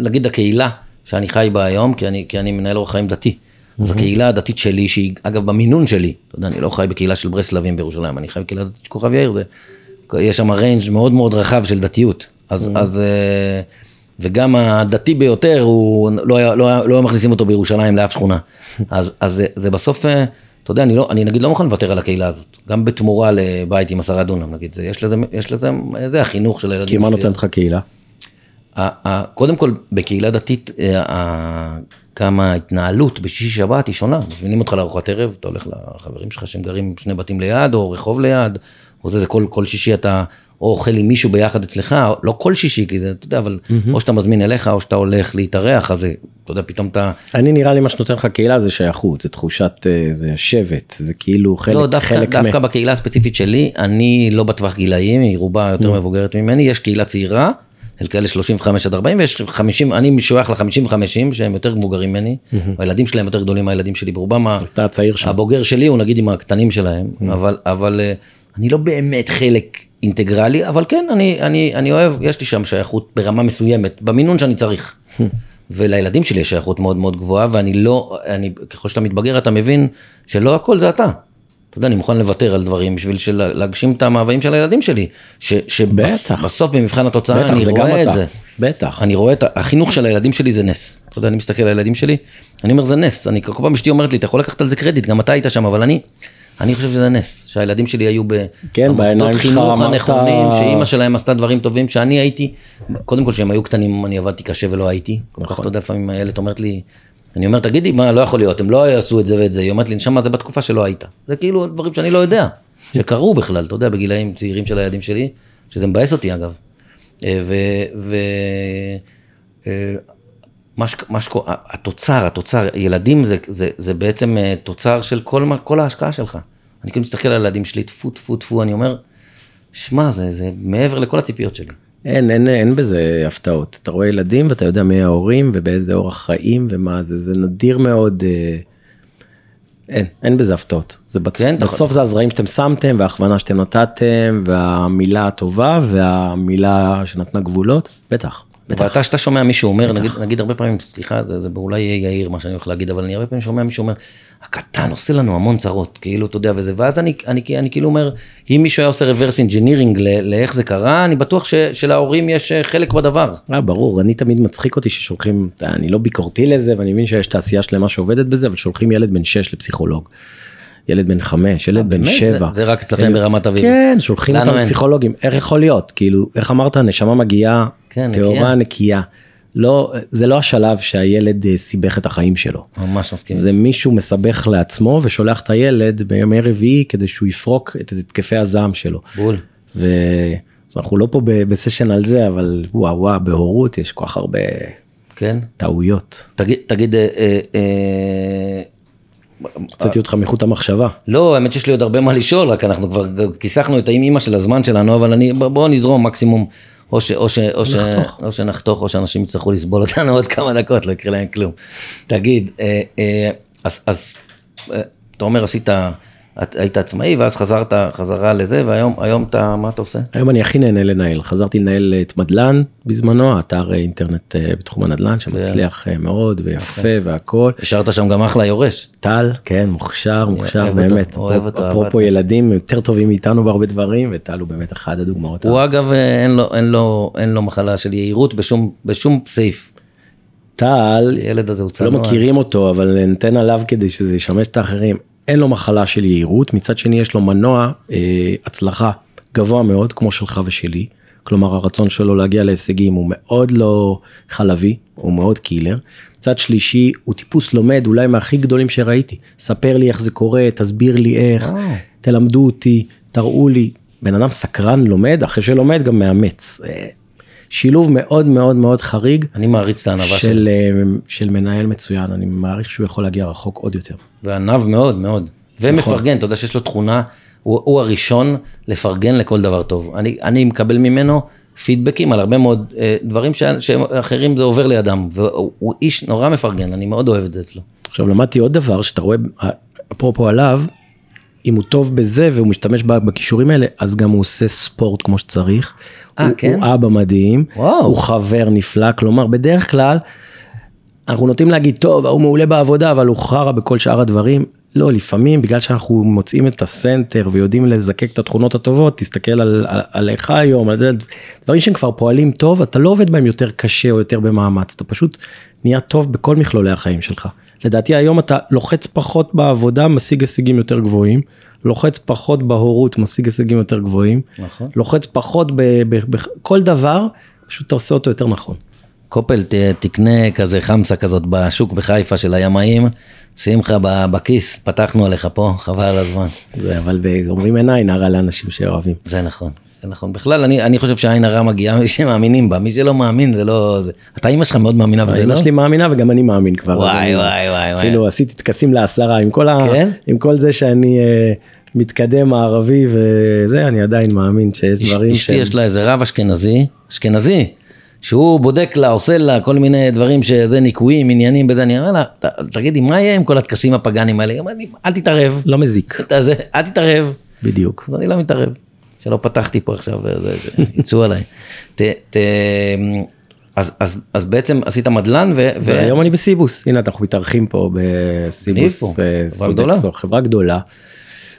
A: נגיד הקהילה שאני חי בה היום, כי אני, כי אני מנהל אורח חיים דתי. אז הקהילה הדתית שלי, שהיא אגב במינון שלי, אתה יודע, אני לא חי בקהילה של ברסלבים בירושלים, אני חי בקהילה דתית כוכב יאיר, זה, יש שם ריינג' מאוד מאוד רחב של דתיות. אז, אז, אה, וגם הדתי ביותר, הוא, לא, היה, לא, היה, לא היה מכניסים אותו בירושלים לאף שכונה. אז, אז זה, זה בסוף, אה, אתה יודע, אני, לא, אני נגיד לא מוכן לוותר על הקהילה הזאת, גם בתמורה לבית עם עשרה דונם, נגיד, זה, יש לזה, יש לזה, זה החינוך של הילדים
B: כי מה. נותנת לך קהילה?
A: קודם כל, בקהילה דתית, ה- גם ההתנהלות בשישי שבת היא שונה. מזמינים אותך לארוחת ערב, אתה הולך לחברים שלך שהם גרים שני בתים ליד, או רחוב ליד, או זה, זה כל, כל שישי אתה או אוכל עם מישהו ביחד אצלך, לא כל שישי, כי זה, אתה יודע, אבל או שאתה מזמין אליך, או שאתה הולך להתארח, אז זה, אתה יודע, פתאום אתה...
B: אני נראה לי מה שנותן לך קהילה זה שייכות, זה תחושת, אה, זה שבט, זה כאילו חלק,
A: לא, דווקא,
B: חלק
A: דווקא בקהילה הספציפית שלי, אני לא בטווח גילאים, היא רובה יותר מבוגרת ממני, יש קהילה צעירה, של כאלה 35 עד 40, ויש 50, אני משוייך ל-50-50, שהם יותר מבוגרים ממני, הילדים שלהם יותר גדולים מהילדים שלי, ברובם
B: אז אתה הצעיר שם.
A: הבוגר שלי הוא נגיד עם הקטנים שלהם, אבל, אבל אה, אני לא באמת חלק אינטגרלי, אבל כן, אני, אני, אני אוהב, יש לי שם שייכות ברמה מסוימת, במינון שאני צריך. ולילדים שלי יש שייכות מאוד מאוד גבוהה, ואני לא, אני, ככל שאתה מתבגר אתה מבין שלא הכל זה אתה. אתה יודע, אני מוכן לוותר על דברים בשביל של- להגשים את המאוויים של הילדים שלי. ש,
B: בטח.
A: שבסוף במבחן התוצאה
B: בטח,
A: אני
B: זה
A: רואה את
B: אתה.
A: זה.
B: בטח.
A: אני רואה את החינוך של הילדים שלי זה נס. אתה יודע, אני מסתכל על הילדים שלי, אני אומר זה נס. אני כל פעם אשתי אומרת לי, אתה יכול לקחת על זה קרדיט, גם אתה היית שם, אבל אני, אני חושב שזה נס. שהילדים שלי היו
B: כן, שלך
A: חינוך הנכונים, שאימא שלהם עשתה דברים טובים, שאני הייתי, קודם כל כשהם היו קטנים אני עבדתי קשה ולא הייתי. כך, אתה יודע, לפעמים הילד אומרת לי, אני אומר, תגידי, מה, לא יכול להיות, הם לא יעשו את זה ואת זה. היא אומרת לי, נשמה, זה בתקופה שלא היית. זה כאילו דברים שאני לא יודע, שקרו בכלל, אתה יודע, בגילאים צעירים של הילדים שלי, שזה מבאס אותי אגב. אה, ו... ו... אה, מה ש... התוצר, התוצר, ילדים זה, זה, זה בעצם אה, תוצר של כל, כל ההשקעה שלך. אני כאילו מסתכל על הילדים שלי, טפו טפו טפו, אני אומר, שמע, זה, זה מעבר לכל הציפיות שלי.
B: אין, אין, אין בזה הפתעות. אתה רואה ילדים ואתה יודע מי ההורים ובאיזה אורח חיים ומה זה, זה נדיר מאוד. אה, אין, אין בזה הפתעות. זה בצ...
A: כן,
B: בסוף זה הזרעים שאתם שמתם וההכוונה שאתם נתתם והמילה הטובה והמילה שנתנה גבולות, בטח.
A: ואתה, שאתה שומע מישהו אומר, נגיד, נגיד הרבה פעמים, סליחה, זה, זה אולי יהיה יאיר מה שאני הולך להגיד, אבל אני הרבה פעמים שומע מישהו אומר, הקטן עושה לנו המון צרות, כאילו, אתה יודע, וזה, ואז אני, אני, אני, אני כאילו אומר, אם מישהו היה עושה reverse engineering לאיך זה קרה, אני בטוח ש, שלהורים יש אה, חלק בדבר.
B: אה, ברור, אני תמיד מצחיק אותי ששולחים, אני לא ביקורתי לזה, ואני מבין שיש תעשייה שלמה שעובדת בזה, אבל שולחים ילד בן 6 לפסיכולוג. ילד בן חמש, ילד בן שבע.
A: זה, רק אצלכם ברמת אביב.
B: כן, שולחים אותם לפסיכולוגים. איך יכול להיות? כאילו, איך אמרת, נשמה מגיעה,
A: כן,
B: טהורה נקייה. נקייה. לא, זה לא השלב שהילד אה, סיבך את החיים שלו.
A: ממש מסכים.
B: זה מישהו מסבך לעצמו ושולח את הילד בימי רביעי כדי שהוא יפרוק את התקפי הזעם שלו.
A: בול.
B: ו... אז אנחנו לא פה בסשן על זה, אבל וואו וואו, בהורות יש כל כך הרבה
A: כן.
B: טעויות.
A: תגיד, תגיד, אה, אה, אה,
B: הוצאתי אותך מחוט המחשבה.
A: לא, האמת שיש לי עוד הרבה מה לשאול, רק אנחנו כבר כיסחנו את האימא של הזמן שלנו, אבל אני, בוא נזרום מקסימום, או, ש, או, ש, או, ש, או שנחתוך, או שאנשים יצטרכו לסבול אותנו עוד כמה דקות, לא יקרה להם כלום. תגיד, אה, אה, אז, אז אה, אתה אומר עשית... את היית עצמאי ואז חזרת חזרה לזה והיום היום אתה מה אתה עושה?
B: היום אני הכי נהנה לנהל חזרתי לנהל את מדלן בזמנו אתר אינטרנט אה, בתחום הנדל"ן שמצליח אה, מאוד ויפה והכל.
A: השארת שם גם אחלה יורש.
B: טל כן מוכשר מוכשר באמת אפרופו ילדים יותר טובים מאיתנו בהרבה דברים וטל הוא באמת אחד הדוגמאות.
A: הוא אגב אה, אין לו אין לו אין לו מחלה של יהירות בשום בשום סעיף.
B: טל,
A: ילד הזה הוא
B: לא מכירים אותו אבל ניתן עליו כדי שזה ישמש את האחרים. אין לו מחלה של יהירות, מצד שני יש לו מנוע אה, הצלחה גבוה מאוד, כמו שלך ושלי. כלומר הרצון שלו להגיע להישגים הוא מאוד לא חלבי, הוא מאוד קילר. מצד שלישי הוא טיפוס לומד אולי מהכי גדולים שראיתי. ספר לי איך זה קורה, תסביר לי איך, oh. תלמדו אותי, תראו לי. בן אדם סקרן לומד, אחרי שלומד גם מאמץ. שילוב מאוד מאוד מאוד חריג.
A: אני מעריץ את הענווה
B: של, אה, של מנהל מצוין, אני מעריך שהוא יכול להגיע רחוק עוד יותר.
A: וענב מאוד מאוד. ומפרגן, נכון. אתה יודע שיש לו תכונה, הוא, הוא הראשון לפרגן לכל דבר טוב. אני, אני מקבל ממנו פידבקים על הרבה מאוד אה, דברים שאחרים זה עובר לידם, והוא איש נורא מפרגן, אני מאוד אוהב את זה אצלו.
B: עכשיו למדתי עוד דבר שאתה רואה, אפרופו עליו, אם הוא טוב בזה והוא משתמש בכישורים האלה, אז גם הוא עושה ספורט כמו שצריך.
A: אה, כן?
B: הוא אבא מדהים,
A: וואו.
B: הוא חבר נפלא, כלומר בדרך כלל אנחנו נוטים להגיד, טוב, ההוא מעולה בעבודה, אבל הוא חרא בכל שאר הדברים. לא, לפעמים בגלל שאנחנו מוצאים את הסנטר ויודעים לזקק את התכונות הטובות, תסתכל על, על, עליך היום, על זה, דברים שהם כבר פועלים טוב, אתה לא עובד בהם יותר קשה או יותר במאמץ, אתה פשוט נהיה טוב בכל מכלולי החיים שלך. לדעתי היום אתה לוחץ פחות בעבודה, משיג הישגים יותר גבוהים, לוחץ פחות בהורות, משיג הישגים יותר גבוהים,
A: נכון.
B: לוחץ פחות בכל דבר, פשוט אתה עושה אותו יותר נכון.
A: קופל ת, תקנה כזה חמסה כזאת בשוק בחיפה של הימאים, שים לך בכיס, פתחנו עליך פה, חבל על הזמן.
B: זה, אבל אומרים עין הרע לאנשים שאוהבים.
A: זה נכון. זה נכון. בכלל, אני, אני חושב שהעין הרע מגיעה ממי שמאמינים בה, מי שלא מאמין זה לא... זה... אתה אימא שלך מאוד מאמינה בזה, לא?
B: אמא שלי מאמינה וגם אני מאמין כבר.
A: וואי, וואי, וואי.
B: אפילו עשיתי טקסים לעשרה, עם כל,
A: כן?
B: ה... עם כל זה שאני uh, מתקדם מערבי וזה, אני עדיין מאמין שיש דברים
A: ש... אשתי יש לה איזה רב אשכנזי, אשכנזי, שהוא בודק לה, עושה לה כל מיני דברים שזה ניקויים, עניינים בזה, אני אומר לה, תגידי, מה יהיה עם כל הטקסים הפגאנים האלה? אל תתערב.
B: לא מזיק.
A: אל תתערב.
B: בדיוק.
A: אני לא מתערב. שלא פתחתי פה עכשיו, יצאו עליי. ת, ת, אז, אז, אז בעצם עשית מדלן ו...
B: והיום אני בסיבוס, הנה אנחנו מתארחים פה בסיבוס, סודקסו, חברה גדולה,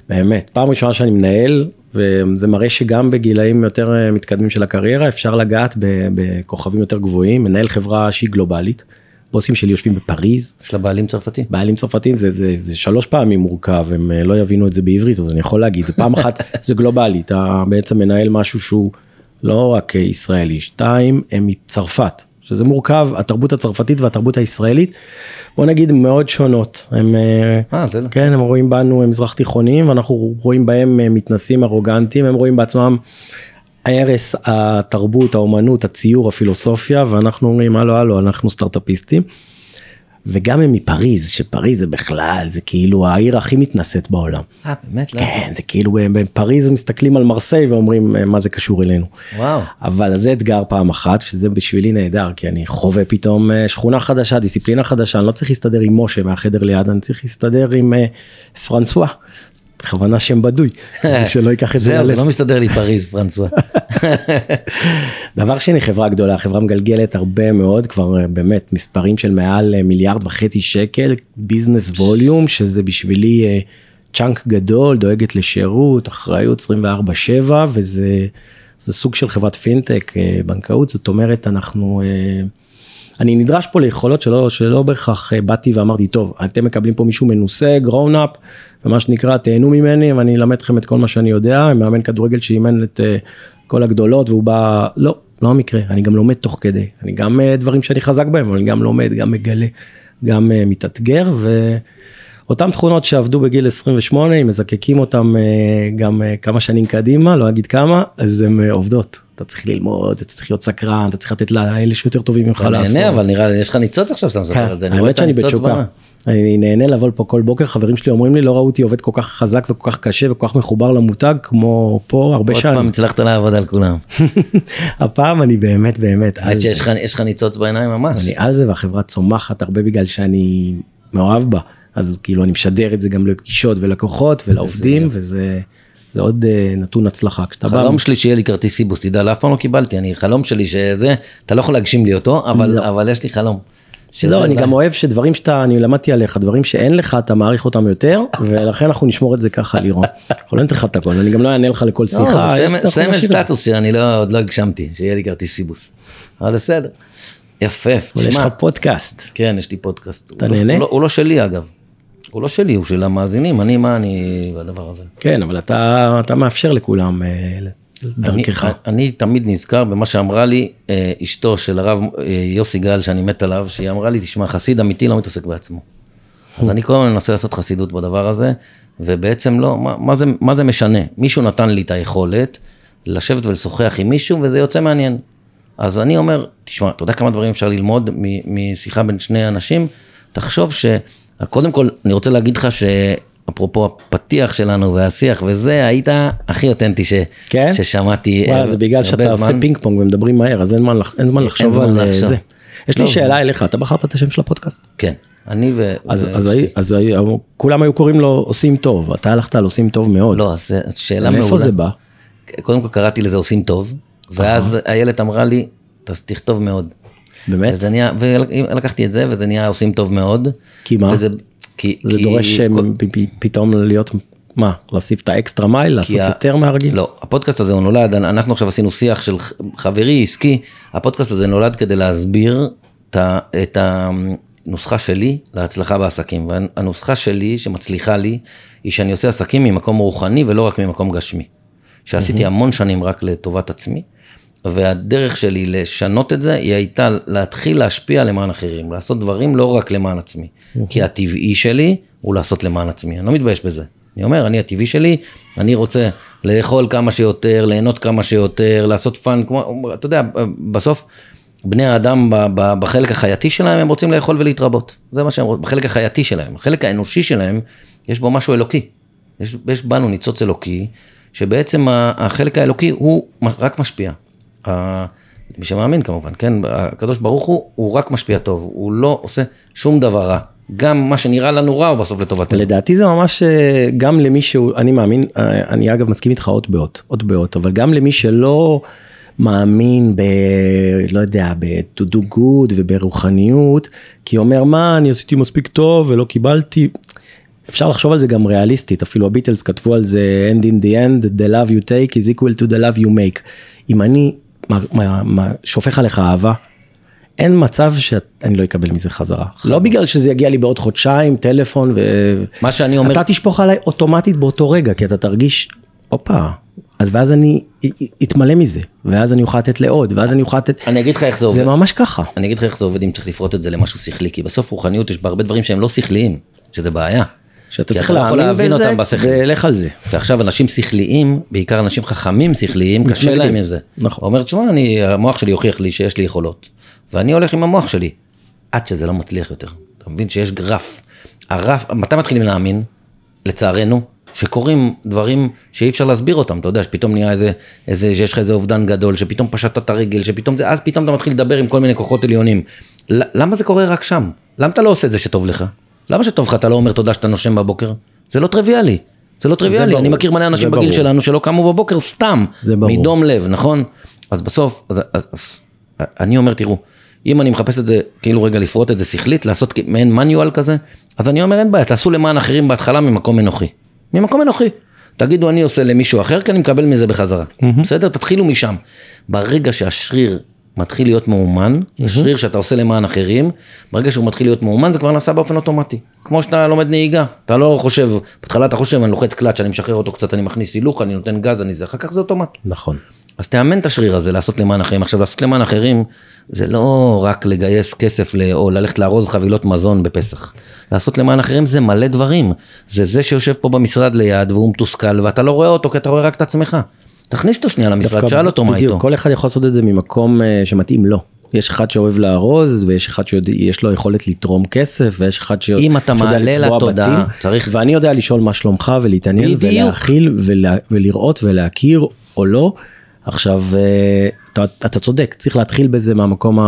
B: באמת, פעם ראשונה שאני מנהל, וזה מראה שגם בגילאים יותר אה, מתקדמים של הקריירה אפשר לגעת בכוכבים יותר גבוהים, מנהל חברה שהיא גלובלית. בוסים שלי יושבים בפריז.
A: יש לה בעלים צרפתי.
B: בעלים צרפתים זה, זה, זה שלוש פעמים מורכב, הם אה, לא יבינו את זה בעברית, אז אני יכול להגיד, זה פעם אחת זה גלובלי, אתה בעצם מנהל משהו שהוא לא רק ישראלי, שתיים, הם מצרפת, שזה מורכב, התרבות הצרפתית והתרבות הישראלית, בוא נגיד מאוד שונות. הם,
A: 아, אה, לא.
B: כן, הם רואים בנו הם מזרח תיכוניים, ואנחנו רואים בהם מתנסים ארוגנטיים, הם רואים בעצמם ערש התרבות, האומנות, הציור, הפילוסופיה, ואנחנו אומרים, הלו, הלו, אנחנו סטארטאפיסטים. וגם הם מפריז, שפריז זה בכלל, זה כאילו העיר הכי מתנשאת בעולם.
A: אה, באמת?
B: לא? כן, זה כאילו בפריז מסתכלים על מרסיי ואומרים מה זה קשור אלינו.
A: וואו.
B: אבל זה אתגר פעם אחת, שזה בשבילי נהדר, כי אני חווה פתאום אה, שכונה חדשה, דיסציפלינה חדשה, אני לא צריך להסתדר עם משה מהחדר ליד, אני צריך להסתדר עם uh, פרנסואה. בכוונה שם בדוי, שלא ייקח את זה
A: זהו, זה
B: ללב.
A: לא מסתדר לי פריז, פרנסואה.
B: דבר שני, חברה גדולה, חברה מגלגלת הרבה מאוד, כבר אה, באמת מספרים של מעל אה, מיליארד וחצי שקל, ביזנס ווליום, שזה בשבילי אה, צ'אנק גדול, דואגת לשירות, אחריות 24/7, וזה זה סוג של חברת פינטק, בנקאות, זאת אומרת, אנחנו... אני נדרש פה ליכולות שלא, שלא בהכרח באתי ואמרתי, טוב, אתם מקבלים פה מישהו מנוסה, גרון אפ, ומה שנקרא, תהנו ממני ואני אלמד אתכם את כל מה שאני יודע, מאמן כדורגל שאימן את אה, כל הגדולות והוא בא, לא, לא המקרה, אני גם לומד תוך כדי, אני גם אה, דברים שאני חזק בהם, אבל אני גם לומד, גם מגלה, גם אה, מתאתגר, ואותן תכונות שעבדו בגיל 28, אם מזקקים אותם אה, גם כמה שנים קדימה, לא אגיד כמה, אז הן עובדות. אתה צריך ללמוד, אתה צריך להיות סקרן, אתה צריך לתת לאלה שיותר טובים ממך
A: אתה
B: לעשות.
A: נהנה, אבל נראה לי, יש לך ניצוץ עכשיו שאתה מספר את זה. אני רואה
B: כן,
A: את
B: שאני
A: הניצוץ
B: בתשוקה. אני נהנה לבוא לפה כל בוקר, חברים שלי אומרים לי, לא ראו אותי עובד כל כך חזק וכל כך קשה וכל כך מחובר למותג כמו פה הרבה
A: עוד פעם
B: שנים.
A: הצלחת לעבוד על כולם.
B: הפעם אני באמת באמת על זה.
A: שיש לך- ניצוץ בעיניים ממש.
B: אני על זה והחברה צומחת הרבה בגלל שאני מאוהב בה. אז כאילו אני משדר את זה גם לפגישות ולקוחות ולעובדים וזה זה עוד אה, נתון הצלחה. כשאתה בא...
A: חלום שלי שיהיה לי כרטיס סיבוס, תדע, לאף פעם לא קיבלתי, אני, חלום שלי שזה, אתה לא יכול להגשים לי אותו, אבל, אבל יש לי חלום.
B: לא, אני גם אוהב שדברים שאתה, אני למדתי עליך, דברים שאין לך, אתה מעריך אותם יותר, ולכן אנחנו נשמור את זה ככה, לירון. אנחנו לא ניתן לך את הכל, אני גם לא אענה לך לכל
A: לא,
B: שיחה.
A: סמל-. סטטוס שאני לא, עוד לא הגשמתי, שיהיה לי כרטיס סיבוס. אבל בסדר. יפה,
B: אבל יש
A: תשמע,
B: לך פודקאסט.
A: כן, יש לי פודקאסט.
B: אתה
A: לא-
B: נהנה?
A: הוא לא- שלי אגב. הוא לא שלי, הוא של המאזינים, אני, מה אני בדבר הזה?
B: כן, אבל אתה אתה מאפשר לכולם אה,
A: אני,
B: דרכך.
A: אני תמיד נזכר במה שאמרה לי אה, אשתו של הרב אה, יוסי גל, שאני מת עליו, שהיא אמרה לי, תשמע, חסיד אמיתי לא מתעסק בעצמו. אז אני כל הזמן מנסה לעשות חסידות בדבר הזה, ובעצם לא, מה, מה, זה, מה זה משנה? מישהו נתן לי את היכולת לשבת ולשוחח עם מישהו, וזה יוצא מעניין. אז אני אומר, תשמע, אתה יודע כמה דברים אפשר ללמוד משיחה בין שני אנשים? תחשוב ש... קודם כל, אני רוצה להגיד לך שאפרופו הפתיח שלנו והשיח וזה, היית הכי אותנטי ש...
B: כן?
A: ששמעתי.
B: וואלה,
A: אה,
B: זה בגלל
A: הרבה
B: שאתה עושה
A: זמן.
B: פינג פונג ומדברים מהר, אז אין זמן לח- אין זמן לחשוב
A: זמן
B: על אה,
A: לחשוב.
B: זה. יש לי
A: לא,
B: שאלה אליך, אתה בחרת את השם של הפודקאסט?
A: כן, אני ו...
B: אז,
A: ו-
B: אז, הי- אז הי- כולם היו קוראים לו עושים טוב, אתה הלכת על עושים טוב מאוד.
A: לא, אז שאלה מעולה.
B: מאיפה זה בא?
A: קודם כל קראתי לזה עושים טוב, ואז איילת אמרה לי, "תס- תכתוב מאוד.
B: באמת?
A: וזה נהיה, ולקחתי את זה, וזה נהיה עושים טוב מאוד.
B: כי מה?
A: וזה, כי,
B: זה
A: כי-
B: דורש אה,
A: כל-
B: פתאום להיות, מה, להוסיף את האקסטרה מייל, לעשות
A: ה-
B: יותר מהרגיל?
A: לא, הפודקאסט הזה הוא נולד, אנחנו עכשיו עשינו שיח של חברי עסקי, הפודקאסט הזה נולד כדי להסביר את ה- את הנוסחה שלי להצלחה בעסקים. והנוסחה שלי שמצליחה לי, היא שאני עושה עסקים ממקום רוחני ולא רק ממקום גשמי. שעשיתי המון שנים רק לטובת עצמי, והדרך שלי לשנות את זה, היא הייתה להתחיל להשפיע למען אחרים, לעשות דברים לא רק למען עצמי. כי הטבעי שלי הוא לעשות למען עצמי, אני לא מתבייש בזה. אני אומר, אני הטבעי שלי, אני רוצה לאכול כמה שיותר, ליהנות כמה שיותר, לעשות fun, כמו, אתה יודע, בסוף בני האדם בחלק החייתי שלהם, הם רוצים לאכול ולהתרבות. זה מה שהם רוצים, בחלק החייתי שלהם. החלק האנושי שלהם, יש בו משהו אלוקי. יש, יש בנו ניצוץ אלוקי, שבעצם החלק האלוקי הוא רק משפיע. מי שמאמין כמובן, כן? הקדוש ברוך הוא, הוא רק משפיע טוב, הוא לא עושה שום דבר רע. גם מה שנראה לנו רע הוא בסוף לטובתנו.
B: לדעתי זה ממש אה, גם למי שהוא, אני מאמין, אה, אני אגב מסכים איתך אות באות, אות באות, אבל גם למי שלא מאמין ב... לא יודע, ב-to do good וברוחניות, כי אומר מה, אני עשיתי מספיק טוב ולא קיבלתי. אפשר לחשוב על זה גם ריאליסטית, אפילו הביטלס כתבו על זה end in the end, the love you take is equal to the love you make. אם אני מה, מה, מה, שופך עליך אהבה, אין מצב שאני לא אקבל מזה חזרה. לא בגלל שזה יגיע לי בעוד חודשיים, טלפון ו...
A: מה שאני אומר,
B: אתה תשפוך עליי אוטומטית באותו רגע, כי אתה תרגיש, הופה, אז ואז אני אתמלא מזה, ואז אני אוכל לתת לעוד, ואז אני אוכל לתת...
A: אני אגיד לך איך זה עובד.
B: זה ממש ככה.
A: אני אגיד לך איך זה עובד אם צריך לפרוט את זה למשהו שכלי, כי בסוף רוחניות יש בה הרבה דברים שהם לא שכליים, שזה בעיה.
B: שאתה צריך
A: לא
B: להאמין בזה. ולך על זה.
A: ועכשיו אנשים שכליים, בעיקר אנשים חכמים שכליים, קשה. להם עם זה.
B: נכון.
A: הוא אומר, תשמע, המוח שלי הוכיח לי שיש לי יכולות, ואני הולך עם המוח שלי, עד שזה לא מצליח יותר. אתה מבין שיש גרף. הרף, מתי מתחילים להאמין, לצערנו, שקורים דברים שאי אפשר להסביר אותם, אתה יודע, שפתאום נהיה איזה, איזה, שיש לך איזה אובדן גדול, שפתאום פשטת את הרגל, שפתאום זה, אז פתאום אתה מתחיל לדבר עם כל מיני כוחות עליונים. למה זה קורה רק שם? למה אתה לא עושה את זה שטוב לך? למה שטוב לך אתה לא אומר תודה שאתה נושם בבוקר? זה לא טריוויאלי. זה לא טריוויאלי, אני מכיר מלא אנשים בגיל
B: ברור.
A: שלנו שלא קמו בבוקר סתם. מדום לב, נכון? אז בסוף, אז, אז, אז, אני אומר, תראו, אם אני מחפש את זה, כאילו רגע לפרוט את זה שכלית, לעשות מעין מניואל כזה, אז אני אומר, אין בעיה, תעשו למען אחרים בהתחלה ממקום אנוכי. ממקום אנוכי. תגידו, אני עושה למישהו אחר, כי אני מקבל מזה בחזרה. בסדר? תתחילו משם. ברגע שהשריר מתחיל להיות מאומן, השריר שאתה עושה למען אחרים, ברגע שהוא מתחיל להיות מאומן, זה כבר נעשה באופן אוטומטי. כמו שאתה לומד נהיגה, אתה לא חושב, בהתחלה אתה חושב, אני לוחץ קלאץ', אני משחרר אותו קצת, אני מכניס הילוך, אני נותן גז, אני זה, אחר כך זה אוטומטי.
B: נכון.
A: אז תאמן את השריר הזה, לעשות למען אחרים. עכשיו, לעשות למען אחרים, זה לא רק לגייס כסף ל- או ללכת לארוז חבילות מזון בפסח. לעשות למען אחרים זה מלא דברים. זה זה שיושב פה במשרד ליד והוא מתוסכל ואתה לא רואה אותו כי אתה רואה רק את עצמך. תכניס אותו שנייה למשרד, שאל אותו מה איתו.
B: כל אחד יכול לעשות את זה ממקום אה, שמתאים לו. יש אחד שאוהב לארוז ויש אחד שיש לו יכולת לתרום כסף ויש אחד ש...
A: אם אתה
B: שיודע
A: מעלה
B: לצבוע
A: לתודעה,
B: בתים,
A: צריך-
B: ואני יודע לשאול מה שלומך ולהתעניין. ולהכיל ולה, ולראות ולהכיר או לא. עכשיו אה, אתה, אתה צודק צריך להתחיל בזה מהמקום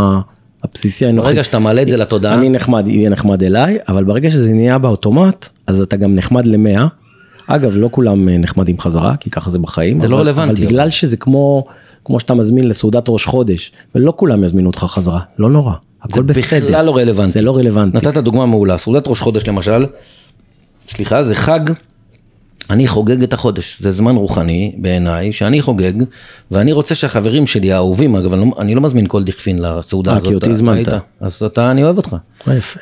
B: הבסיסי האנוכי.
A: ברגע שאתה מעלה את זה לתודעה,
B: אני נחמד, יהיה נחמד אליי, אבל ברגע שזה נהיה באוטומט, אז אתה גם נחמד למאה. אגב, לא כולם אה, נחמדים חזרה, כי ככה זה בחיים.
A: זה לא
B: אבל-
A: רלוונטי,
B: אבל בגלל שזה כמו, כמו שאתה מזמין לסעודת ראש חודש, ולא כולם יזמינו אותך חזרה, לא נורא, הכל בסדר.
A: בכלל לא רלוונטי.
B: זה לא רלוונטי.
A: נתת דוגמה מעולה, סעודת ראש חודש למשל, סליחה, זה חג, אני חוגג את החודש, זה זמן רוחני בעיניי, שאני חוגג, ואני רוצה שהחברים שלי האהובים, אגב, אני לא, אני לא מזמין כל דכפין לסעודה
B: אה,
A: הזאת.
B: כי אותי הזמנת.
A: אז אתה, אני אוהב אותך.
B: אה, יפה.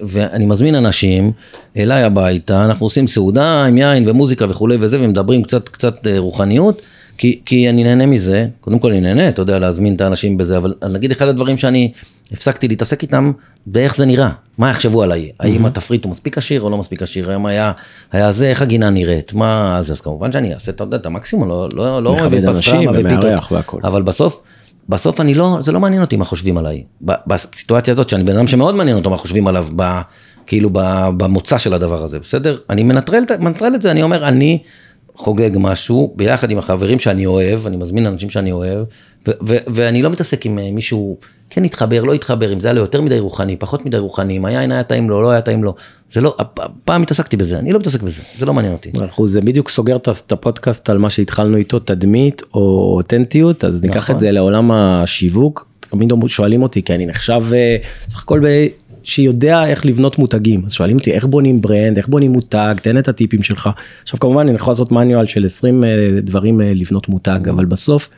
A: ואני מזמין אנשים אליי הביתה, אנחנו עושים סעודה עם יין ומוזיקה וכולי וזה, ומדברים קצת קצת אה, רוחניות, כי, כי אני נהנה מזה, קודם כל אני נהנה, אתה יודע, להזמין את האנשים בזה, אבל נגיד אחד הדברים שאני הפסקתי להתעסק איתם, באיך זה נראה, מה יחשבו עליי, האם התפריט הוא מספיק עשיר או לא מספיק עשיר, האם היה, היה זה, איך הגינה נראית, מה, אז, אז כמובן שאני אעשה, יודע, את המקסימום, לא, לא, לא
B: מכבד
A: אוהב
B: אנשים
A: פסטרמה ופיתות. אבל בסוף, בסוף אני לא, זה לא מעניין אותי מה חושבים עליי. בסיטואציה הזאת, שאני בן אדם שמאוד מעניין אותו מה חושבים עליו, ב, כאילו במוצא של הדבר הזה, בסדר? אני מנטרל, את- מנטרל את זה, אני אומר, אני חוגג משהו ביחד עם החברים שאני אוהב, אני מזמין אנשים שאני אוהב, ו, ו, ואני לא מתעסק עם אה, מישהו, כן התחבר, לא התחבר, אם זה היה לו יותר מדי רוחני, פחות מדי רוחני, אם היין היה טעים לו, לא היה טעים לו. זה לא, פעם התעסקתי בזה, אני לא מתעסק בזה, זה לא מעניין אותי.
B: אנחנו זה בדיוק סוגר את הפודקאסט על מה שהתחלנו איתו תדמית או אותנטיות אז ניקח
A: נכון.
B: את זה לעולם השיווק תמיד שואלים אותי כי אני נחשב אה, סך הכל ב- שיודע איך לבנות מותגים. אז שואלים אותי איך בונים brand? איך בונים מותג? תן את הטיפים שלך. עכשיו כמובן אני יכול לעשות manual של 20 אה, דברים אה, לבנות מותג אבל בסוף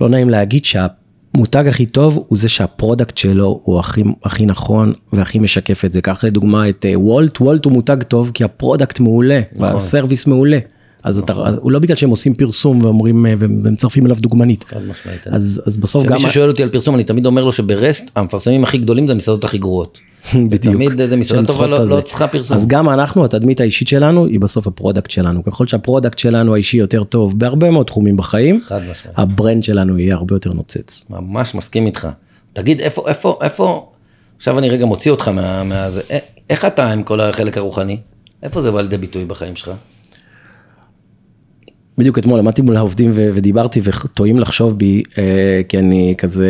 B: לא נעים להגיד שהמותג הכי טוב הוא זה שה product שלו הוא הכי, הכי נכון והכי משקף את זה. קח לדוגמה את אה, וולט, וולט הוא מותג טוב כי ה product מעולה וה service מעולה. אז אתה, אז הוא לא בגלל שהם עושים פרסום ואומרים אה, ומצרפים אליו דוגמנית.
A: משמעית.
B: אז, אז בסוף גם,
A: כשמישהו שואל אותי על פרסום, אני תמיד אומר לו שברסט, המפרסמים הכי גדולים זה המסעדות הכי גרועות.
B: בדיוק,
A: תמיד איזה מסעדה טובה לא-. לא צריכה פרסום.
B: אז גם אנחנו, התדמית האישית שלנו היא בסוף ה product שלנו. ככל שה product שלנו האישי יותר טוב בהרבה מאוד תחומים בחיים.
A: ה
B: brand שלנו יהיה הרבה יותר נוצץ.
A: ממש מסכים איתך. תגיד, איפה, איפה, איפה, עכשיו אני רגע מוציא אותך מה... מה זה, א- איך אתה עם כל החלק הרוחני? איפה זה בא לידי ביטוי בחיים שלך?
B: בדיוק אתמול עמדתי מול העובדים ו- ודיברתי וטועים לחשוב בי אה, כי אני כזה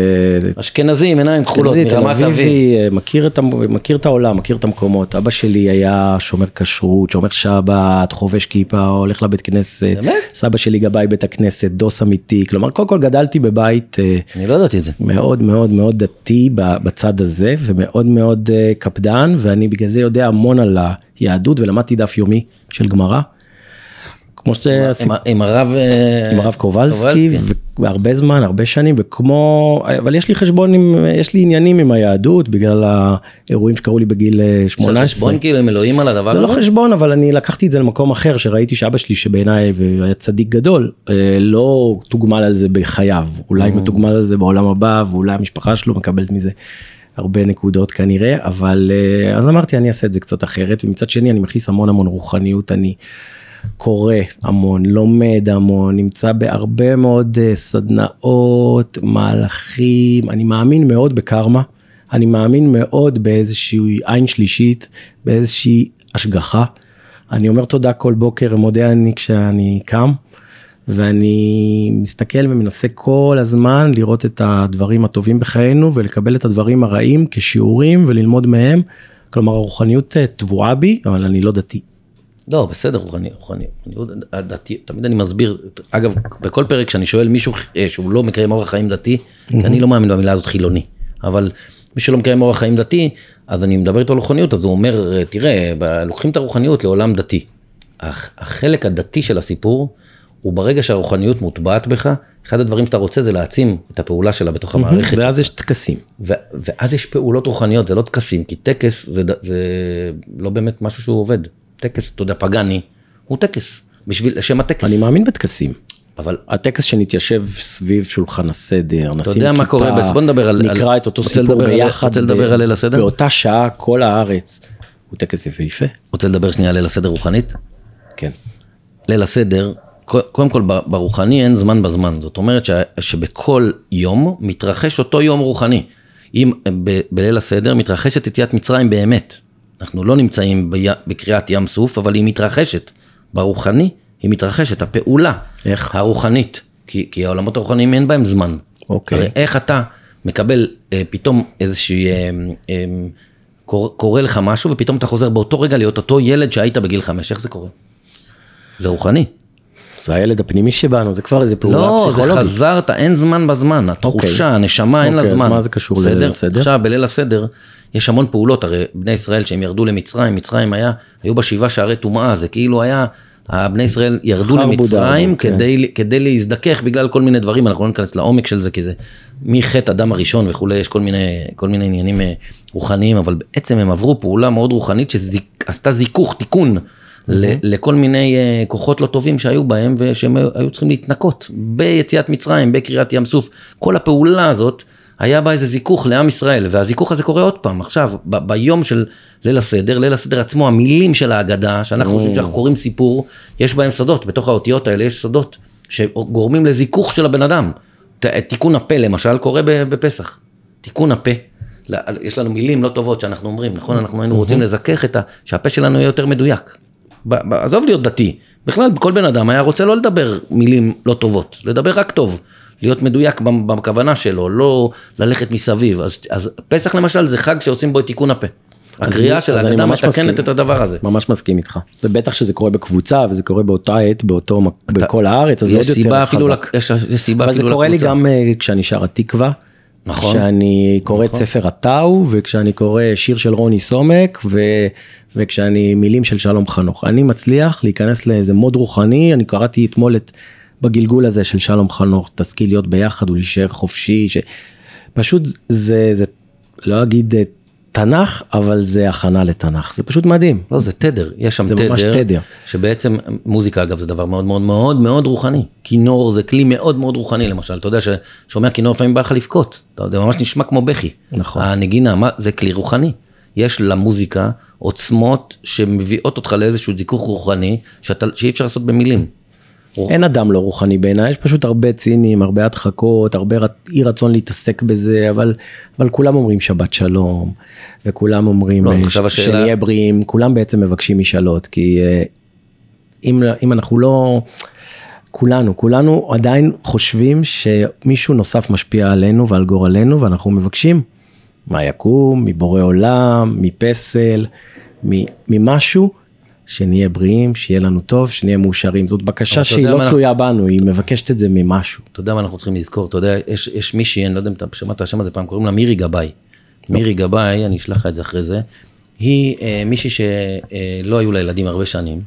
A: אשכנזי עם עיניים כחולות, מרמת אביב.
B: אה, מכיר את, מכיר את העולם, מכיר את המקומות. אבא שלי היה שומר כשרות, שומר שבת, חובש כיפה, הולך לבית כנסת.
A: באמת?
B: סבא שלי גבאי בית הכנסת, דוס אמיתי. כלומר, קודם כל גדלתי בבית אה,
A: אני לא ידעתי את זה.
B: מאוד מאוד מאוד דתי בצד הזה, ומאוד מאוד אה, קפדן, ואני בגלל זה יודע המון על היהדות, ולמדתי דף יומי של גמרא. כמו שעשיתי.
A: עם עם הרב... אה,
B: עם הרב קובלסקי. והרבה זמן, הרבה שנים, וכמו, אבל יש לי חשבון עם, יש לי עניינים עם היהדות, בגלל האירועים שקרו לי בגיל אה,
A: יש לך
B: 18.
A: חשבון כאילו עם אלוהים על הדבר
B: זה לא
A: הזה?
B: חשבון, אבל אני לקחתי את זה למקום אחר, שראיתי שאבא שלי, שבעיניי היה צדיק גדול, אה, לא תוגמל על זה בחייו, אולי מתוגמל על זה בעולם הבא, ואולי המשפחה שלו מקבלת מזה הרבה נקודות כנראה, אבל אה, אז אמרתי, אני אעשה את זה קצת אחרת, ומצד שני אני מכניס המון המון רוחניות, אני קורא המון, לומד המון, נמצא בהרבה מאוד אה, סדנאות, מהלכים, אני מאמין מאוד בקרמה, אני מאמין מאוד באיזושהי עין שלישית, באיזושהי השגחה. אני אומר תודה כל בוקר ומודה אני כשאני קם, ואני מסתכל ומנסה כל הזמן לראות את הדברים הטובים בחיינו ולקבל את הדברים הרעים כשיעורים וללמוד מהם. כלומר הרוחניות אה, טבועה בי, אבל אני לא דתי.
A: לא, בסדר, רוחני, רוחני. אני עוד- הדתי, תמיד אני מסביר, אגב, בכל פרק שאני שואל מישהו אה, שהוא לא מקיים אורח חיים דתי, כי אני לא מאמין במילה הזאת חילוני, אבל מי שלא מקיים אורח חיים דתי, אז אני מדבר איתו על רוחניות, אז הוא אומר, אה, תראה, לוקחים את הרוחניות לעולם דתי. הח- החלק הדתי של הסיפור, הוא ברגע שהרוחניות מוטבעת בך, אחד הדברים שאתה רוצה זה להעצים את הפעולה שלה בתוך המערכת.
B: ואז יש טקסים.
A: ו- ואז יש פעולות רוחניות, זה לא טקסים, כי טקס זה, זה לא באמת משהו שהוא עובד. טקס, אתה יודע, פגאני, הוא טקס, בשביל, לשם הטקס.
B: אני מאמין בטקסים.
A: אבל
B: הטקס שנתיישב סביב שולחן הסדר, נשים
A: יודע מה קורה? בוא נדבר על-
B: נקרא
A: על-
B: את אותו סיפור ביחד.
A: רוצה לדבר על ליל הסדר?
B: באותה שעה כל הארץ. הוא טקס יפהפה.
A: רוצה לדבר שנייה על ליל הסדר רוחנית?
B: כן.
A: ליל הסדר, קודם כל ברוחני אין זמן בזמן, זאת אומרת ש- שבכל יום מתרחש אותו יום רוחני. אם ב- בליל הסדר מתרחשת יציאת מצרים באמת. אנחנו לא נמצאים בי- בקריאת ים סוף, אבל היא מתרחשת. ברוחני היא מתרחשת, הפעולה
B: איך?
A: הרוחנית, כי, כי העולמות הרוחניים אין בהם זמן.
B: אוקיי.
A: הרי איך אתה מקבל אה, פתאום איזושהי, אה, אה, קור, קורה לך משהו ופתאום אתה חוזר באותו רגע להיות אותו ילד שהיית בגיל חמש, איך זה קורה? זה רוחני.
B: זה הילד הפנימי שבנו, זה כבר איזה פעולה
A: לא, זה
B: פסיכולוגית.
A: חזרת, אין זמן בזמן, התחושה,
B: אוקיי.
A: הנשמה, אין לה
B: אוקיי, אז
A: זמן.
B: מה זה קשור לליל הסדר?
A: עכשיו, בליל הסדר, יש המון פעולות, הרי בני ישראל שהם ירדו למצרים, מצרים היה, היו בה שבעה שערי טומאה, זה כאילו היה, הבני ישראל ירדו למצרים
B: דרבו, כן.
A: כדי, כדי להזדכך בגלל כל מיני דברים, אנחנו לא ניכנס לעומק של זה, כי זה מחטא אדם הראשון וכולי, יש כל מיני, כל מיני עניינים אה, רוחניים, אבל בעצם הם עברו פעולה מאוד רוחנית שעשתה זיכוך, תיקון. ל- לכל מיני אה, כוחות לא טובים שהיו בהם ושהם היו צריכים להתנקות ביציאת מצרים, בקריעת ים סוף, כל הפעולה הזאת היה בה איזה זיכוך לעם ישראל והזיכוך הזה קורה עוד פעם עכשיו ב- ביום של ליל הסדר, ליל הסדר עצמו המילים של ההגדה שאנחנו חושבים שאנחנו קוראים סיפור, יש בהם סודות, בתוך האותיות האלה יש סודות שגורמים לזיכוך של הבן אדם. ת- תיקון הפה למשל קורה בפסח, תיקון הפה. יש לנו מילים לא טובות שאנחנו אומרים, נכון? אנחנו היינו רוצים לזכך את ה... שהפה שלנו יהיה יותר מדויק. ב- ב- עזוב להיות דתי, בכלל כל בן אדם היה רוצה לא לדבר מילים לא טובות, לדבר רק טוב, להיות מדויק בכוונה שלו, לא ללכת מסביב. אז, אז פסח למשל זה חג שעושים בו את תיקון הפה. הקריאה של
B: ממש
A: מתקנת
B: מסכים.
A: את הדבר הזה.
B: ממש מסכים איתך. ובטח שזה קורה בקבוצה וזה קורה באותה עת, באותו, מק- בכל הארץ, אז זה עוד יותר
A: אפילו,
B: חזק.
A: לק- יש, יש סיבה
B: אבל זה
A: אפילו
B: קורה לי
A: לקבוצה.
B: גם אה, כשאני שר התקווה.
A: נכון.
B: כשאני קורא את ספר הטאו, וכשאני קורא שיר של רוני סומק, ו... וכשאני מילים של שלום חנוך. אני מצליח להיכנס לאיזה מוד רוחני, אני קראתי אתמול את... בגלגול הזה של שלום חנוך, תשכיל להיות ביחד ולהישאר חופשי, ש... פשוט זה, זה, לא אגיד אה, תנ"ך, אבל זה הכנה לתנ"ך, זה פשוט מדהים.
A: לא, זה תדר, יש שם
B: זה
A: תדר,
B: ממש תדר.
A: שבעצם, מוזיקה אגב זה דבר מאוד מאוד מאוד מאוד רוחני. כינור זה כלי מאוד מאוד רוחני למשל, אתה יודע ששומע כינור לפעמים בא לך לבכות, יודע, ממש נשמע כמו בכי.
B: נכון.
A: הנגינה, מה, זה כלי רוחני. יש למוזיקה עוצמות שמביאות אותך לאיזשהו זיכוך רוחני, שאתה, שאי אפשר לעשות במילים.
B: אין אדם לא רוחני בעיניי, יש פשוט הרבה ציניים, הרבה הדחקות, הרבה אי רצון להתעסק בזה, אבל, אבל כולם אומרים שבת שלום, וכולם אומרים
A: לא,
B: אה, ש-
A: השאלה-
B: שנהיה בריאים, כולם בעצם מבקשים משאלות, כי אה, אם, אם אנחנו לא, כולנו, כולנו עדיין חושבים שמישהו נוסף משפיע עלינו ועל גורלנו, ואנחנו מבקשים מה יקום, מבורא עולם, מפסל, ממשהו. שנהיה בריאים, שיהיה לנו טוב, שנהיה מאושרים. זאת בקשה שהיא לא תלויה בנו, היא מבקשת את זה ממשהו.
A: אתה יודע מה אנחנו צריכים לזכור, אתה יודע, יש, יש מישהי, אני לא יודע אם אתה שמעת השם הזה פעם, קוראים לה מירי גבאי. מירי גבאי, אני אשלח לך את זה אחרי זה, היא אה, מישהי שלא היו לה ילדים הרבה שנים,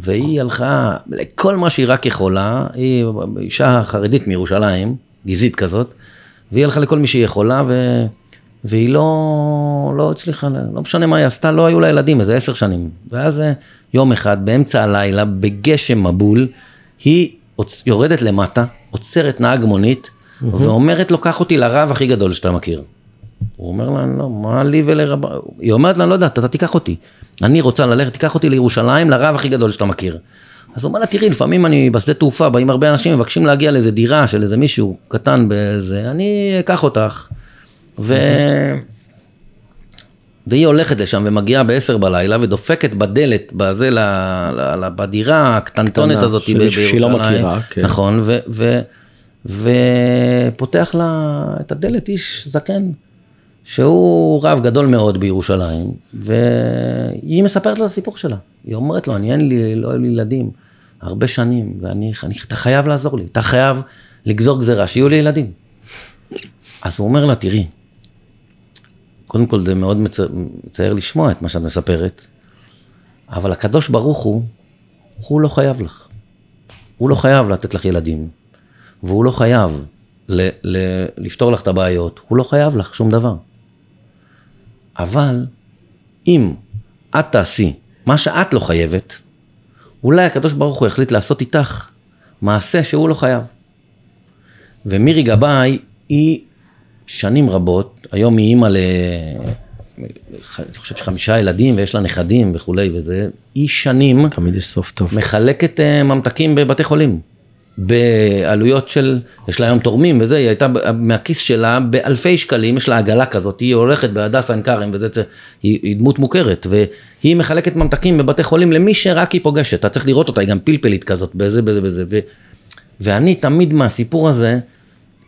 A: והיא הלכה לכל מה שהיא רק יכולה, היא אישה חרדית מירושלים, גזעית כזאת, והיא הלכה לכל מי שהיא יכולה, ו... והיא לא, לא הצליחה, לא משנה מה היא עשתה, לא היו לה ילדים, איזה עשר שנים. ואז אה, יום אחד, באמצע הלילה, בגשם מבול, היא עוצ- יורדת למטה, עוצרת נהג מונית, ואומרת לו, קח אותי לרב הכי גדול שאתה מכיר. הוא אומר לה, לא, מה לי ולרב... היא אומרת לה, לא יודעת, אתה תיקח אותי. אני רוצה ללכת, תיקח אותי לירושלים, לרב הכי גדול שאתה מכיר. אז הוא אומר לה, תראי, לפעמים אני בשדה תעופה, באים הרבה אנשים, מבקשים להגיע לאיזה דירה של איזה מישהו קטן באיזה, אני אקח אותך. ו... והיא הולכת לשם ומגיעה ב-10 בלילה ודופקת בדלת, בזה, ל... ל... ל... בדירה הקטנטונת הזאת
B: של
A: ב-
B: מישהו שהיא לא
A: בירושלים.
B: מכירה, כן.
A: נכון, ו... ו... ופותח לה את הדלת איש זקן. שהוא רב גדול מאוד בירושלים, והיא מספרת לו את הסיפור שלה. היא אומרת לו, אני אין לי, לא היו לי ילדים הרבה שנים, ואני, אני, אתה חייב לעזור לי, אתה חייב לגזור גזירה, שיהיו לי ילדים. אז הוא אומר לה, תראי, קודם כל זה מאוד מצער לשמוע את מה שאת מספרת, אבל הקדוש ברוך הוא, הוא לא חייב לך. הוא לא חייב לתת לך ילדים, והוא לא חייב ל- ל- לפתור לך את הבעיות, הוא לא חייב לך שום דבר. אבל אם את תעשי מה שאת לא חייבת, אולי הקדוש ברוך הוא יחליט לעשות איתך מעשה שהוא לא חייב. ומירי גבאי היא שנים רבות, היום היא אימא ל... אני חושב שחמישה ילדים ויש לה נכדים וכולי וזה, היא שנים
B: תמיד יש סוף טוב.
A: מחלקת אה, ממתקים בבתי חולים. בעלויות של, יש לה היום תורמים וזה, היא הייתה מהכיס שלה באלפי שקלים, יש לה עגלה כזאת, היא הולכת בהדסה עין כרם וזה, היא, היא דמות מוכרת, והיא מחלקת ממתקים בבתי חולים למי שרק היא פוגשת, אתה צריך לראות אותה, היא גם פלפלית כזאת, בזה, בזה, בזה, ו, ואני תמיד מהסיפור הזה,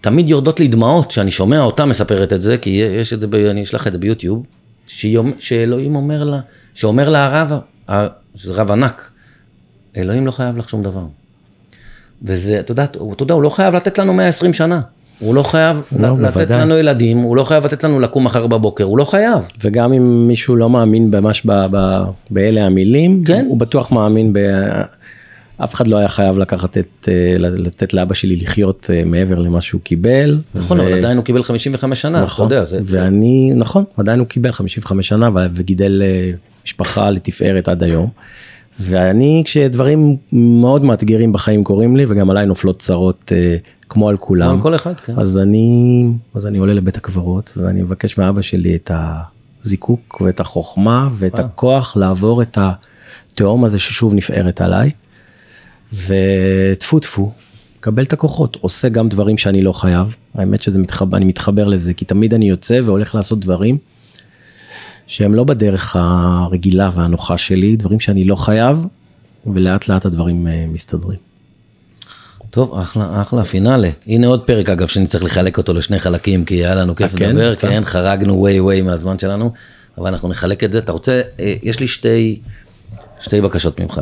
A: תמיד יורדות לי דמעות כשאני שומע אותה מספרת את זה, כי יש את זה, ב, אני אשלח את זה ביוטיוב, שאלוהים אומר לה, שאומר לה הרב, שזה רב ענק, אלוהים לא חייב לך שום דבר. וזה, אתה יודע, אתה יודע, הוא לא חייב לתת לנו 120 שנה. הוא לא חייב לא, לתת בוודאי. לנו ילדים, הוא לא חייב לתת לנו לקום מחר בבוקר, הוא לא חייב.
B: וגם אם מישהו לא מאמין ממש באלה המילים, כן? הוא בטוח מאמין ב... אף אחד לא היה חייב לקחת את, אה, לתת לאבא שלי לחיות אה, מעבר למה שהוא קיבל.
A: נכון, ו... אבל עדיין הוא קיבל 55 שנה, נכון, אתה יודע. זה,
B: ואני. נכון, עדיין הוא קיבל 55 שנה וגידל אה, משפחה לתפארת עד היום. ואני, כשדברים מאוד מאתגרים בחיים קורים לי, וגם עליי נופלות צרות אה, כמו על כולם.
A: על כל אחד, כן.
B: אז אני, אז אני עולה לבית הקברות, ואני מבקש מאבא שלי את הזיקוק ואת החוכמה ואת אה. הכוח לעבור את התהום הזה ששוב נפערת עליי. וטפו טפו, מקבל את הכוחות, עושה גם דברים שאני לא חייב. האמת שזה מתחבר, אני מתחבר לזה, כי תמיד אני יוצא והולך לעשות דברים. שהם לא בדרך הרגילה והנוחה שלי, דברים שאני לא חייב, ולאט לאט הדברים אה, מסתדרים.
A: טוב, אחלה, אחלה, פינאלה. הנה עוד פרק אגב שנצטרך לחלק אותו לשני חלקים, כי היה לנו כיף אה, כן? לדבר, כן, כן, חרגנו ווי ווי מהזמן שלנו, אבל אנחנו נחלק את זה. אתה רוצה, אה, יש לי שתי, שתי בקשות ממך.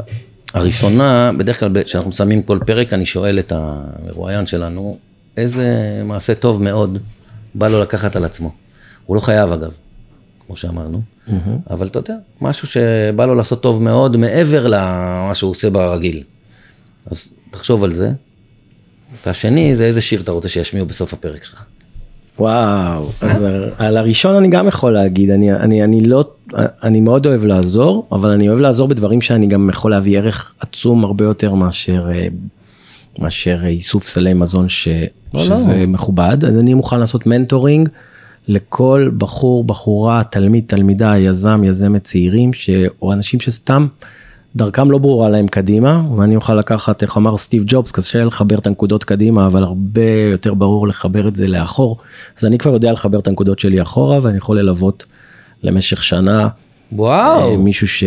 A: הראשונה, בדרך כלל כשאנחנו מסיימים כל פרק, אני שואל את המרואיין שלנו, איזה מעשה טוב מאוד בא לו לקחת על עצמו. הוא לא חייב אגב. כמו שאמרנו, mm-hmm. אבל אתה יודע, משהו שבא לו לעשות טוב מאוד מעבר למה שהוא עושה ברגיל. אז תחשוב על זה. והשני זה איזה שיר אתה רוצה שישמיעו בסוף הפרק שלך.
B: וואו, אז על הראשון אני גם יכול להגיד, אני, אני, אני לא, אני מאוד אוהב לעזור, אבל אני אוהב לעזור בדברים שאני גם יכול להביא ערך עצום הרבה יותר מאשר, אה, מאשר איסוף סלי מזון ש, לא, שזה לא. מכובד, אז אני מוכן לעשות מנטורינג. לכל בחור, בחורה, תלמיד, תלמידה, יזם, יזמת צעירים, ש... או אנשים שסתם דרכם לא ברורה להם קדימה, ואני אוכל לקחת, איך אמר סטיב ג'ובס, קשה לחבר את הנקודות קדימה, אבל הרבה יותר ברור לחבר את זה לאחור. אז אני כבר יודע לחבר את הנקודות שלי אחורה, ואני יכול ללוות למשך שנה.
A: וואו.
B: אה, מישהו ש...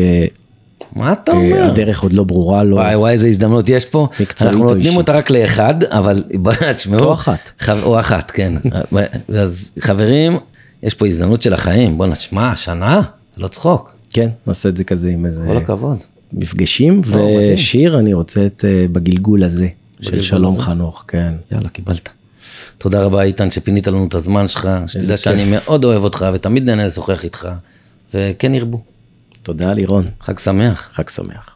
A: מה אתה אה, אומר?
B: הדרך עוד לא ברורה לו.
A: וואי וואי איזה הזדמנות יש פה. מקצועית אנחנו נותנים אותה רק לאחד, אבל תשמעו.
B: או אחת.
A: או אחת, כן. אז חברים, יש פה הזדמנות של החיים. בוא נשמע, שנה? לא צחוק.
B: כן, נעשה את זה כזה עם איזה...
A: כל הכבוד.
B: מפגשים, ושיר אני רוצה את אה, בגלגול הזה, של שלום חנוך, כן.
A: יאללה, קיבלת. תודה רבה איתן שפינית לנו את הזמן שלך, שתדע שאני מאוד אוהב אותך ותמיד נהנה לשוחח איתך, וכן ירבו.
B: תודה לירון.
A: חג שמח.
B: חג שמח.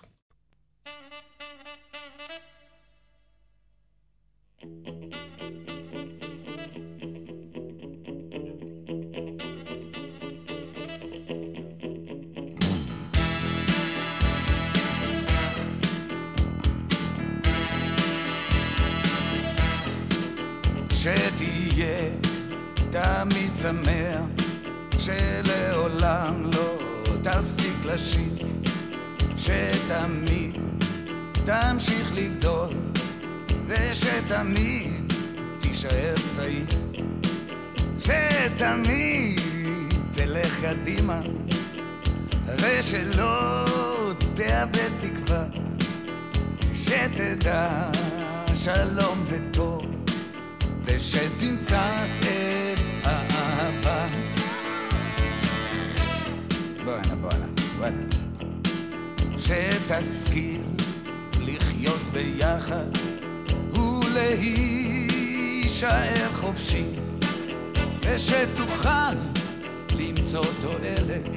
C: שמח, שלעולם לא תפסיק לשיר, שתמיד תמשיך לגדול, ושתמיד תישאר צעיר, שתמיד תלך קדימה, ושלא תאבד תקווה, שתדע שלום וטוב, ושתמצא את אהבה. בואנה, בואנה, בואנה. שתזכיר לחיות ביחד ולהישאר חופשי, ושתוכל למצוא תועלת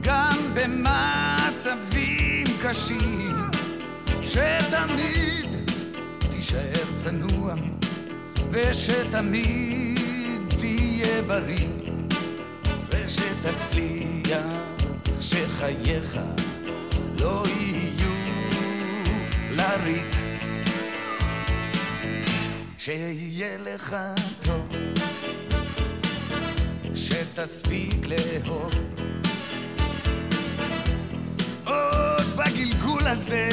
C: גם במצבים קשים, שתמיד תישאר צנוע ושתמיד תהיה בריא ושתצליח שחייך לא יהיו לריק. שיהיה לך טוב שתספיק לאהוב. עוד בגלגול הזה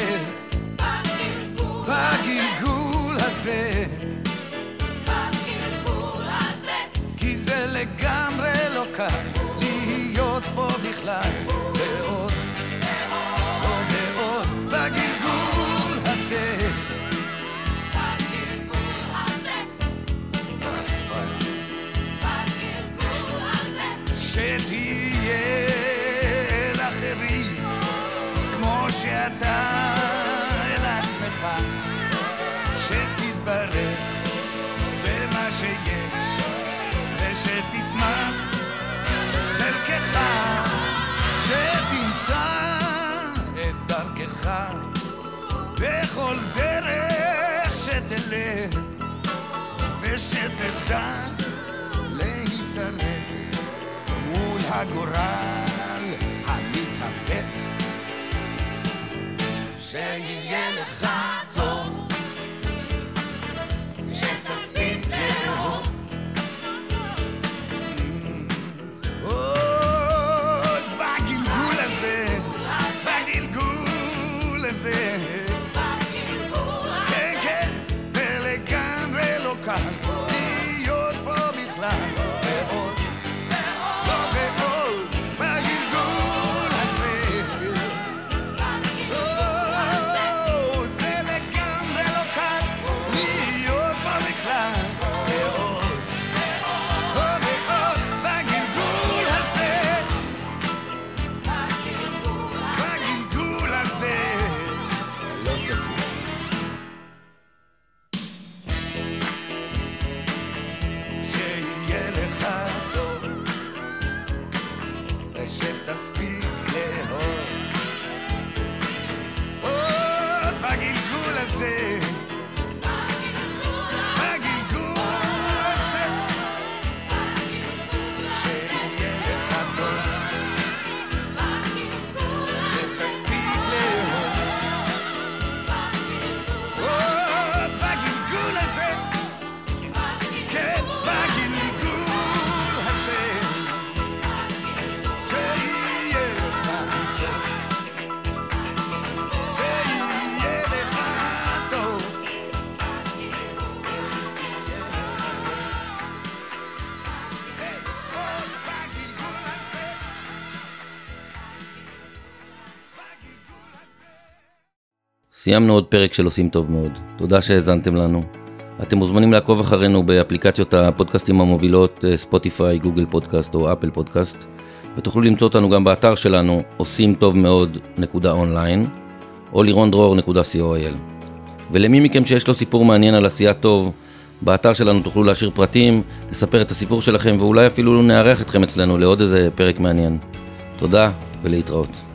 C: בגלגול הזה לא קל להיות פה בכלל. ועוד עוד ועוד בגלגול הזה. שתהיה לאחרים כמו שאתה חלקך שתמצא את דרכך בכל דרך שתלך ושתדע להישרד מול הגורל המתהפך. שיהיה לך
A: סיימנו עוד פרק של עושים טוב מאוד. תודה שהאזנתם לנו. אתם מוזמנים לעקוב אחרינו באפליקציות הפודקאסטים המובילות אה, ספוטיפיי, גוגל פודקאסט או אפל פודקאסט, ותוכלו למצוא אותנו גם באתר שלנו עושים טוב מאוד נקודה אונליין, או לירונדרור.co.il. ולמי מכם שיש לו סיפור מעניין על עשייה טוב, באתר שלנו תוכלו להשאיר פרטים, לספר את הסיפור שלכם, ואולי אפילו נארח אתכם אצלנו לעוד איזה פרק מעניין. תודה ולהתראות.